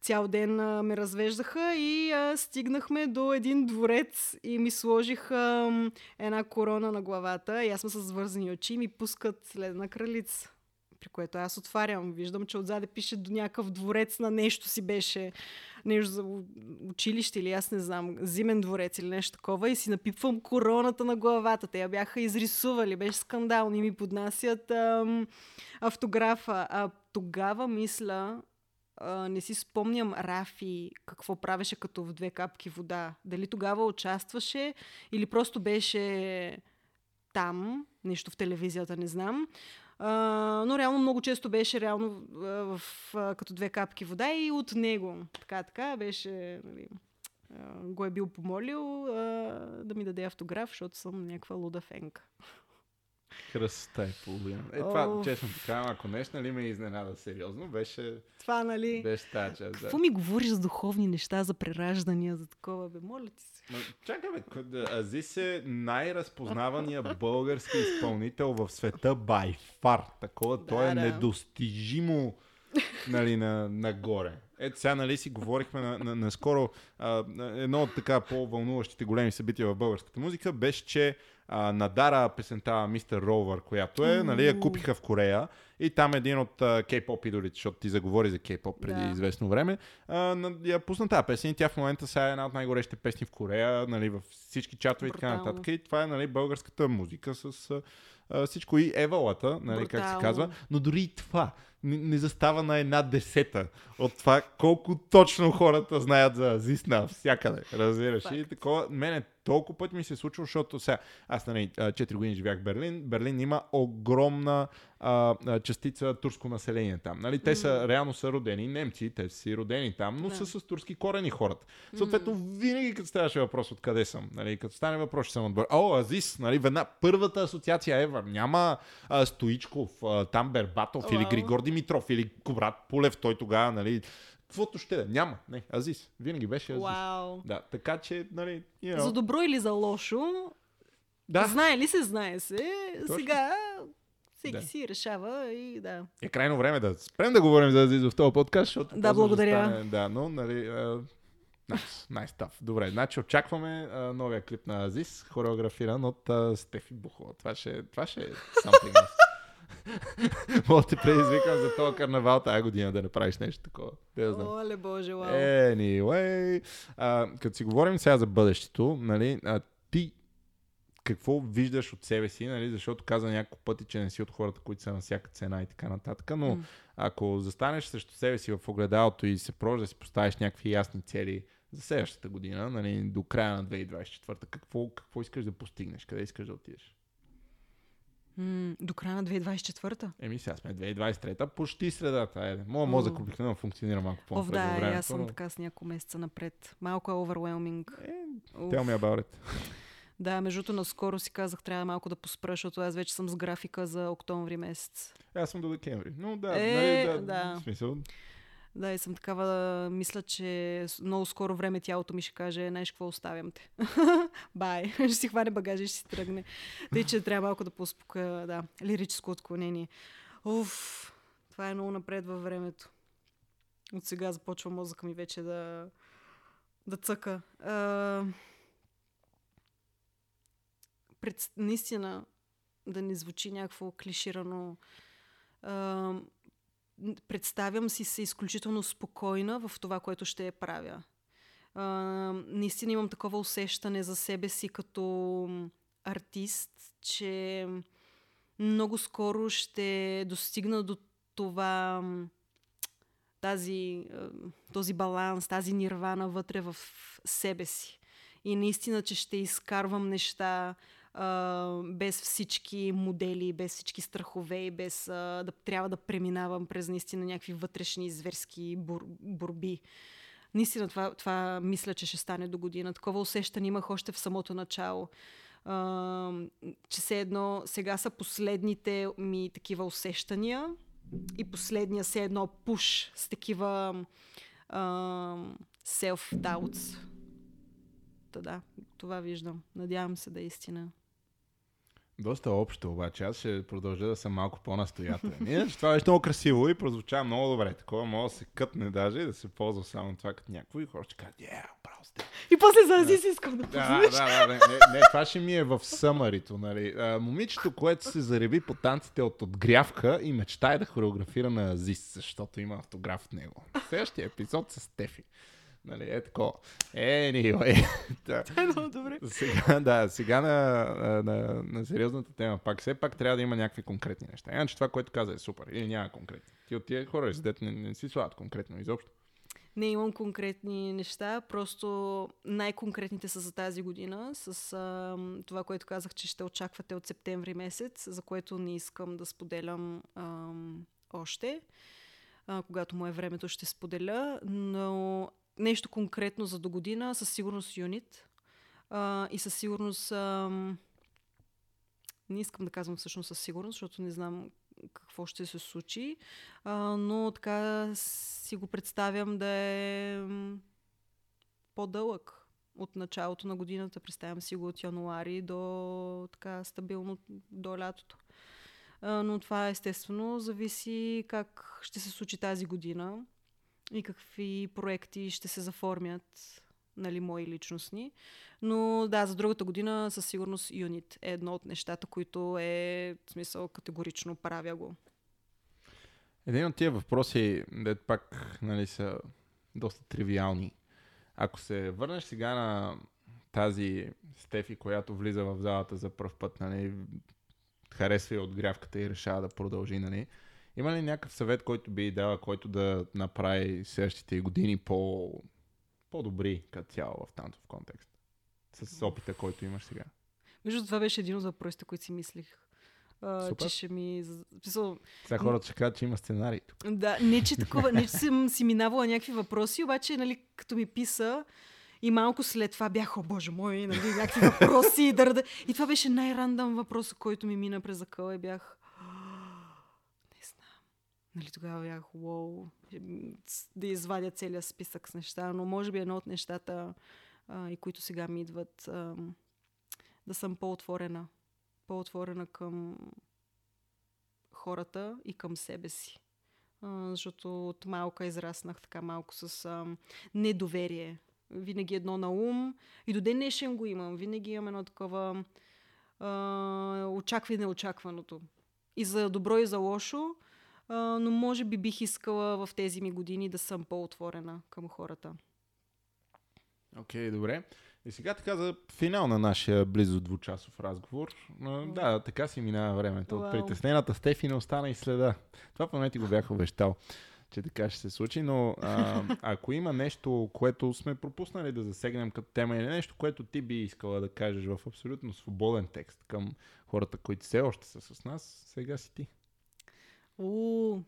B: Цял ден а, ме развеждаха и а, стигнахме до един дворец и ми сложиха една корона на главата. И аз съм с вързани очи и ми пускат ледена кралица. При което аз отварям. Виждам, че отзаде пише до някакъв дворец на нещо си беше. Нещо за училище или аз не знам. Зимен дворец или нещо такова. И си напипвам короната на главата. Те я бяха изрисували. Беше скандал. И ми поднасят ам, автографа. А тогава мисля, а, не си спомням Рафи какво правеше като в две капки вода. Дали тогава участваше или просто беше там, нещо в телевизията, не знам. Но реално много често беше реално а, в, като две капки вода и от него. Така, така беше, нали, го е бил помолил а, да ми даде автограф, защото съм някаква луда фенка.
A: Кръста е половина. Е, това,
B: Оф.
A: честно казвам, ако нещо нали ме изненада сериозно, беше,
B: Това, нали?
A: беше тази част. Да.
B: Какво ми говориш за духовни неща, за прераждания, за такова, бе? Моля ти се.
A: Ма, Чакай, бе, Азис е най-разпознавания български изпълнител в света by far. Такова,
B: Да,
A: той е
B: да.
A: недостижимо нали, на, нагоре. Ето сега, нали, си говорихме на, на, наскоро, а, на едно от така по-вълнуващите големи събития в българската музика беше, че а, надара песента Мистер Ровър, която е, нали, я купиха в Корея и там един от а, кей-поп идолите, защото ти заговори за кей-поп преди
B: Да.
A: известно време, а, я пусна тази песен и тя в момента сега е една от най-горещите песни в Корея, нали, в всички чатове и така нататък. И това е нали, българската музика с а, всичко и евалата, нали, как се казва. Но дори и това не, не застава на една десета от това колко точно хората знаят за Азис навсякъде. Разбираш? И
B: Факт.
A: такова, мене толкова пъти ми се е случва, защото сега, аз нали, 4 години живях в Берлин. Берлин има огромна а, частица турско население там. Нали, те са, реално са родени немци, те са си родени там, но
B: Да.
A: са с турски корени хората. Съответно, винаги като ставаше въпрос откъде съм, нали, като стане въпрос, че съм от Бър... О, Азис, нали, веднага първата асоциация ever. Няма а, Стоичков, а, там Бербатов или
B: Уау.
A: Григор Димитров или Коврат Полев, той тогава, нали, каквото ще да. Няма. Не, Азис. Винаги беше Азис.
B: Вау.
A: Да, така че, нали, you know,
B: За добро или за лошо,
A: да,
B: знае ли се, знае се.
A: Точно.
B: Сега всеки
A: Да.
B: си решава и да.
A: е крайно време да спрем да говорим за Азис в този подкаст, защото
B: Да, благодаря.
A: Стане, да, но, нали, а, Nice, nice stuff. Добре, значи очакваме а, новия клип на Азис, хореографиран от а, Стефи Бухова. Това ще, това ще е something else. Мога да те предизвикам за този карнавал тази година да направиш нещо такова. Да я знам.
B: Оле боже, вау.
A: Anyway, а, като си говорим сега за бъдещето, нали, а, ти какво виждаш от себе си, нали, защото каза няколко пъти, че не си от хората, които са на всяка цена и така нататък, но
B: М.
A: ако застанеш срещу себе си в огледалото и се пробваш да си поставиш някакви ясни цели за следващата година, нали, до края на 2024, какво, какво искаш да постигнеш, къде искаш да отидеш?
B: М, До края на 2024-та.
A: Еми сега сме 2023, почти средата. Айде. Моя мозък обикновено функционира малко
B: Ов,
A: по-напред
B: да,
A: времето.
B: аз съм
A: но-
B: така с няколко месеца напред. Малко е overwhelming.
A: Е. Tell me about it.
B: Да, между другото, наскоро си казах, трябва малко да поспра, защото аз вече съм с графика за октомври месец.
A: Аз съм до декември. Но да,
B: Е,
A: нали, да,
B: да.
A: В смисъл,
B: Да, и съм такава, мисля, че много скоро време тялото ми ще каже, знаеш какво, оставям те. Бай, ще си хване багажа и ще си тръгне. Тъй, че трябва малко да поуспокоя, да, лирическо отклонение. Уф, това е много напред във времето. От сега започва мозъка ми вече да, да цъка. А, пред, наистина, да не звучи някакво клиширано. А, представям си се изключително спокойна в това, което ще правя. А, наистина имам такова усещане за себе си като артист, че много скоро ще достигна до това тази, този баланс, тази нирвана вътре в себе си. И наистина, че ще изкарвам неща а, без всички модели, без всички страхове и без а, да трябва да преминавам през наистина някакви вътрешни зверски бор, борби. Наистина това, това мисля, че ще стане до година. Такова усещане имах още в самото начало. А, че все едно сега са последните ми такива усещания и последния все едно пуш с такива uh, self-doubts. Та да, това виждам. Надявам се да е истина.
A: Доста общо, обаче. Аз ще продължа да съм малко по-настоятелен. Иначе това беше много красиво и прозвучава много добре. Такова може да се кътне даже и да се ползва само това като някой и хора ще кажат, yeah, право сте.
B: И после за да. си искам да
A: Да, да, да, не, не, не, това ще ми е в съмарито. Нали. А, момичето, което се зареби по танците от отгрявка и мечтае да хореографира на Азис, защото има автограф от него. Следващия епизод с Стефи. Нали, е такова. Е, anyway.
B: да. Това е много добре.
A: Сега, да, сега на, на, на, на сериозната тема пак. Все пак трябва да има някакви конкретни неща. Иначе това, което каза е супер. Или няма конкретни. Ти от тия хора, дет не, не си слагат конкретно изобщо.
B: Не имам конкретни неща, просто най-конкретните са за тази година, с а, това, което казах, че ще очаквате от септември месец, за което не искам да споделям а, още. А, когато му е времето, ще споделя, но нещо конкретно за до година, със сигурност юнит. А, и със сигурност... А, не искам да казвам всъщност със сигурност, защото не знам какво ще се случи, а, но така си го представям да е по-дълъг от началото на годината. Представям си го от януари до така стабилно до лятото. А, но това естествено зависи как ще се случи тази година и какви проекти ще се заформят, нали, мои личностни. Но да, за другата година със сигурност юнит е едно от нещата, които е, в смисъл, категорично правя го.
A: Един от тия въпроси, де пак нали, са доста тривиални. Ако се върнеш сега на тази Стефи, която влиза в залата за първ път, нали, харесва и отгрявката и решава да продължи, нали, има ли някакъв съвет, който би дала, който да направи следващите години по, по-добри като цяло в танцов контекст? С опита, който имаш сега.
B: Между това беше един от въпросите, които си мислих. Uh, че ще ми...
A: Писал... Сега хората ще кажат, че има сценарий тук.
B: Да, не че такова, не че съм си минавала някакви въпроси, обаче, нали, като ми писа, и малко след това бях, о боже мой, нали, някакви въпроси. И, да, и това беше най-рандъм въпрос, който ми мина през акъла и бях, Нали, тогава бях, уоу, да извадя целият списък с неща, но може би едно от нещата, а, и които сега ми идват, а, да съм по-отворена. По-отворена към хората и към себе си. А, защото от малка израснах така малко с а, недоверие. Винаги едно на ум. И до ден днешен го имам. Винаги имам едно такова а, очаква и неочакваното. И за добро и за лошо но може би бих искала в тези ми години да съм по-отворена към хората.
A: Окей, okay, добре. И сега така за финал на нашия близо двучасов разговор. Да, така си минава времето. Wow. Притеснената Стефи не остана и следа. Това поне ти го бях обещал, че така ще се случи, но а, ако има нещо, което сме пропуснали да засегнем като тема или нещо, което ти би искала да кажеш в абсолютно свободен текст към хората, които все още са с нас, сега си ти.
B: У,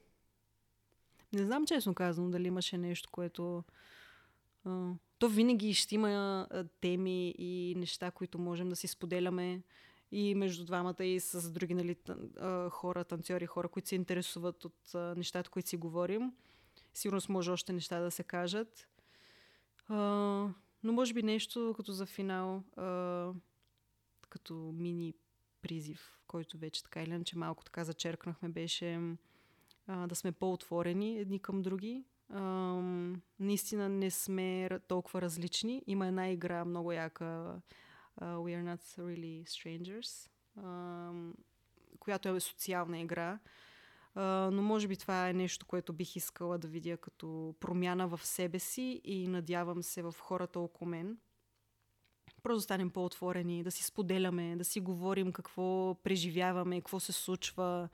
B: не знам честно казано дали имаше нещо, което... А, то винаги ще има а, теми и неща, които можем да си споделяме и между двамата и с други нали, а, хора, танцори, хора, които се интересуват от а, нещата, които си говорим. Сигурно може още неща да се кажат. А, но може би нещо като за финал, а, като мини призив, който вече така или иначе малко така зачеркнахме, беше а, да сме по-отворени едни към други. А, наистина не сме толкова различни. Има една игра много яка uh, We are not really strangers. А, която е социална игра. А, но може би това е нещо, което бих искала да видя като промяна в себе си и надявам се в хората около мен. Просто да станем по-отворени, да си споделяме, да си говорим какво преживяваме, какво се случва.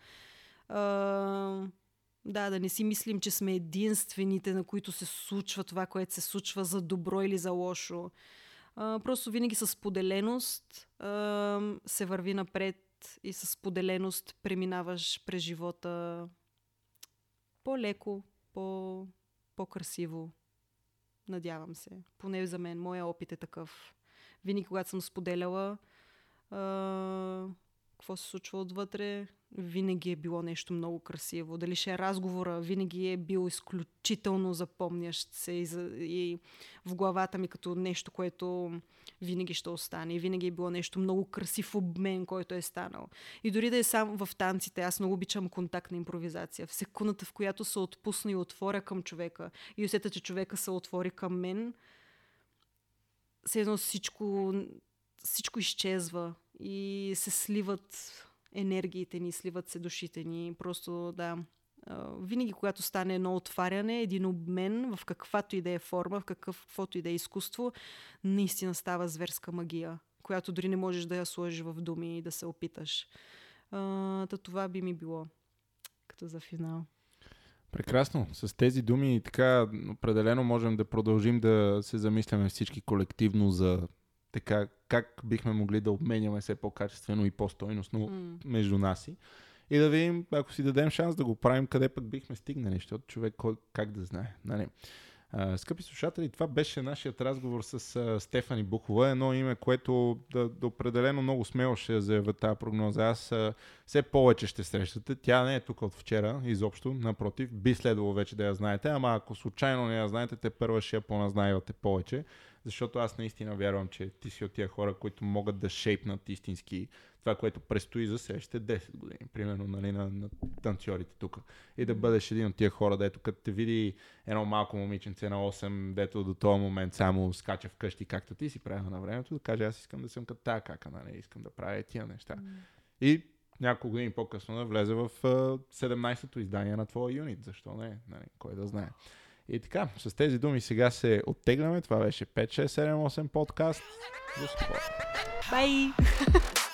B: А, да, да не си мислим, че сме единствените, на които се случва това, което се случва за добро или за лошо. А, просто винаги с споделеност а, се върви напред и с споделеност преминаваш през живота по-леко, по- по-красиво. Надявам се. Поне за мен. Моя опит е такъв. Винаги, когато съм споделяла а, какво се случва отвътре, винаги е било нещо много красиво. Дали ще е разговора, винаги е бил изключително запомнящ се и, за, и в главата ми като нещо, което винаги ще остане. И винаги е било нещо много красив обмен, който е станал. И дори да е сам в танците, аз много обичам контактна импровизация. В секундата, в която се отпусна и отворя към човека и усета, че човека се отвори към мен, все едно всичко, всичко изчезва и се сливат енергиите ни, сливат се душите ни. Просто да. Винаги, когато стане едно отваряне, един обмен в каквато и да е форма, в каквото и да е изкуство, наистина става зверска магия, която дори не можеш да я сложиш в думи и да се опиташ. А, това би ми било като за финал.
A: Прекрасно. С тези думи така определено можем да продължим да се замисляме всички колективно за така как бихме могли да обменяме все по-качествено и по-стойностно mm. между нас и. И да видим, ако си дадем шанс да го правим, къде пък бихме стигнали, защото човек кой, как да знае. Нали? Скъпи слушатели, това беше нашият разговор с Стефани Бухова. Едно име, което да, да определено много смело ще заявя тази прогноза. Аз все повече ще срещате. Тя не е тук от вчера, изобщо. Напротив, би следвало вече да я знаете. Ама ако случайно не я знаете, те първа ще я поназнавате повече защото аз наистина вярвам, че ти си от тия хора, които могат да шейпнат истински това, което предстои за следващите 10 години, примерно нали, на, на танцорите тук. И да бъдеш един от тия хора, дето като те види едно малко момиченце на 8, дето до този момент само скача вкъщи, както ти си правил на времето, да каже аз искам да съм като тази кака, нали, искам да правя тия неща. Mm. И няколко години по-късно да влезе в uh, 17-то издание на твоя юнит. Защо не? Нали, кой да знае. И така, с тези думи сега се оттегляме. Това беше 5, 6, 7, 8 подкаст. До скоро.
B: Bye!